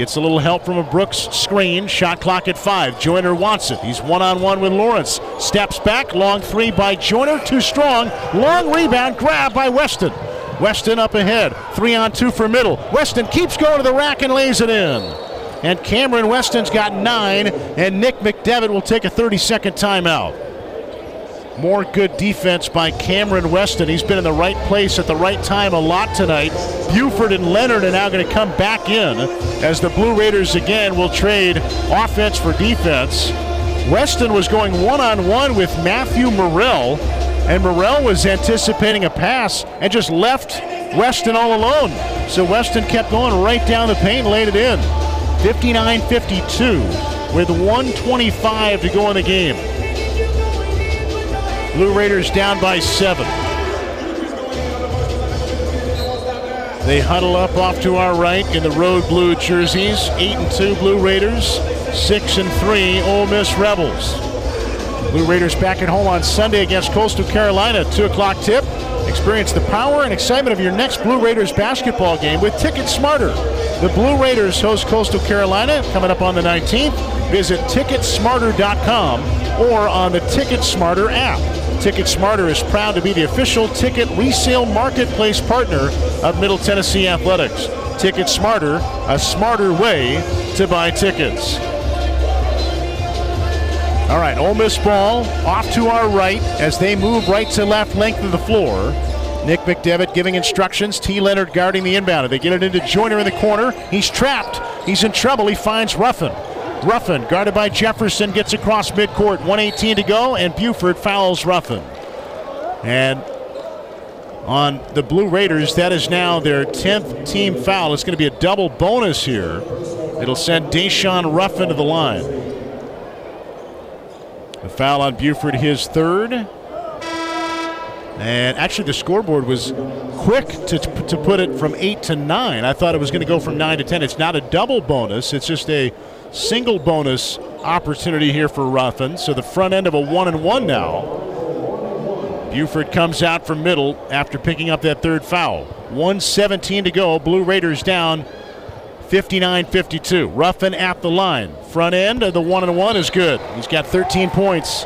Gets a little help from a Brooks screen. Shot clock at five. Joiner wants it. He's one on one with Lawrence. Steps back. Long three by Joiner. Too strong. Long rebound grab by Weston. Weston up ahead. Three on two for middle. Weston keeps going to the rack and lays it in. And Cameron Weston's got nine, and Nick McDevitt will take a 30 second timeout. More good defense by Cameron Weston. He's been in the right place at the right time a lot tonight. Buford and Leonard are now going to come back in as the Blue Raiders again will trade offense for defense. Weston was going one on one with Matthew Murrell, and Murrell was anticipating a pass and just left Weston all alone. So Weston kept going right down the paint, laid it in. 59 52 with 125 to go in the game. Blue Raiders down by seven. They huddle up off to our right in the road blue jerseys. Eight and two Blue Raiders, six and three Ole Miss Rebels. Blue Raiders back at home on Sunday against Coastal Carolina. Two o'clock tip. Experience the power and excitement of your next Blue Raiders basketball game with Ticket Smarter. The Blue Raiders host Coastal Carolina coming up on the 19th. Visit ticketsmarter.com or on the Ticket Smarter app. Ticket Smarter is proud to be the official ticket resale marketplace partner of Middle Tennessee Athletics. Ticket Smarter, a smarter way to buy tickets. All right, Ole Miss ball off to our right as they move right to left length of the floor. Nick McDevitt giving instructions. T. Leonard guarding the inbounder. They get it into Joiner in the corner. He's trapped. He's in trouble. He finds Ruffin. Ruffin, guarded by Jefferson, gets across midcourt. 118 to go, and Buford fouls Ruffin. And on the Blue Raiders, that is now their 10th team foul. It's going to be a double bonus here. It'll send Daeshun Ruffin to the line. The foul on Buford, his third. And actually, the scoreboard was quick to, to put it from 8 to 9. I thought it was going to go from 9 to 10. It's not a double bonus, it's just a single bonus opportunity here for Ruffin. So the front end of a 1 and 1 now. Buford comes out from middle after picking up that third foul. 117 to go. Blue Raiders down 59 52. Ruffin at the line. Front end of the 1 and 1 is good. He's got 13 points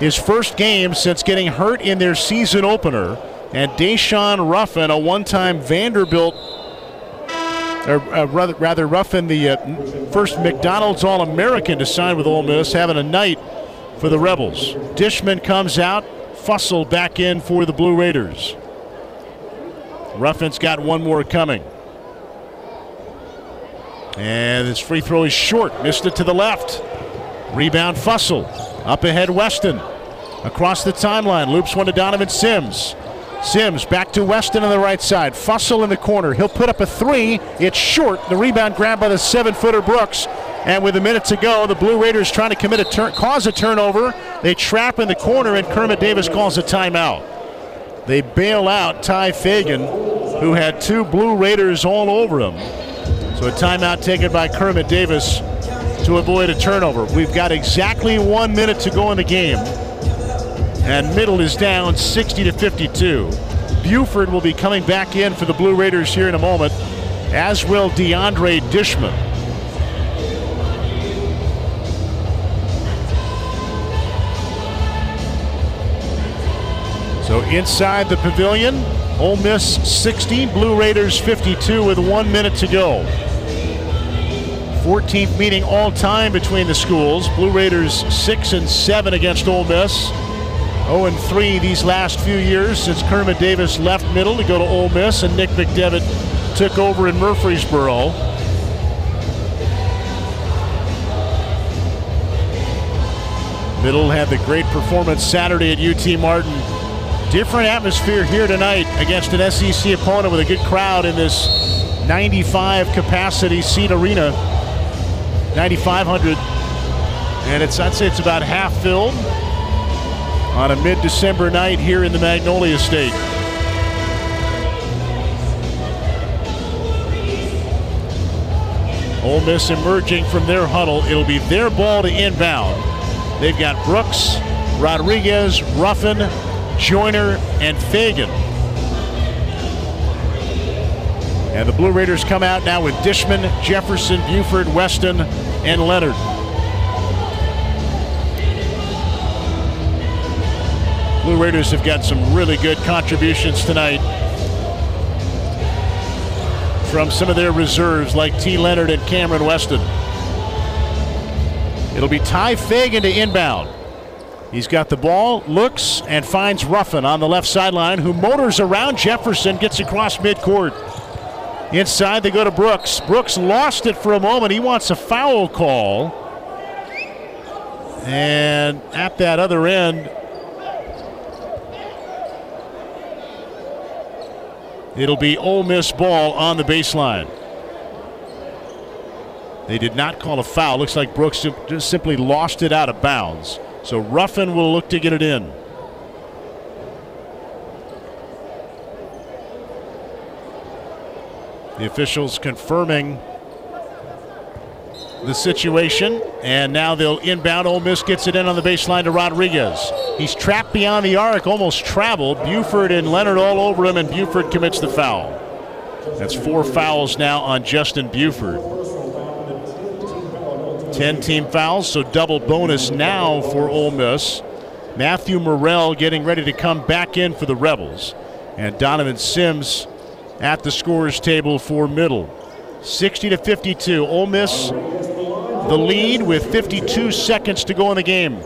his first game since getting hurt in their season opener. And Daeshun Ruffin, a one time Vanderbilt, or uh, rather, rather Ruffin, the uh, first McDonald's All American to sign with Ole Miss, having a night for the Rebels. Dishman comes out, Fussell back in for the Blue Raiders. Ruffin's got one more coming. And his free throw is short, missed it to the left. Rebound Fussell. Up ahead, Weston. Across the timeline, loops one to Donovan Sims. Sims back to Weston on the right side. Fussell in the corner. He'll put up a three. It's short. The rebound grabbed by the seven footer Brooks. And with a minute to go, the Blue Raiders trying to commit a turn, cause a turnover. They trap in the corner, and Kermit Davis calls a timeout. They bail out Tye Fagan, who had two Blue Raiders all over him. So a timeout taken by Kermit Davis to avoid a turnover. We've got exactly one minute to go in the game. And Middle is down 60 to 52. Buford will be coming back in for the Blue Raiders here in a moment, as will DeAndre Dishman. So inside the pavilion, Ole Miss 60, Blue Raiders 52 with one minute to go. 14th meeting all time between the schools. Blue Raiders 6 and 7 against Ole Miss. 0 and 3 these last few years since Kermit Davis left middle to go to Ole Miss and Nick McDevitt took over in Murfreesboro. Middle had the great performance Saturday at UT Martin. Different atmosphere here tonight against an SEC opponent with a good crowd in this 95 capacity seat arena. 9,500. And it's, I'd say it's about half filled on a mid December night here in the Magnolia State. Ole Miss emerging from their huddle. It'll be their ball to inbound. They've got Brooks, Rodriguez, Ruffin, Joiner, and Fagan. And the Blue Raiders come out now with Dishman, Jefferson, Buford, Weston, and Leonard. Blue Raiders have got some really good contributions tonight from some of their reserves like T. Leonard and Cameron Weston. It'll be Tye Fagan to inbound. He's got the ball, looks, and finds Ruffin on the left sideline, who motors around Jefferson, gets across midcourt. Inside, they go to Brooks. Brooks lost it for a moment. He wants a foul call. And at that other end, it'll be Ole Miss ball on the baseline. They did not call a foul. Looks like Brooks just simply lost it out of bounds. So Ruffin will look to get it in. The officials confirming the situation, and now they'll inbound. Ole Miss gets it in on the baseline to Rodriguez. He's trapped beyond the arc, almost traveled. Buford and Leonard all over him, and Buford commits the foul. That's four fouls now on Justin Buford. 10 team fouls, so double bonus now for Ole Miss. Matthew Murrell getting ready to come back in for the Rebels. And Donovan Sims at the scorers table for middle. 60 to 52. Ole Miss the lead with 52 seconds to go in the game.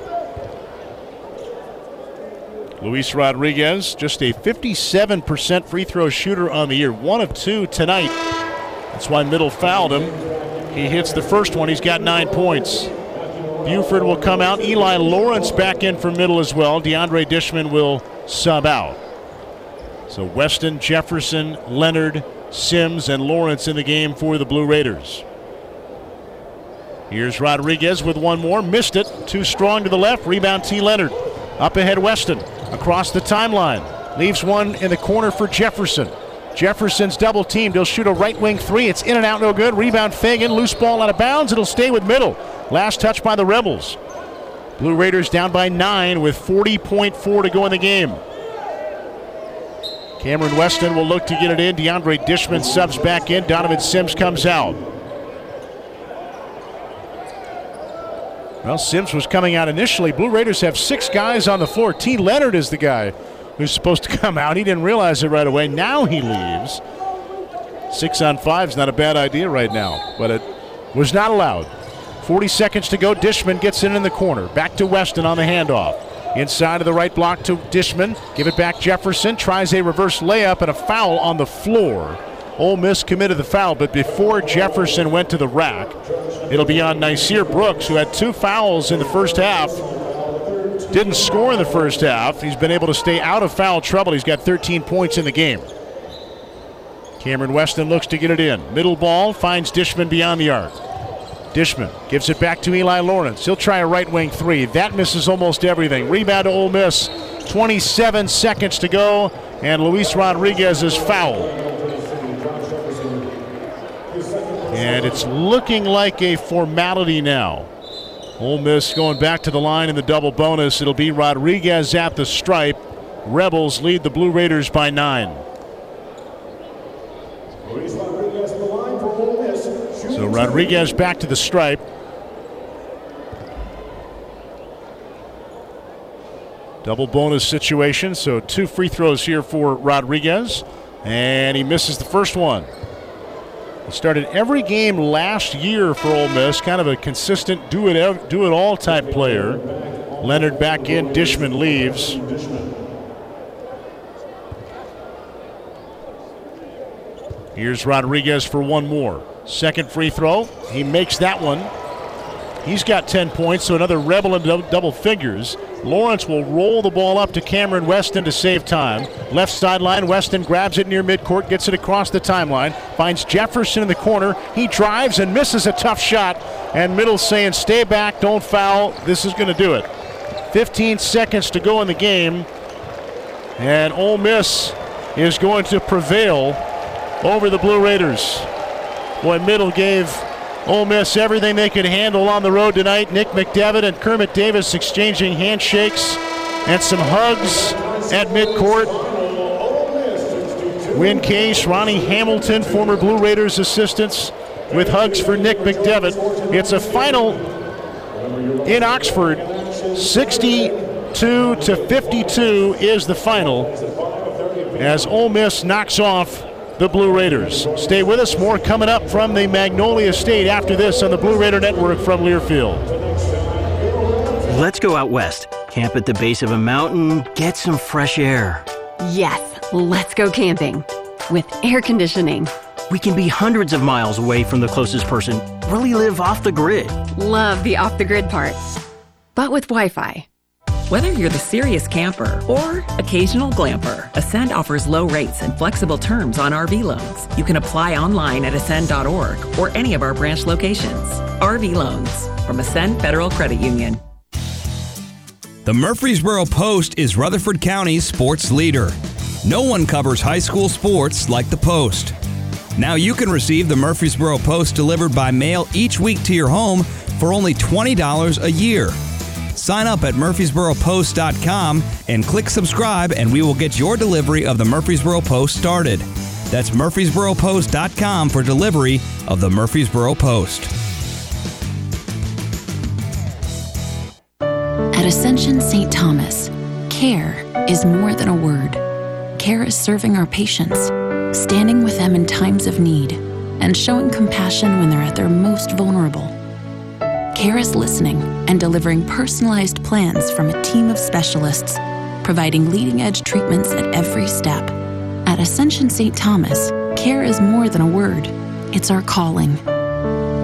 Luis Rodriguez, just a 57% free throw shooter on the year, one of two tonight. That's why Middle fouled him. He hits the first one. He's got nine points. Buford will come out. Eli Lawrence back in for middle as well. DeAndre Dishman will sub out. So Weston, Jefferson, Leonard, Sims, and Lawrence in the game for the Blue Raiders. Here's Rodriguez with one more. Missed it. Too strong to the left. Rebound T. Leonard. Up ahead, Weston. Across the timeline. Leaves one in the corner for Jefferson. Jefferson's double teamed. He'll shoot a right wing three. It's in and out, no good. Rebound Fagan. Loose ball out of bounds. It'll stay with middle. Last touch by the Rebels. Blue Raiders down by nine with 40.4 to go in the game. Cameron Weston will look to get it in. DeAndre Dishman subs back in. Donovan Sims comes out. Well, Sims was coming out initially. Blue Raiders have six guys on the floor. T. Leonard is the guy who's supposed to come out. He didn't realize it right away. Now he leaves. Six on five is not a bad idea right now, but it was not allowed. 40 seconds to go. Dishman gets in in the corner. Back to Weston on the handoff. Inside of the right block to Dishman. Give it back Jefferson. Tries a reverse layup and a foul on the floor. Ole Miss committed the foul, but before Jefferson went to the rack, it'll be on Nysier Brooks, who had two fouls in the first half didn't score in the first half. He's been able to stay out of foul trouble. He's got 13 points in the game. Cameron Weston looks to get it in. Middle ball finds Dishman beyond the arc. Dishman gives it back to Eli Lawrence. He'll try a right wing three. That misses almost everything. Rebound to Ole Miss. 27 seconds to go, and Luis Rodriguez is fouled. And it's looking like a formality now. Ole Miss going back to the line in the double bonus. It'll be Rodriguez at the stripe. Rebels lead the Blue Raiders by nine. So Rodriguez back to the stripe. Double bonus situation, so two free throws here for Rodriguez, and he misses the first one. Started every game last year for Ole Miss, kind of a consistent do it do it all type player. Leonard back in, Dishman leaves. Here's Rodriguez for one more. Second free throw. He makes that one. He's got 10 points, so another rebel in double figures. Lawrence will roll the ball up to Cameron Weston to save time. Left sideline, Weston grabs it near midcourt, gets it across the timeline, finds Jefferson in the corner. He drives and misses a tough shot, and Middle saying, Stay back, don't foul. This is going to do it. 15 seconds to go in the game, and Ole Miss is going to prevail over the Blue Raiders. Boy, Middle gave Ole Miss everything they could handle on the road tonight. Nick McDevitt and Kermit Davis exchanging handshakes and some hugs at midcourt. Win Case, Ronnie Hamilton, former Blue Raiders assistants, with hugs for Nick McDevitt. It's a final in Oxford. 62 to 52 is the final as Ole Miss knocks off the Blue Raiders. Stay with us. More coming up from the Magnolia State after this on the Blue Raider Network from Learfield. Let's go out west. Camp at the base of a mountain, get some fresh air. Yes, let's go camping with air conditioning. We can be hundreds of miles away from the closest person. Really live off the grid. Love the off the grid part. But with Wi Fi. Whether you're the serious camper or occasional glamper, Ascend offers low rates and flexible terms on RV loans. You can apply online at ascend.org or any of our branch locations. RV loans from Ascend Federal Credit Union. The Murfreesboro Post is Rutherford County's sports leader. No one covers high school sports like the Post. Now you can receive the Murfreesboro Post delivered by mail each week to your home for only $20 a year. Sign up at murfreesboropost.com and click subscribe, and we will get your delivery of the Murfreesboro Post started. That's murfreesboropost.com for delivery of the Murfreesboro Post. At Ascension St. Thomas, care is more than a word. Care is serving our patients, standing with them in times of need, and showing compassion when they're at their most vulnerable. Care is listening and delivering personalized plans from a team of specialists, providing leading edge treatments at every step. At Ascension St. Thomas, care is more than a word, it's our calling.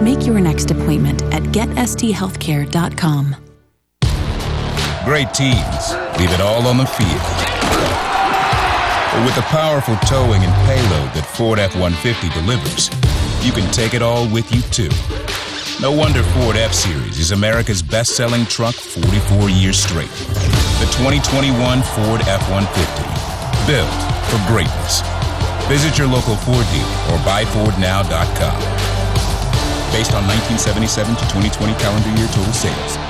Make your next appointment at getsthealthcare.com. Great teams leave it all on the field. With the powerful towing and payload that Ford F 150 delivers, you can take it all with you too. No wonder Ford F Series is America's best selling truck 44 years straight. The 2021 Ford F 150. Built for greatness. Visit your local Ford dealer or buyfordnow.com. Based on 1977 to 2020 calendar year total sales.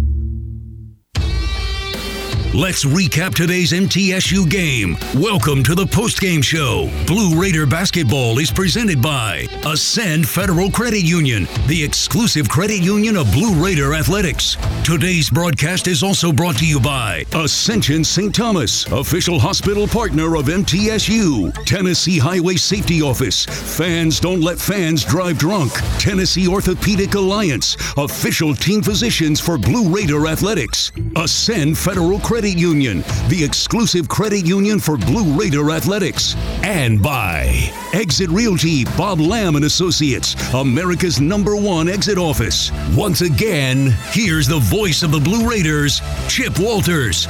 Let's recap today's MTSU game. Welcome to the postgame show. Blue Raider basketball is presented by Ascend Federal Credit Union, the exclusive credit union of Blue Raider Athletics. Today's broadcast is also brought to you by Ascension St. Thomas, official hospital partner of MTSU, Tennessee Highway Safety Office. Fans don't let fans drive drunk. Tennessee Orthopedic Alliance, official team physicians for Blue Raider Athletics. Ascend Federal Credit Credit Union, the exclusive credit union for Blue Raider athletics. And by Exit Realty Bob Lamb and Associates, America's number one exit office. Once again, here's the voice of the Blue Raiders, Chip Walters.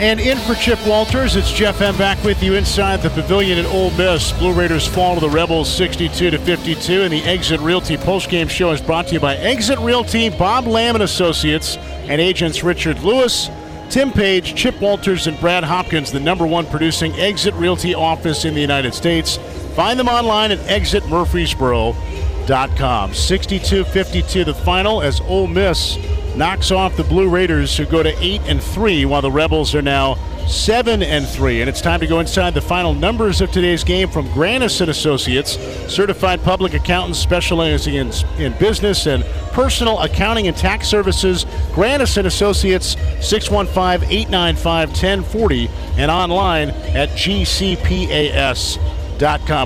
And in for Chip Walters, it's Jeff M. back with you inside the pavilion at Ole Miss. Blue Raiders fall to the Rebels 62 to 52, and the Exit Realty postgame show is brought to you by Exit Realty, Bob Lamb and Associates, and agents Richard Lewis, Tim Page, Chip Walters, and Brad Hopkins, the number one producing Exit Realty office in the United States. Find them online at exitmurfreesboro.com. 62-52 the final as Ole Miss knocks off the Blue Raiders, who go to eight and three, while the Rebels are now seven and three. And it's time to go inside the final numbers of today's game from Granis and Associates, certified public accountants specializing in, in business and personal accounting and tax services. Granis and Associates, 615-895-1040, and online at gcpas.com.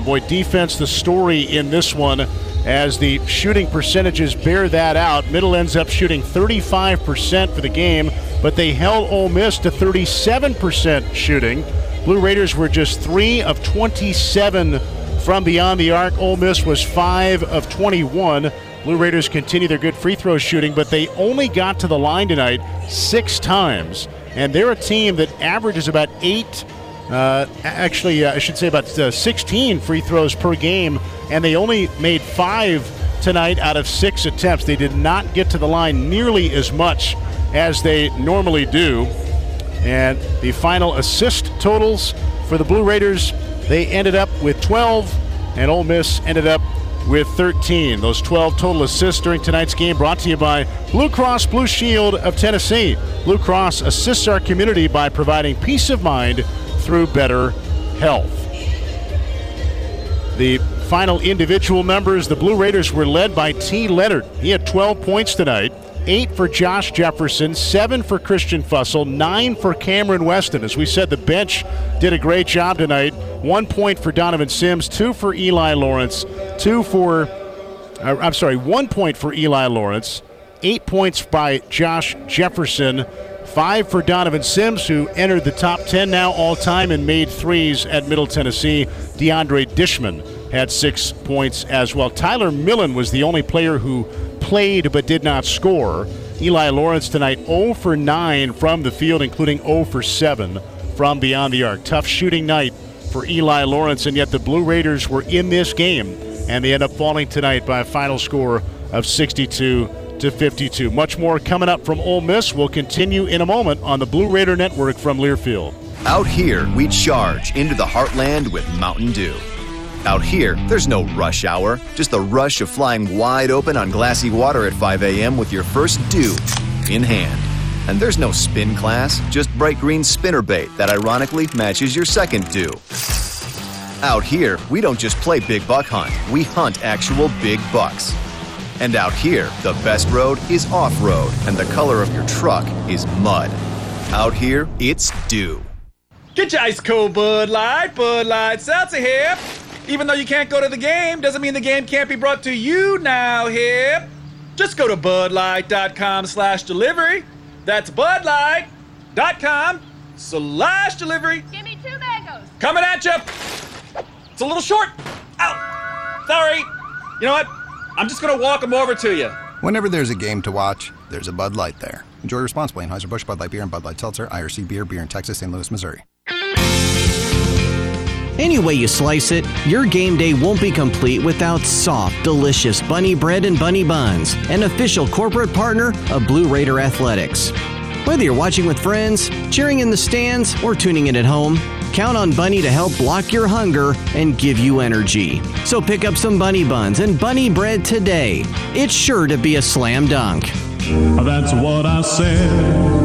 Boy, defense, the story in this one as the shooting percentages bear that out. Middle ends up shooting 35% for the game, but they held Ole Miss to 37% shooting. Blue Raiders were just 3 of 27 from beyond the arc. Ole Miss was 5 of 21. Blue Raiders continue their good free throw shooting, but they only got to the line tonight six times. And they're a team that averages about eight uh, actually, uh, I should say about uh, 16 free throws per game, and they only made five tonight out of six attempts. They did not get to the line nearly as much as they normally do. And the final assist totals for the Blue Raiders, they ended up with 12, and Ole Miss ended up with 13. Those 12 total assists during tonight's game brought to you by Blue Cross Blue Shield of Tennessee. Blue Cross assists our community by providing peace of mind through better health. The final individual numbers the Blue Raiders were led by T. Leonard. He had 12 points tonight. Eight for Josh Jefferson, seven for Christian Fussell, nine for Cameron Weston. As we said, the bench did a great job tonight. One point for Donovan Sims, two for Eli Lawrence, two for, uh, I'm sorry, one point for Eli Lawrence, eight points by Josh Jefferson, Five for Donovan Sims, who entered the top 10 now all time and made threes at Middle Tennessee. DeAndre Dishmon had six points as well. Tyler Millen was the only player who played but did not score. Eli Lawrence tonight 0 for 9 from the field, including 0 for 7 from beyond the arc. Tough shooting night for Eli Lawrence, and yet the Blue Raiders were in this game, and they end up falling tonight by a final score of 62 to 52. Much more coming up from Ole Miss. We'll continue in a moment on the Blue Raider Network from Learfield. Out here, we charge into the heartland with Mountain Dew. Out here, there's no rush hour, just the rush of flying wide open on glassy water at 5 a.m. with your first dew in hand. And there's no spin class, just bright green spinner bait that ironically matches your second dew. Out here, we don't just play big buck hunt, we hunt actual big bucks. And out here, the best road is off road, and the color of your truck is mud. Out here, it's dew. Get your ice cold Bud Light, Bud Light Seltzer here. Even though you can't go to the game, doesn't mean the game can't be brought to you now here. Just go to budlight.com slash delivery. That's budlight.com slash delivery. Give me two mangoes. Coming at you. It's a little short. Ow. Sorry. You know what? I'm just going to walk them over to you. Whenever there's a game to watch, there's a Bud Light there. Enjoy responsibly. Anheuser-Busch Bud Light Beer and Bud Light Seltzer, IRC Beer, Beer in Texas, St. Louis, Missouri. Any way you slice it, your game day won't be complete without soft, delicious bunny bread and bunny buns, an official corporate partner of Blue Raider Athletics. Whether you're watching with friends, cheering in the stands, or tuning in at home, count on Bunny to help block your hunger and give you energy. So pick up some bunny buns and bunny bread today. It's sure to be a slam dunk. That's what I said.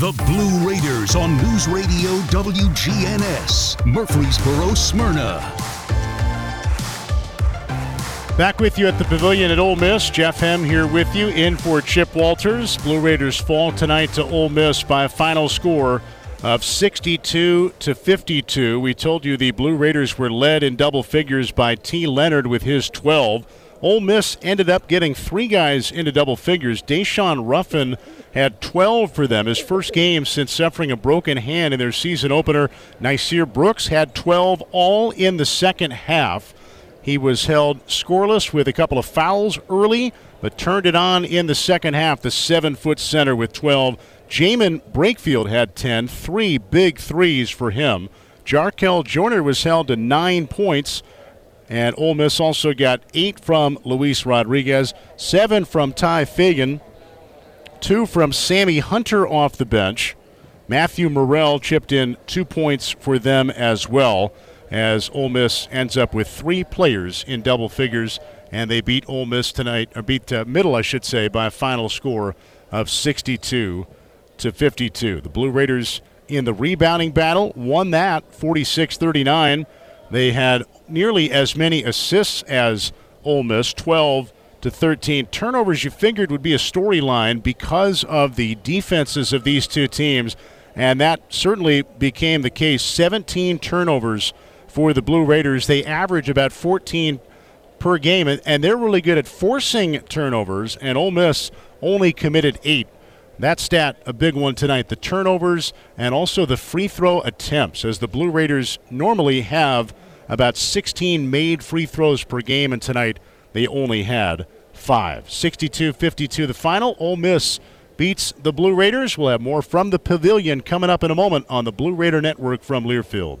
The Blue Raiders on News Radio WGNS, Murfreesboro, Smyrna. Back with you at the Pavilion at Ole Miss. Jeff Hem here with you, in for Chip Walters. Blue Raiders fall tonight to Ole Miss by a final score of 62 to 52. We told you the Blue Raiders were led in double figures by T. Leonard with his 12. Ole Miss ended up getting three guys into double figures. Daeshun Ruffin had 12 for them, his first game since suffering a broken hand in their season opener. Nysier Brooks had 12 all in the second half. He was held scoreless with a couple of fouls early, but turned it on in the second half. The seven foot center with 12. Jaemyn Brakefield had 10, three big threes for him. Jarkel Joiner was held to nine points. And Ole Miss also got eight from Luis Rodriguez, seven from Tye Fagan, two from Sammy Hunter off the bench. Matthew Murrell chipped in two points for them as well as Ole Miss ends up with three players in double figures, and they beat Ole Miss tonight, or beat uh, Middle, I should say, by a final score of 62 to 52. The Blue Raiders in the rebounding battle won that 46-39. They had nearly as many assists as Ole Miss, 12 to 13 turnovers. You figured would be a storyline because of the defenses of these two teams, and that certainly became the case. 17 turnovers for the Blue Raiders. They average about 14 per game, and they're really good at forcing turnovers, and Ole Miss only committed eight. That stat, a big one tonight. The turnovers and also the free throw attempts, as the Blue Raiders normally have about 16 made free throws per game, and tonight they only had five. 62 52 the final. Ole Miss beats the Blue Raiders. We'll have more from the pavilion coming up in a moment on the Blue Raider Network from Learfield.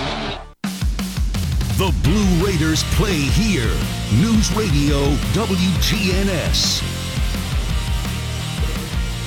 The Blue Raiders play here. News Radio WGNS.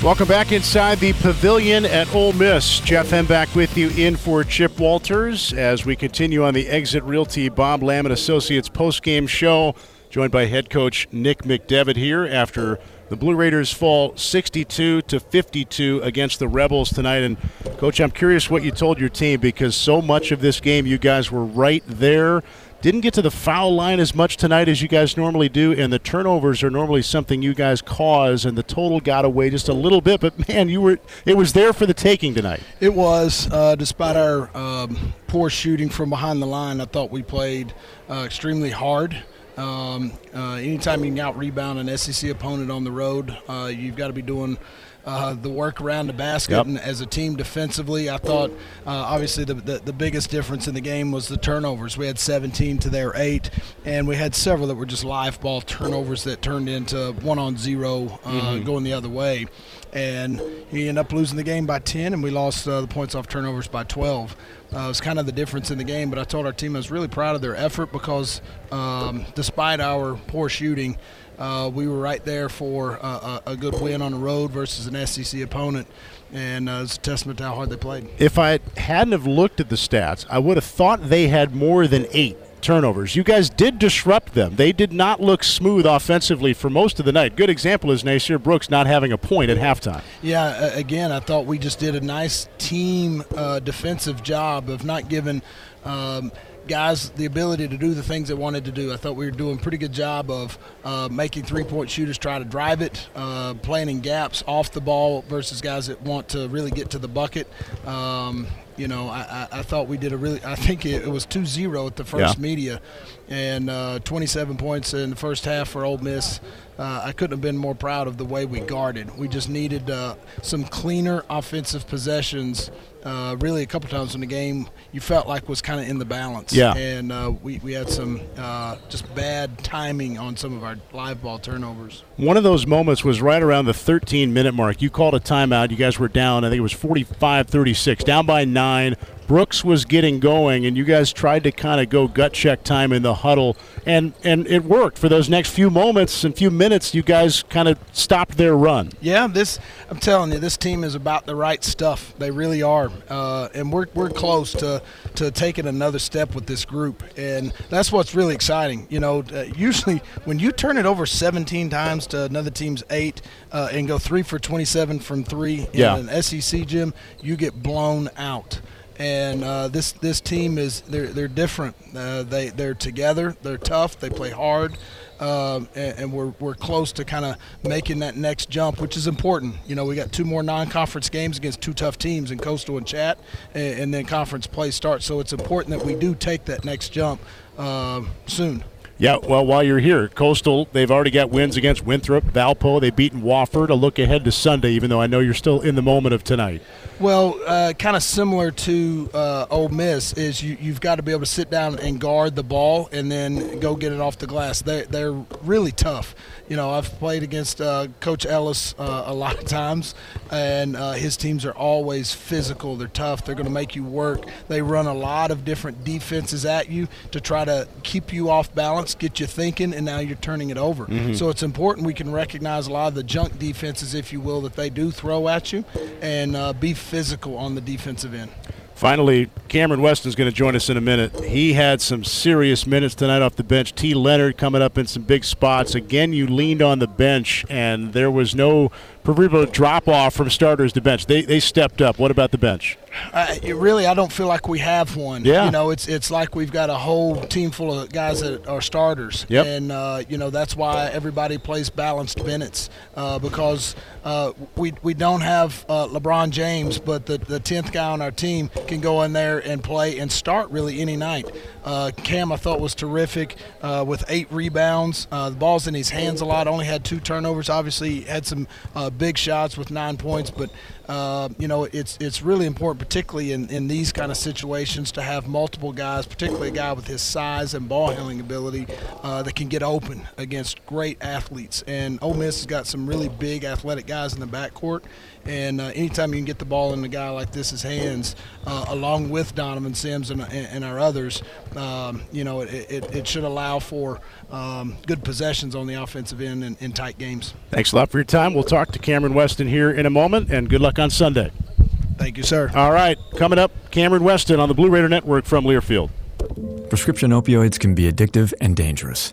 Welcome back inside the pavilion at Ole Miss. Jeff M. back with you in for Chip Walters as we continue on the Exit Realty Bob Lamb and Associates post-game show, joined by head coach Nick McDevitt here after the Blue Raiders fall 62 to 52 against the Rebels tonight. And coach, I'm curious what you told your team because so much of this game you guys were right there. Didn't get to the foul line as much tonight as you guys normally do, and the turnovers are normally something you guys cause, and the total got away just a little bit. But man, you were it was there for the taking tonight. It was, uh, despite our um, poor shooting from behind the line. I thought we played uh, extremely hard. Um, uh, anytime you can out rebound an SEC opponent on the road, uh, you've got to be doing uh, the work around the basket. Yep. And as a team defensively, I thought uh, obviously the, the the biggest difference in the game was the turnovers. We had 17 to their eight, and we had several that were just live ball turnovers that turned into one on zero uh, Mhm. going the other way. And he ended up losing the game by 10, and we lost uh, the points off turnovers by 12. Uh, it was kind of the difference in the game, but I told our team I was really proud of their effort because um, despite our poor shooting, uh, we were right there for a, a, good win on the road versus an SEC opponent, and uh, it's a testament to how hard they played. If I hadn't have looked at the stats, I would have thought they had more than eight turnovers. You guys did disrupt them. They did not look smooth offensively for most of the night. Good example is Nysier Brooks not having a point at halftime. Yeah, again, I thought we just did a nice team uh, defensive job of not giving um, guys the ability to do the things they wanted to do. I thought we were doing a pretty good job of uh, making three-point shooters try to drive it, uh, playing in gaps off the ball versus guys that want to really get to the bucket. Um, you know, I, I, I thought we did a really. I think it, it was 2-0 at the first Yeah. media, and uh, 27 points in the first half for Ole Miss. Uh, I couldn't have been more proud of the way we guarded. We just needed uh, some cleaner offensive possessions. Uh, really, a couple times in the game, you felt like was kind of in the balance. Yeah. And uh, we, we had some uh, just bad timing on some of our live ball turnovers. One of those moments was right around the 13 minute mark. You called a timeout. You guys were down, I think it was 45 36, down by nine. Brooks was getting going, and you guys tried to kind of go gut check time in the huddle, and, and it worked. For those next few moments and few minutes, you guys kind of stopped their run. Yeah, this I'm telling you, this team is about the right stuff. They really are, uh, and we're we're close to to taking another step with this group, and that's what's really exciting. You know, uh, usually when you turn it over 17 times to another team's eight uh, and go three for 27 from three in Yeah. an SEC gym, you get blown out. And uh, this this team is they're they're different. Uh, they they're together. They're tough. They play hard um, and, and we're, we're close to kind of making that next jump, which is important. You know, we got two more non-conference games against two tough teams in Coastal and Chat, and, and then conference play starts. So it's important that we do take that next jump um, soon. Yeah, well, while you're here, Coastal, they've already got wins against Winthrop, Valpo. They've beaten Wofford. A look ahead to Sunday, even though I know you're still in the moment of tonight. Well, uh, kind of similar to uh, Ole Miss is you, you've got to be able to sit down and guard the ball and then go get it off the glass. They, they're really tough. You know, I've played against uh, Coach Ellis uh, a lot of times, and uh, his teams are always physical. They're tough. They're going to make you work. They run a lot of different defenses at you to try to keep you off balance, get you thinking, and now you're turning it over. Mhm. So it's important we can recognize a lot of the junk defenses, if you will, that they do throw at you, and uh, be physical on the defensive end. Finally, Cameron Weston's going to join us in a minute. He had some serious minutes tonight off the bench. T. Leonard coming up in some big spots. Again, you leaned on the bench, and there was no proverbial drop off from starters to bench. They, they stepped up. What about the bench? It really, I don't feel like we have one. Yeah. You know, it's it's like we've got a whole team full of guys that are starters. Yep. And uh, you know that's why everybody plays balanced minutes uh, because uh, we we don't have uh, LeBron James, but the the tenth guy on our team can go in there and play and start really any night. Uh, Cam, I thought was terrific uh, with eight rebounds. Uh, the ball's in his hands a lot. Only had two turnovers. Obviously, had some uh, big shots with nine points, but uh, you know it's it's really important, particularly in, in these kind of situations, to have multiple guys, particularly a guy with his size and ball handling ability uh, that can get open against great athletes. And Ole Miss has got some really big athletic guys in the backcourt. And uh, anytime you can get the ball in a guy like this's hands, uh, along with Donovan Sims and, and, and our others, um, you know, it, it, it should allow for um, good possessions on the offensive end in, in tight games. Thanks a lot for your time. We'll talk to Cameron Weston here in a moment, and good luck on Sunday. Thank you, sir. All right, coming up, Cameron Weston on the Blue Raider Network from Learfield. Prescription opioids can be addictive and dangerous.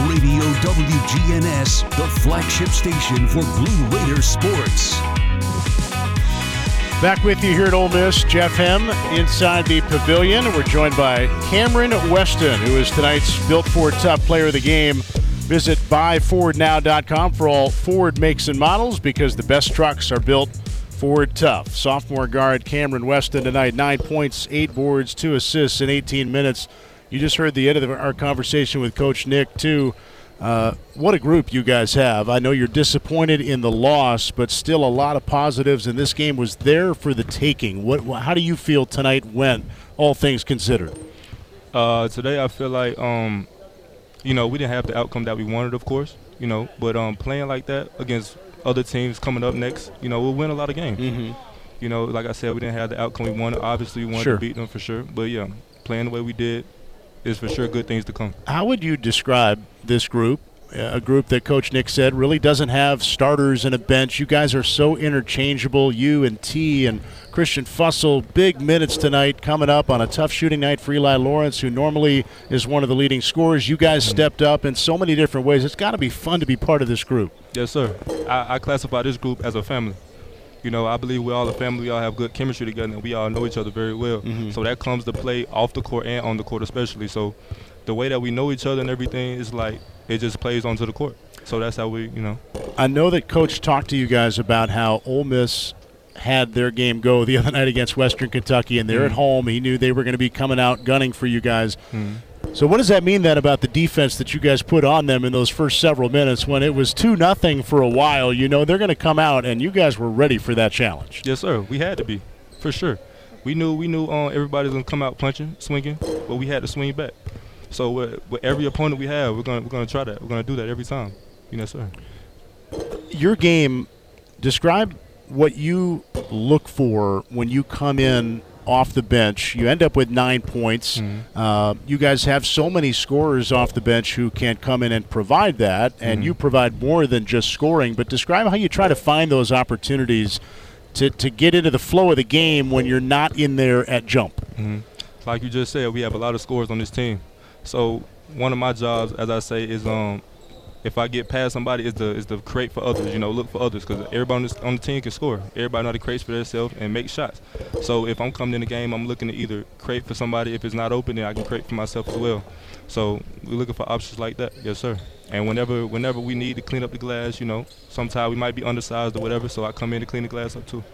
Radio WGNS, the flagship station for Blue Raider sports. Back with you here at Ole Miss, Jeff Hem inside the pavilion. We're joined by Cameron Weston, who is tonight's Built Ford Tough Player of the Game. Visit buyfordnow.com for all Ford makes and models because the best trucks are built Ford Tough. Sophomore guard Cameron Weston tonight, nine points, eight boards, two assists in 18 minutes. You just heard the end of our conversation with Coach Nick, too. Uh, what a group you guys have. I know you're disappointed in the loss, but still a lot of positives, and this game was there for the taking. What? How do you feel tonight went, all things considered? Uh, today, I feel like, um, you know, we didn't have the outcome that we wanted, of course, you know, but um, playing like that against other teams coming up next, you know, we'll win a lot of games. Mm-hmm. You know, like I said, we didn't have the outcome we wanted. Obviously, we wanted Sure. to beat them for sure, but yeah, playing the way we did is for sure good things to come. How would you describe this group? A group that Coach Nick said really doesn't have starters and a bench. You guys are so interchangeable. You and T and Christian Fussell, big minutes tonight coming up on a tough shooting night for Eli Lawrence, who normally is one of the leading scorers. You guys stepped up in so many different ways. It's got to be fun to be part of this group. Yes, sir. I, I classify this group as a family. You know, I believe we're all a family. We all have good chemistry together, and we all know each other very well. Mhm. So that comes to play off the court and on the court, especially. So the way that we know each other and everything is like it just plays onto the court. So that's how we, you know. I know that Coach talked to you guys about how Ole Miss had their game go the other night against Western Kentucky, and they're at Mhm. home. He knew they were going to be coming out gunning for you guys. Mhm. So, what does that mean then about the defense that you guys put on them in those first several minutes when it was two nothing for a while? You know they're going to come out, and you guys were ready for that challenge. Yes, sir. We had to be, for sure. We knew we knew uh, everybody's gonna come out punching, swinging, but we had to swing back. So with, with every opponent we have, we're gonna we're gonna try that. We're gonna do that every time. You know, sir. Your game, describe what you look for when you come in off the bench. You end up with nine points. Uh, you guys have so many scorers off the bench who can come in and provide that, and Mhm. you provide more than just scoring. But describe how you try to find those opportunities to, to get into the flow of the game when you're not in there at jump. hmm Like you just said, we have a lot of scores on this team. So one of my jobs, as I say, is um, if I get past somebody, is to is to create for others. You know, look for others because everybody on, this, on the team can score. Everybody know how to create for themselves and make shots. So if I'm coming in the game, I'm looking to either create for somebody. If it's not open, then I can create for myself as well. So we're looking for options like that. Yes, sir. And whenever whenever we need to clean up the glass, you know, sometimes we might be undersized or whatever. So I come in to clean the glass up too.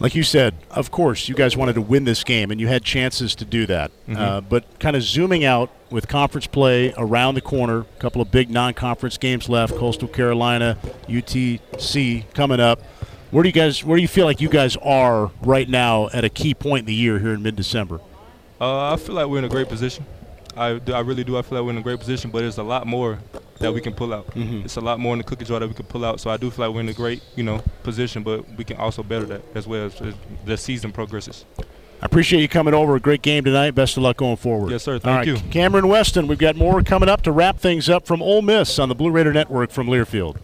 Like you said, of course, you guys wanted to win this game, and you had chances to do that. Mhm. Uh, but kind of zooming out with conference play around the corner, a couple of big non-conference games left: Coastal Carolina, UTC coming up. Where do you guys? Where do you feel like you guys are right now at a key point in the year here in mid-December? Uh, I feel like we're in a great position. I, do, I really do. I feel like we're in a great position, but there's a lot more that we can pull out. Mhm. It's a lot more in the cookie jar that we can pull out. So I do feel like we're in a great, you know, position, but we can also better that as well as, as the season progresses. I appreciate you coming over. A great game tonight. Best of luck going forward. Yes, sir. Thank right, you. Cameron Weston, we've got more coming up to wrap things up from Ole Miss on the Blue Raider Network from Learfield.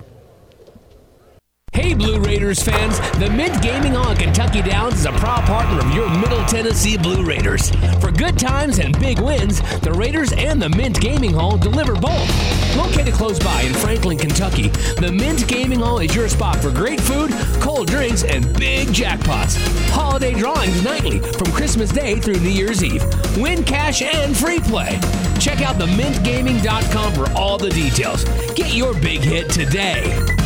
Hey, Blue Raiders fans! The Mint Gaming Hall in Kentucky Downs is a proud partner of your Middle Tennessee Blue Raiders. For good times and big wins, the Raiders and the Mint Gaming Hall deliver both. Located close by in Franklin, Kentucky, the Mint Gaming Hall is your spot for great food, cold drinks, and big jackpots. Holiday drawings nightly from Christmas Day through New Year's Eve. Win cash and free play. Check out themintgaming.com for all the details. Get your big hit today.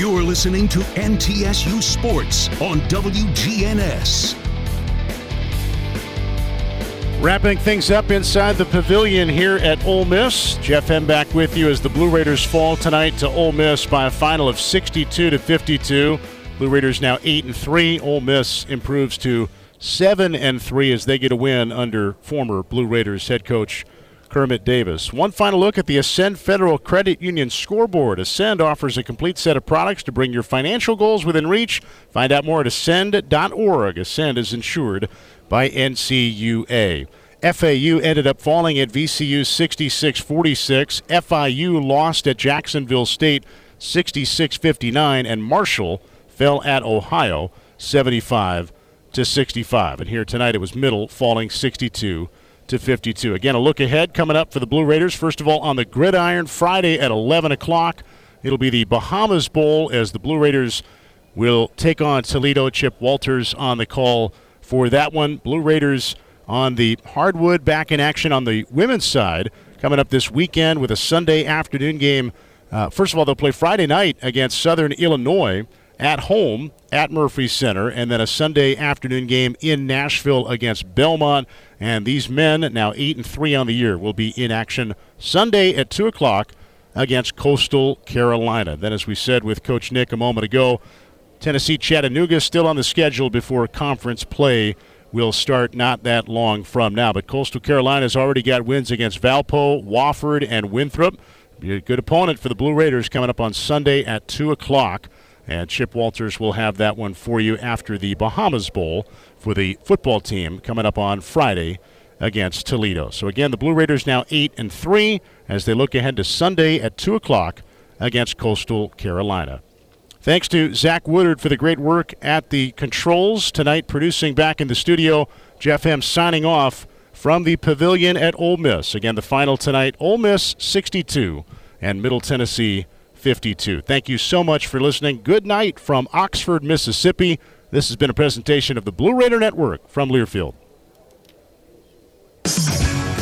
You're listening to MTSU Sports on WGNS. Wrapping things up inside the pavilion here at Ole Miss. Jeff M back with you as the Blue Raiders fall tonight to Ole Miss by a final of 62 to 52. Blue Raiders now 8 and 3. Ole Miss improves to 7 and 3 as they get a win under former Blue Raiders head coach Kermit Davis. One final look at the Ascend Federal Credit Union scoreboard. Ascend offers a complete set of products to bring your financial goals within reach. Find out more at ascend.org. Ascend is insured by NCUA. FAU ended up falling at VCU 66 46. FIU lost at Jacksonville State 66 59. And Marshall fell at Ohio 75 to 65. And here tonight it was Middle falling 62 to 52. Again, a look ahead coming up for the Blue Raiders. First of all, on the gridiron Friday at 11 o'clock, it'll be the Bahamas Bowl as the Blue Raiders will take on Toledo. Chip Walters on the call for that one. Blue Raiders on the hardwood back in action on the women's side coming up this weekend with a Sunday afternoon game. Uh, first of all, they'll play Friday night against Southern Illinois at home at Murphy Center, and then a Sunday afternoon game in Nashville against Belmont. And these men, now eight and three on the year, will be in action Sunday at two o'clock against Coastal Carolina. Then, as we said with Coach Nick a moment ago, Tennessee Chattanooga still on the schedule before conference play will start not that long from now. But Coastal Carolina's already got wins against Valpo, Wofford, and Winthrop. Be a good opponent for the Blue Raiders coming up on Sunday at 2 o'clock. And Chip Walters will have that one for you after the Bahamas Bowl for the football team coming up on Friday against Toledo. So again, the Blue Raiders now eight and three as they look ahead to Sunday at two o'clock against Coastal Carolina. Thanks to Zach Woodard for the great work at the controls tonight, producing back in the studio. Jeff M signing off from the pavilion at Ole Miss. Again, the final tonight: Ole Miss 62 and Middle Tennessee 52. Thank you so much for listening. Good night from Oxford, Mississippi. This has been a presentation of the Blue Raider Network from Learfield.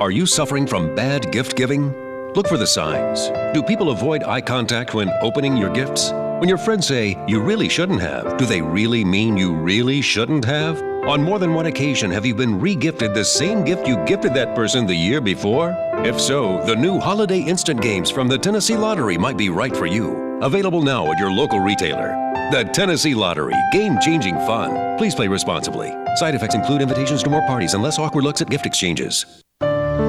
Are you suffering from bad gift giving? Look for the signs. Do people avoid eye contact when opening your gifts? When your friends say, you really shouldn't have, do they really mean you really shouldn't have? On more than one occasion, have you been regifted the same gift you gifted that person the year before? If so, the new Holiday Instant Games from the Tennessee Lottery might be right for you. Available now at your local retailer. The Tennessee Lottery, game changing fun. Please play responsibly. Side effects include invitations to more parties and less awkward looks at gift exchanges.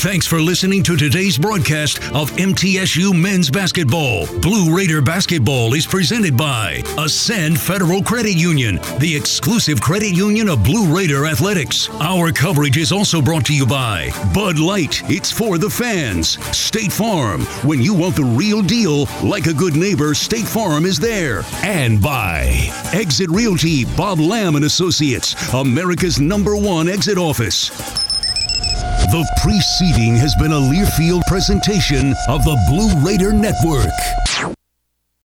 Thanks for listening to today's broadcast of MTSU Men's Basketball. Blue Raider Basketball is presented by Ascend Federal Credit Union, the exclusive credit union of Blue Raider Athletics. Our coverage is also brought to you by Bud Light, it's for the fans. State Farm, when you want the real deal, like a good neighbor, State Farm is there. And by Exit Realty, Bob Lamb and Associates, America's number one exit office. The preceding has been a Learfield presentation of the Blue Raider Network.